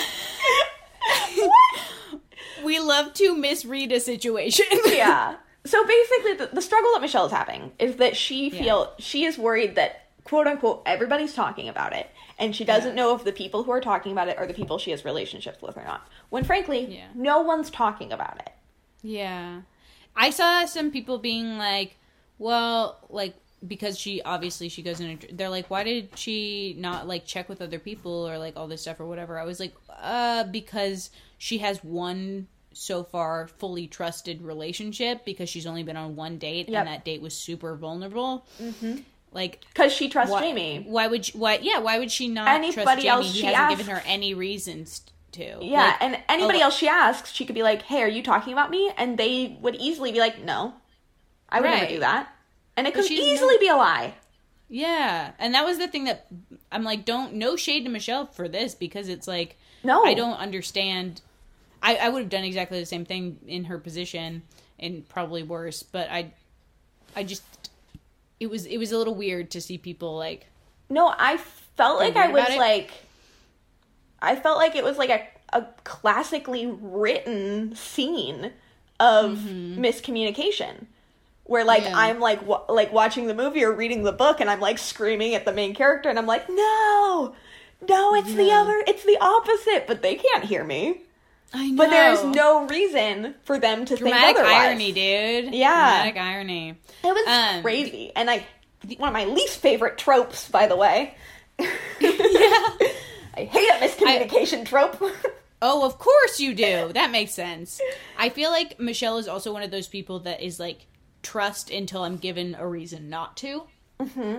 [SPEAKER 1] we love to misread a situation.
[SPEAKER 2] yeah. So basically, the, the struggle that Michelle is having is that she
[SPEAKER 1] Yeah.
[SPEAKER 2] feel she is worried that quote unquote everybody's talking about it, and she doesn't know if the people who are talking about it are the people she has relationships with or not. When frankly,
[SPEAKER 1] Yeah.
[SPEAKER 2] no one's talking about it.
[SPEAKER 1] Yeah. I saw some people being like, well, like because she obviously she goes in a, they're like why did she not like check with other people or like all this stuff or whatever. I was like, uh because she has one so far fully trusted relationship because she's only been on one date
[SPEAKER 2] Yep.
[SPEAKER 1] and that date was super vulnerable. Mm-hmm. Like
[SPEAKER 2] Because she trusts
[SPEAKER 1] why,
[SPEAKER 2] Jamie.
[SPEAKER 1] Why would she, why yeah, why would she not
[SPEAKER 2] Anybody
[SPEAKER 1] trust Jamie?
[SPEAKER 2] else
[SPEAKER 1] he
[SPEAKER 2] she
[SPEAKER 1] hasn't
[SPEAKER 2] asks-
[SPEAKER 1] given her any reasons to.
[SPEAKER 2] Yeah,
[SPEAKER 1] Like,
[SPEAKER 2] and anybody
[SPEAKER 1] a-
[SPEAKER 2] else she asks, she could be like, "Hey, are you talking about me?" And they would easily be like, "No, I would never do that." And it
[SPEAKER 1] But
[SPEAKER 2] could easily
[SPEAKER 1] know-
[SPEAKER 2] be a lie.
[SPEAKER 1] Yeah, and that was the thing that I'm like, don't no shade to Michelle for this because it's like
[SPEAKER 2] No,
[SPEAKER 1] I don't understand. I I would have done exactly the same thing in her position and probably worse, but I I just it was it was a little weird to see people like
[SPEAKER 2] No, I felt like I was like I felt like it was like a a classically written scene of miscommunication. Where like
[SPEAKER 1] Mm-hmm. Yeah.
[SPEAKER 2] I'm like wa- like watching the movie or reading the book and I'm like screaming at the main character and I'm like no! No it's the other it's the opposite! But they can't hear me
[SPEAKER 1] I know.
[SPEAKER 2] but there is no reason for them to
[SPEAKER 1] dramatic
[SPEAKER 2] think otherwise
[SPEAKER 1] irony, dude.
[SPEAKER 2] Yeah.
[SPEAKER 1] dramatic irony.
[SPEAKER 2] it was
[SPEAKER 1] Um,
[SPEAKER 2] crazy and I one of my least favorite tropes by the way
[SPEAKER 1] Yeah.
[SPEAKER 2] I hate a miscommunication trope.
[SPEAKER 1] Oh, of course you do. That makes sense. I feel like Michelle is also one of those people that is like trust until I'm given a reason not to. Mm-hmm.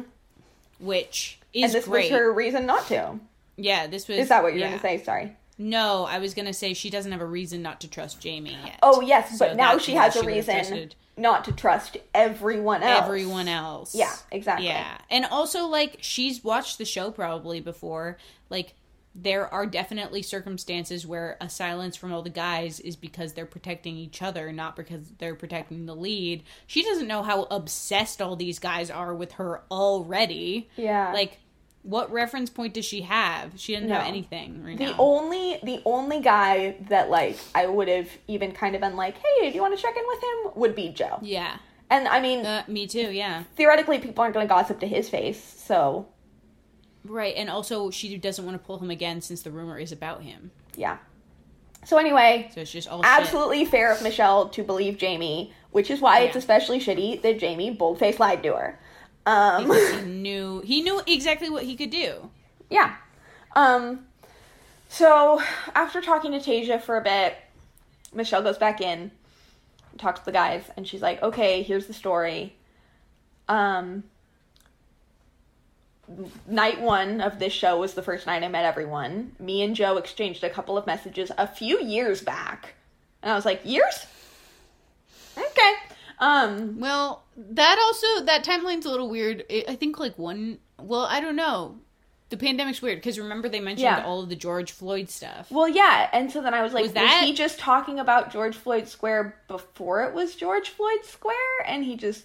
[SPEAKER 1] Which is
[SPEAKER 2] and this
[SPEAKER 1] great.
[SPEAKER 2] was her reason not to.
[SPEAKER 1] Yeah, this was.
[SPEAKER 2] Is that what you're
[SPEAKER 1] yeah.
[SPEAKER 2] going to say? Sorry.
[SPEAKER 1] No, I was gonna say she doesn't have a reason not to trust Jamie yet.
[SPEAKER 2] Oh yes,
[SPEAKER 1] So
[SPEAKER 2] but now she has a
[SPEAKER 1] she
[SPEAKER 2] reason not to trust everyone else.
[SPEAKER 1] Everyone else.
[SPEAKER 2] Yeah, exactly.
[SPEAKER 1] Yeah, and also like she's watched the show probably before. Like there are definitely circumstances where a silence from all the guys is because they're protecting each other, not because they're protecting the lead. She doesn't know how obsessed all these guys are with her already.
[SPEAKER 2] Yeah.
[SPEAKER 1] Like, what reference point does she have? She doesn't have anything right
[SPEAKER 2] The
[SPEAKER 1] now.
[SPEAKER 2] only the only guy that like I would have even kind of been like, "Hey, do you want to check in with him?" would be Joe.
[SPEAKER 1] yeah.
[SPEAKER 2] And I mean,
[SPEAKER 1] Uh, me too. Yeah.
[SPEAKER 2] theoretically people aren't going to gossip to his face, so
[SPEAKER 1] Right, and also she doesn't want to pull him again since the rumor is about him.
[SPEAKER 2] yeah. So anyway,
[SPEAKER 1] So it's just all shit.
[SPEAKER 2] absolutely fair of Michelle to believe Jamie, which is why it's especially shitty that Jamie boldface lied to her. Um,
[SPEAKER 1] Because he knew he knew exactly what he could do.
[SPEAKER 2] yeah. Um, so after talking to Tayshia for a bit, Michelle goes back in, talks to the guys, and she's like, "Okay, here's the story. Um, night one of this show was the first night I met everyone. Me and Joe exchanged a couple of messages a few years back, and I was like, years? Okay. Um,
[SPEAKER 1] Well, that also that timeline's a little weird. I I think like one. Well, I don't know. The pandemic's weird because remember they mentioned
[SPEAKER 2] Yeah.
[SPEAKER 1] all of the George Floyd stuff.
[SPEAKER 2] Well, yeah, and so then I was like,
[SPEAKER 1] Was
[SPEAKER 2] was, he just talking about George Floyd Square before it was George Floyd Square, and he just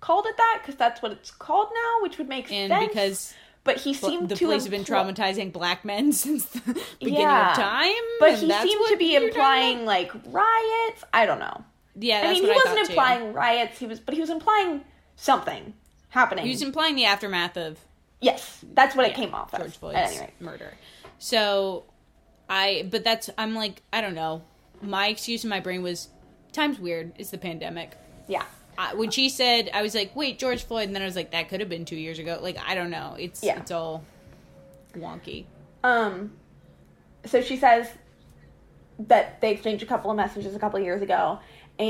[SPEAKER 2] called it that because that's what it's called now, which would make
[SPEAKER 1] and
[SPEAKER 2] sense.
[SPEAKER 1] because
[SPEAKER 2] but he seemed
[SPEAKER 1] the
[SPEAKER 2] to
[SPEAKER 1] police have been traumatizing black men since the beginning
[SPEAKER 2] Yeah.
[SPEAKER 1] of time.
[SPEAKER 2] But he seemed to be implying like riots. I don't know.
[SPEAKER 1] Yeah,
[SPEAKER 2] I mean, he
[SPEAKER 1] I
[SPEAKER 2] wasn't
[SPEAKER 1] thought, too.
[SPEAKER 2] implying riots. He was, but he was implying something happening.
[SPEAKER 1] He was implying the aftermath of
[SPEAKER 2] yes, that's what it came off
[SPEAKER 1] George
[SPEAKER 2] as.
[SPEAKER 1] Floyd's
[SPEAKER 2] At any rate.
[SPEAKER 1] murder. So, I but that's I'm like I don't know. My excuse in my brain was time's weird. It's the pandemic.
[SPEAKER 2] Yeah.
[SPEAKER 1] I, when she said, I was like, "Wait, George Floyd," and then I was like, "That could have been two years ago." Like, I don't know. It's
[SPEAKER 2] Yeah.
[SPEAKER 1] it's all wonky.
[SPEAKER 2] Um, so she says that they exchanged a couple of messages a couple of years ago,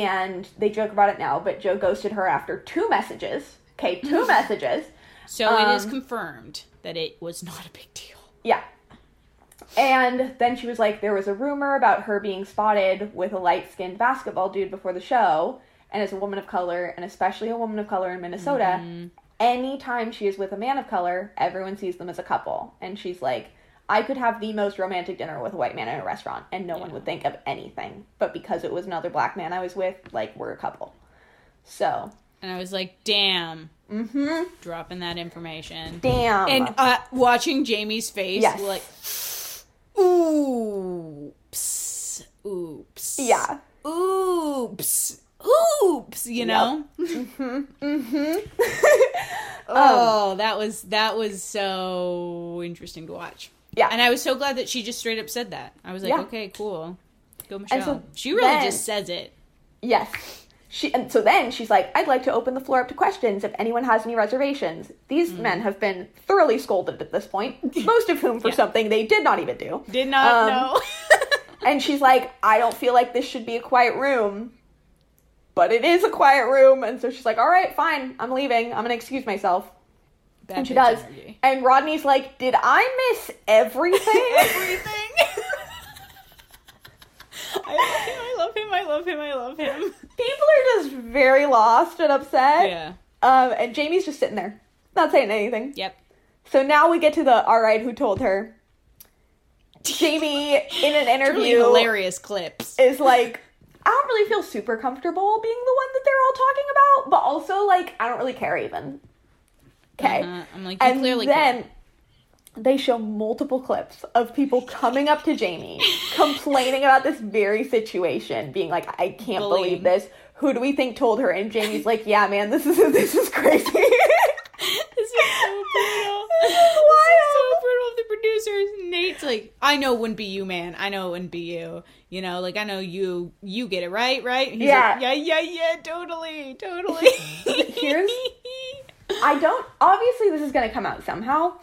[SPEAKER 2] and they joke about it now. But Joe ghosted her after two messages. Okay, two messages.
[SPEAKER 1] So it is
[SPEAKER 2] Um,
[SPEAKER 1] confirmed that it was not a big deal.
[SPEAKER 2] Yeah. And then she was like, there was a rumor about her being spotted with a light skinned basketball dude before the show. And as a woman of color, and especially a woman of color in Minnesota, anytime she is with a man of color, everyone sees them as a couple. And she's like, I could have the most romantic dinner with a white man in a restaurant, and no one would think of anything. But because it was another black man I was with, like, we're a couple. So,
[SPEAKER 1] And I was like, "Damn,
[SPEAKER 2] mm-hmm.
[SPEAKER 1] dropping that information."
[SPEAKER 2] Damn.
[SPEAKER 1] And uh, watching Jamie's face,
[SPEAKER 2] Yes.
[SPEAKER 1] like, oops, oops,
[SPEAKER 2] yeah.
[SPEAKER 1] oops, oops. You know?
[SPEAKER 2] Mm-hmm.
[SPEAKER 1] Oh, that was that was so interesting to watch.
[SPEAKER 2] Yeah.
[SPEAKER 1] And I was so glad that she just straight up said that. I was like,
[SPEAKER 2] Yeah.
[SPEAKER 1] okay, cool. Go Michelle.
[SPEAKER 2] so
[SPEAKER 1] she really
[SPEAKER 2] then-
[SPEAKER 1] just says it.
[SPEAKER 2] Yes. She and so then she's like, I'd like to open the floor up to questions if anyone has any reservations. These
[SPEAKER 1] Mm.
[SPEAKER 2] men have been thoroughly scolded at this point, most of whom for
[SPEAKER 1] Yeah.
[SPEAKER 2] something they did not even do.
[SPEAKER 1] Did not
[SPEAKER 2] Um,
[SPEAKER 1] know.
[SPEAKER 2] And she's like, I don't feel like this should be a quiet room. But it is a quiet room, and so she's like, All right, fine, I'm leaving. I'm gonna excuse myself.
[SPEAKER 1] Bad
[SPEAKER 2] And she does.
[SPEAKER 1] energy.
[SPEAKER 2] And Rodney's like, Did I miss everything?
[SPEAKER 1] Everything. I love him. I love him. I love him. I love him.
[SPEAKER 2] People are just very lost and upset.
[SPEAKER 1] Yeah.
[SPEAKER 2] Um, and Jamie's just sitting there, not saying anything.
[SPEAKER 1] Yep.
[SPEAKER 2] So now we get to the all right, who told her? Jamie in an
[SPEAKER 1] Really
[SPEAKER 2] interview
[SPEAKER 1] hilarious clips.
[SPEAKER 2] is like, I don't really feel super comfortable being the one that they're all talking about, but also like I don't really care even. Okay.
[SPEAKER 1] Uh-huh. I'm like, you
[SPEAKER 2] and
[SPEAKER 1] clearly
[SPEAKER 2] then
[SPEAKER 1] care.
[SPEAKER 2] they show multiple clips of people coming up to Jamie, complaining about this very situation, being like, I can't
[SPEAKER 1] Bullying.
[SPEAKER 2] believe this. Who do we think told her? And Jamie's like, Yeah, man, this is this is crazy.
[SPEAKER 1] This is so brutal.
[SPEAKER 2] This is
[SPEAKER 1] This is
[SPEAKER 2] wild.
[SPEAKER 1] so brutal of the producers. Nayte's like, I know it wouldn't be you, man. I know it wouldn't be you. You know, like I know you. You get it right, right? He's
[SPEAKER 2] Yeah.
[SPEAKER 1] Like, yeah, yeah, yeah. Totally, totally.
[SPEAKER 2] Here's- I don't. Obviously, this is gonna come out somehow.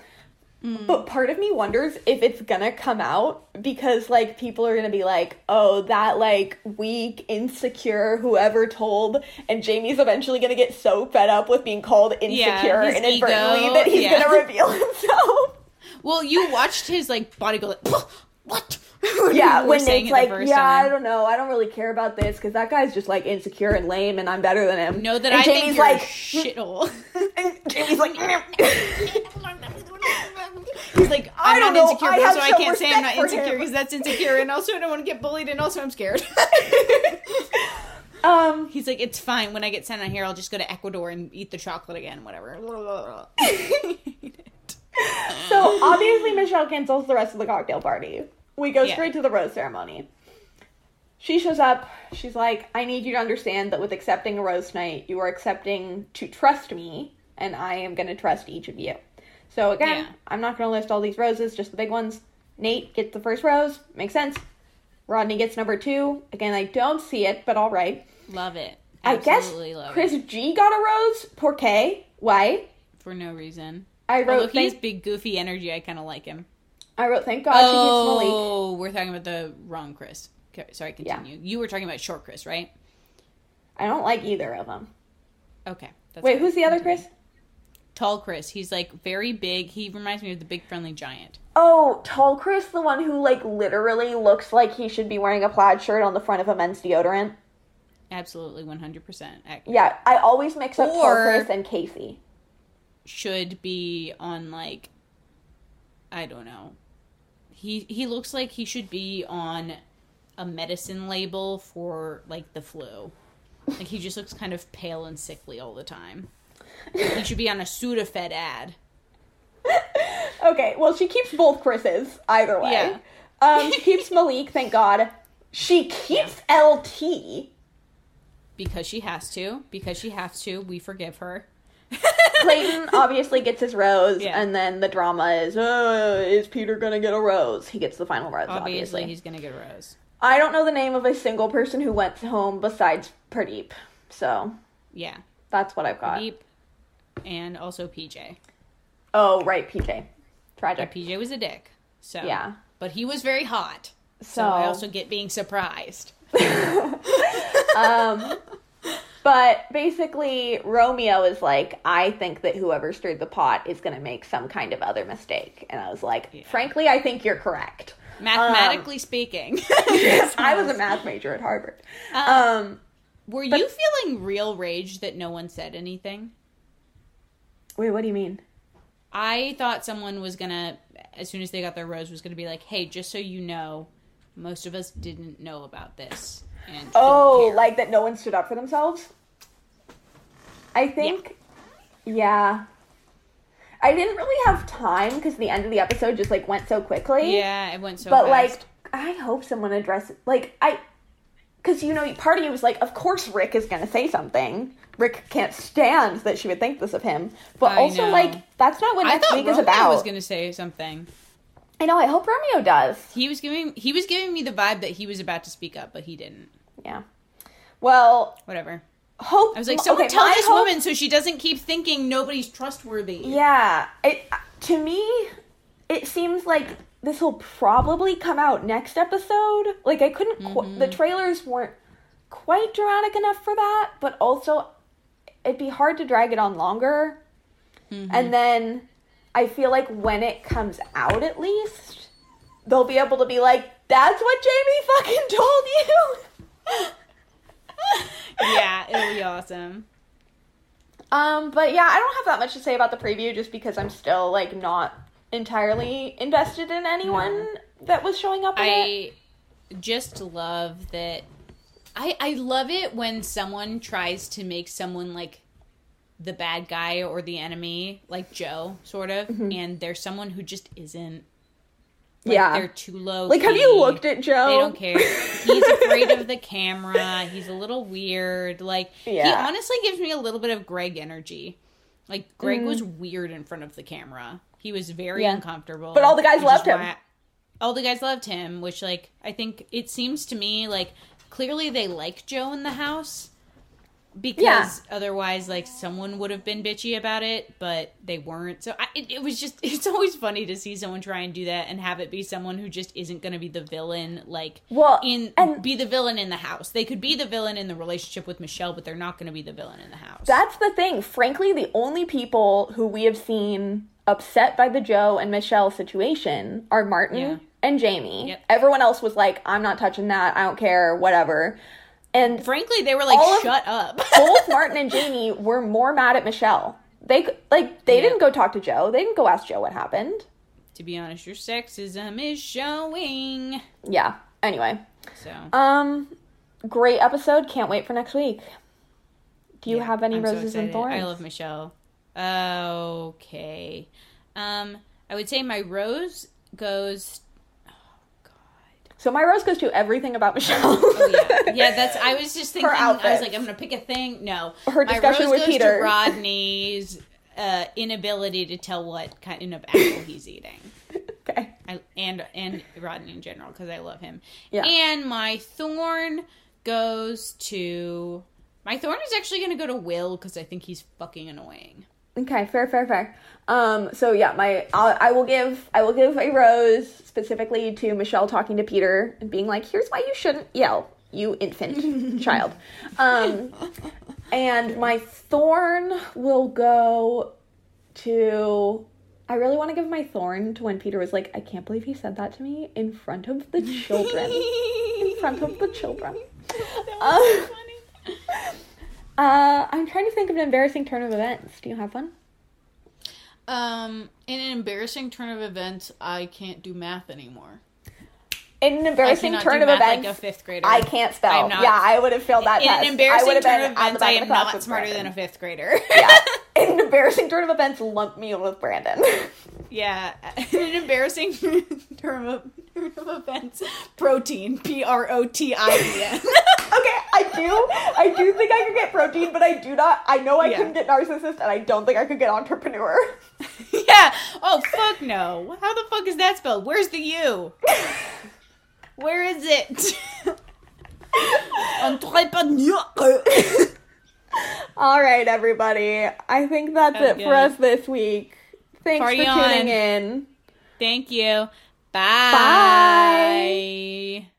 [SPEAKER 1] Mm.
[SPEAKER 2] But part of me wonders if it's gonna come out because like people are gonna be like, oh, that like weak, insecure whoever told, and Jamie's eventually gonna get so fed up with being called insecure
[SPEAKER 1] his
[SPEAKER 2] inadvertently
[SPEAKER 1] ego,
[SPEAKER 2] that he's
[SPEAKER 1] yeah.
[SPEAKER 2] gonna reveal himself.
[SPEAKER 1] well, you watched his like body go like, what?
[SPEAKER 2] yeah, when
[SPEAKER 1] Nayte's
[SPEAKER 2] like, yeah,
[SPEAKER 1] time.
[SPEAKER 2] I don't know, I don't really care about this because that guy's just like insecure and lame, and I'm better than him.
[SPEAKER 1] Know that
[SPEAKER 2] and
[SPEAKER 1] I think
[SPEAKER 2] Jamie's
[SPEAKER 1] you're
[SPEAKER 2] like,
[SPEAKER 1] a shithole.
[SPEAKER 2] and Jamie's like.
[SPEAKER 1] He's like,
[SPEAKER 2] I
[SPEAKER 1] I'm
[SPEAKER 2] don't
[SPEAKER 1] not
[SPEAKER 2] know,
[SPEAKER 1] insecure,
[SPEAKER 2] I
[SPEAKER 1] also I can't say I'm not insecure because that's insecure, and also I don't want to get bullied, and also I'm scared.
[SPEAKER 2] um,
[SPEAKER 1] He's like, it's fine. When I get sent on here, I'll just go to Ecuador and eat the chocolate again, whatever.
[SPEAKER 2] So obviously Michelle cancels the rest of the cocktail party. We go
[SPEAKER 1] Yeah.
[SPEAKER 2] straight to the rose ceremony. She shows up. She's like, "I need you to understand that with accepting a rose tonight, you are accepting to trust me, and I am going to trust each of you." So again,
[SPEAKER 1] Yeah.
[SPEAKER 2] I'm not going to list all these roses, just the big ones. Nayte gets the first rose. Makes sense. Rodney gets number two. Again, I don't see it, but all right.
[SPEAKER 1] love it.
[SPEAKER 2] I guess
[SPEAKER 1] love
[SPEAKER 2] Chris
[SPEAKER 1] it.
[SPEAKER 2] G got a rose. Porqué? Why?
[SPEAKER 1] For no reason.
[SPEAKER 2] I
[SPEAKER 1] Although
[SPEAKER 2] wrote.
[SPEAKER 1] he has big, goofy energy, I kind of like him.
[SPEAKER 2] I wrote. Thank God she keeps Malik.
[SPEAKER 1] Oh, we're talking about the wrong Chris. Okay, sorry,
[SPEAKER 2] Yeah.
[SPEAKER 1] continue. You were talking about short Chris, right?
[SPEAKER 2] I don't like either of them.
[SPEAKER 1] Okay. That's
[SPEAKER 2] Wait,
[SPEAKER 1] good.
[SPEAKER 2] who's the other Chris?
[SPEAKER 1] Tall Chris. He's like very big. He reminds me of the big friendly giant.
[SPEAKER 2] Oh, tall Chris, the one who like literally looks like he should be wearing a plaid shirt on the front of a men's deodorant.
[SPEAKER 1] Absolutely 100%
[SPEAKER 2] Yeah, I always mix up tall Chris and Casey.
[SPEAKER 1] Should be on like I don't know. He he looks like he should be on a medicine label for like the flu. Like he just looks kind of pale and sickly all the time. Like, he should be on a Sudafed ad.
[SPEAKER 2] Okay, well, she keeps both Chris's either way.
[SPEAKER 1] Yeah.
[SPEAKER 2] Um, she keeps Malik, thank God. She keeps LT.
[SPEAKER 1] because she has to. Because she has to. We forgive her.
[SPEAKER 2] Clayton obviously gets his rose,
[SPEAKER 1] Yeah.
[SPEAKER 2] and then the drama is, uh, is Peter gonna get a rose? He gets the final rose,
[SPEAKER 1] Obviously,
[SPEAKER 2] obviously.
[SPEAKER 1] he's gonna get a rose.
[SPEAKER 2] I don't know the name of a single person who went home besides Pradeep, so
[SPEAKER 1] Yeah,
[SPEAKER 2] that's what I've got.
[SPEAKER 1] Deep, and also PJ.
[SPEAKER 2] Oh, right, PJ. Tragic.
[SPEAKER 1] PJ was a dick. So
[SPEAKER 2] Yeah.
[SPEAKER 1] but he was very hot. So,
[SPEAKER 2] So,
[SPEAKER 1] I also get being surprised.
[SPEAKER 2] um, but basically, Romeo is like, I think that whoever stirred the pot is going to make some kind of other mistake. And I was like,
[SPEAKER 1] Yeah.
[SPEAKER 2] frankly, I think you're correct.
[SPEAKER 1] Mathematically speaking,
[SPEAKER 2] I was a math major at Harvard.
[SPEAKER 1] Uh,
[SPEAKER 2] Um,
[SPEAKER 1] were you feeling real rage that no one said anything?
[SPEAKER 2] wait, what do you mean?
[SPEAKER 1] I thought someone was gonna, as soon as they got their rose, was gonna be like, "Hey, just so you know, most of us didn't know about this." And
[SPEAKER 2] Oh,
[SPEAKER 1] care."
[SPEAKER 2] like that no one stood up for themselves? I think, yeah. I didn't really have time because the end of the episode just like went so quickly.
[SPEAKER 1] yeah, it went so. Quickly.
[SPEAKER 2] But
[SPEAKER 1] fast.
[SPEAKER 2] like, I hope someone addresses like I, because you know, part of you was like, of course Rick is gonna say something. Rick can't stand that she would think this of him, but
[SPEAKER 1] I
[SPEAKER 2] also
[SPEAKER 1] know.
[SPEAKER 2] like that's not what
[SPEAKER 1] I
[SPEAKER 2] next week
[SPEAKER 1] Romeo
[SPEAKER 2] is about.
[SPEAKER 1] I was gonna say something.
[SPEAKER 2] I know. I hope Romeo does.
[SPEAKER 1] He was giving he was giving me the vibe that he was about to speak up, but he didn't.
[SPEAKER 2] Yeah. Well,
[SPEAKER 1] Whatever.
[SPEAKER 2] hope.
[SPEAKER 1] I was like, someone
[SPEAKER 2] okay,
[SPEAKER 1] tell this
[SPEAKER 2] hope-
[SPEAKER 1] woman so she doesn't keep thinking nobody's trustworthy.
[SPEAKER 2] Yeah, it uh, to me, it seems like this will probably come out next episode. Like I couldn't, qu- the mm-hmm. trailers weren't quite dramatic enough for that, but also it'd be hard to drag it on longer. Mm-hmm. And then I feel like when it comes out, at least they'll be able to be like, "That's what Jamie fucking told you."
[SPEAKER 1] yeah, it'll be awesome.
[SPEAKER 2] Um, but yeah, I don't have that much to say about the preview just because I'm still like not entirely invested in anyone that was showing up in it.
[SPEAKER 1] I just love that. I I love it when someone tries to make someone like the bad guy or the enemy, like Joe, sort of,
[SPEAKER 2] Mm-hmm.
[SPEAKER 1] and there's someone who just isn't. Like,
[SPEAKER 2] yeah.
[SPEAKER 1] they're too low.
[SPEAKER 2] Like, have you looked at Joe?
[SPEAKER 1] They don't care. He's afraid of the camera. He's a little weird. Like he honestly gives me a little bit of Greg energy. Like Greg was weird in front of the camera. He was very
[SPEAKER 2] Mm. Yeah.
[SPEAKER 1] uncomfortable.
[SPEAKER 2] But all the guys loved him.
[SPEAKER 1] why- all the guys loved him, which like I think it seems to me like clearly they like Joe in the house because
[SPEAKER 2] Yeah.
[SPEAKER 1] otherwise like someone would have been bitchy about it, but they weren't. So I, it, it was just it's always funny to see someone try and do that and have it be someone who just isn't going to be the villain like
[SPEAKER 2] Well,
[SPEAKER 1] in
[SPEAKER 2] and-
[SPEAKER 1] be the villain in the house. They could be the villain in the relationship with Michelle, but they're not going to be the villain in the house.
[SPEAKER 2] That's the thing. Frankly, the only people who we have seen upset by the Joe and Michelle situation are Martin
[SPEAKER 1] Yeah.
[SPEAKER 2] and Jamie.
[SPEAKER 1] Yep.
[SPEAKER 2] Everyone else was like, I'm not touching that. I don't care, whatever. And
[SPEAKER 1] Frankly, they were like, "Shut up."
[SPEAKER 2] both Martin and Jamie were more mad at Michelle. They like they
[SPEAKER 1] Yeah.
[SPEAKER 2] didn't go talk to Joe. They didn't go ask Joe what happened.
[SPEAKER 1] to be honest, your sexism is showing.
[SPEAKER 2] Yeah. Anyway,
[SPEAKER 1] So
[SPEAKER 2] um, great episode. Can't wait for next week. Do you
[SPEAKER 1] Yeah,
[SPEAKER 2] have any
[SPEAKER 1] I'm so
[SPEAKER 2] roses and
[SPEAKER 1] excited.
[SPEAKER 2] thorns?
[SPEAKER 1] I love Michelle. Okay. Um, I would say my rose goes.
[SPEAKER 2] So my rose goes to everything about Michelle.
[SPEAKER 1] Oh yeah, yeah. That's. I was just thinking. I was like, I'm gonna pick a thing. No,
[SPEAKER 2] Her
[SPEAKER 1] my
[SPEAKER 2] discussion
[SPEAKER 1] rose
[SPEAKER 2] with
[SPEAKER 1] goes
[SPEAKER 2] Peter.
[SPEAKER 1] to Rodney's uh, inability to tell what kind of apple he's eating.
[SPEAKER 2] okay.
[SPEAKER 1] I, and and Rodney in general because I love him.
[SPEAKER 2] Yeah.
[SPEAKER 1] And my thorn goes to my thorn is actually going to go to Will because I think he's fucking annoying.
[SPEAKER 2] Okay, fair, fair, fair. Um, so yeah, my I'll, I will give I will give a rose specifically to Michelle talking to Peter and being like, "Here's why you shouldn't yell, you infant child." Um, and my thorn will go to. I really want to give my thorn to when Peter was like, "I can't believe he said that to me in front of the children." in front of the children. Uh, uh, I'm trying to think of an embarrassing turn of events. Do you have one?
[SPEAKER 1] Um, in an embarrassing turn of events, I can't do math anymore.
[SPEAKER 2] In an embarrassing turn of events,
[SPEAKER 1] like a fifth grader.
[SPEAKER 2] I can't spell.
[SPEAKER 1] Not-
[SPEAKER 2] yeah, I would have failed that
[SPEAKER 1] in
[SPEAKER 2] test.
[SPEAKER 1] an embarrassing
[SPEAKER 2] I
[SPEAKER 1] turn of events, I am not smarter
[SPEAKER 2] Brandon.
[SPEAKER 1] than a fifth grader.
[SPEAKER 2] yeah. In in embarrassing turn of events, lump me in with Brandon.
[SPEAKER 1] Yeah, in an embarrassing term of, turn of events. Protein. P R O T I E N.
[SPEAKER 2] okay, I do, I do think I could get protein, but I do not. I know I
[SPEAKER 1] Yeah.
[SPEAKER 2] couldn't get narcissist, and I don't think I could get entrepreneur.
[SPEAKER 1] Yeah. Oh fuck no. How the fuck is that spelled? Where's the U? Where is it? Entrepreneur.
[SPEAKER 2] All right, everybody. I think that's it for us this week. Thanks
[SPEAKER 1] Party
[SPEAKER 2] for tuning
[SPEAKER 1] on.
[SPEAKER 2] in.
[SPEAKER 1] Thank you. Bye. Bye.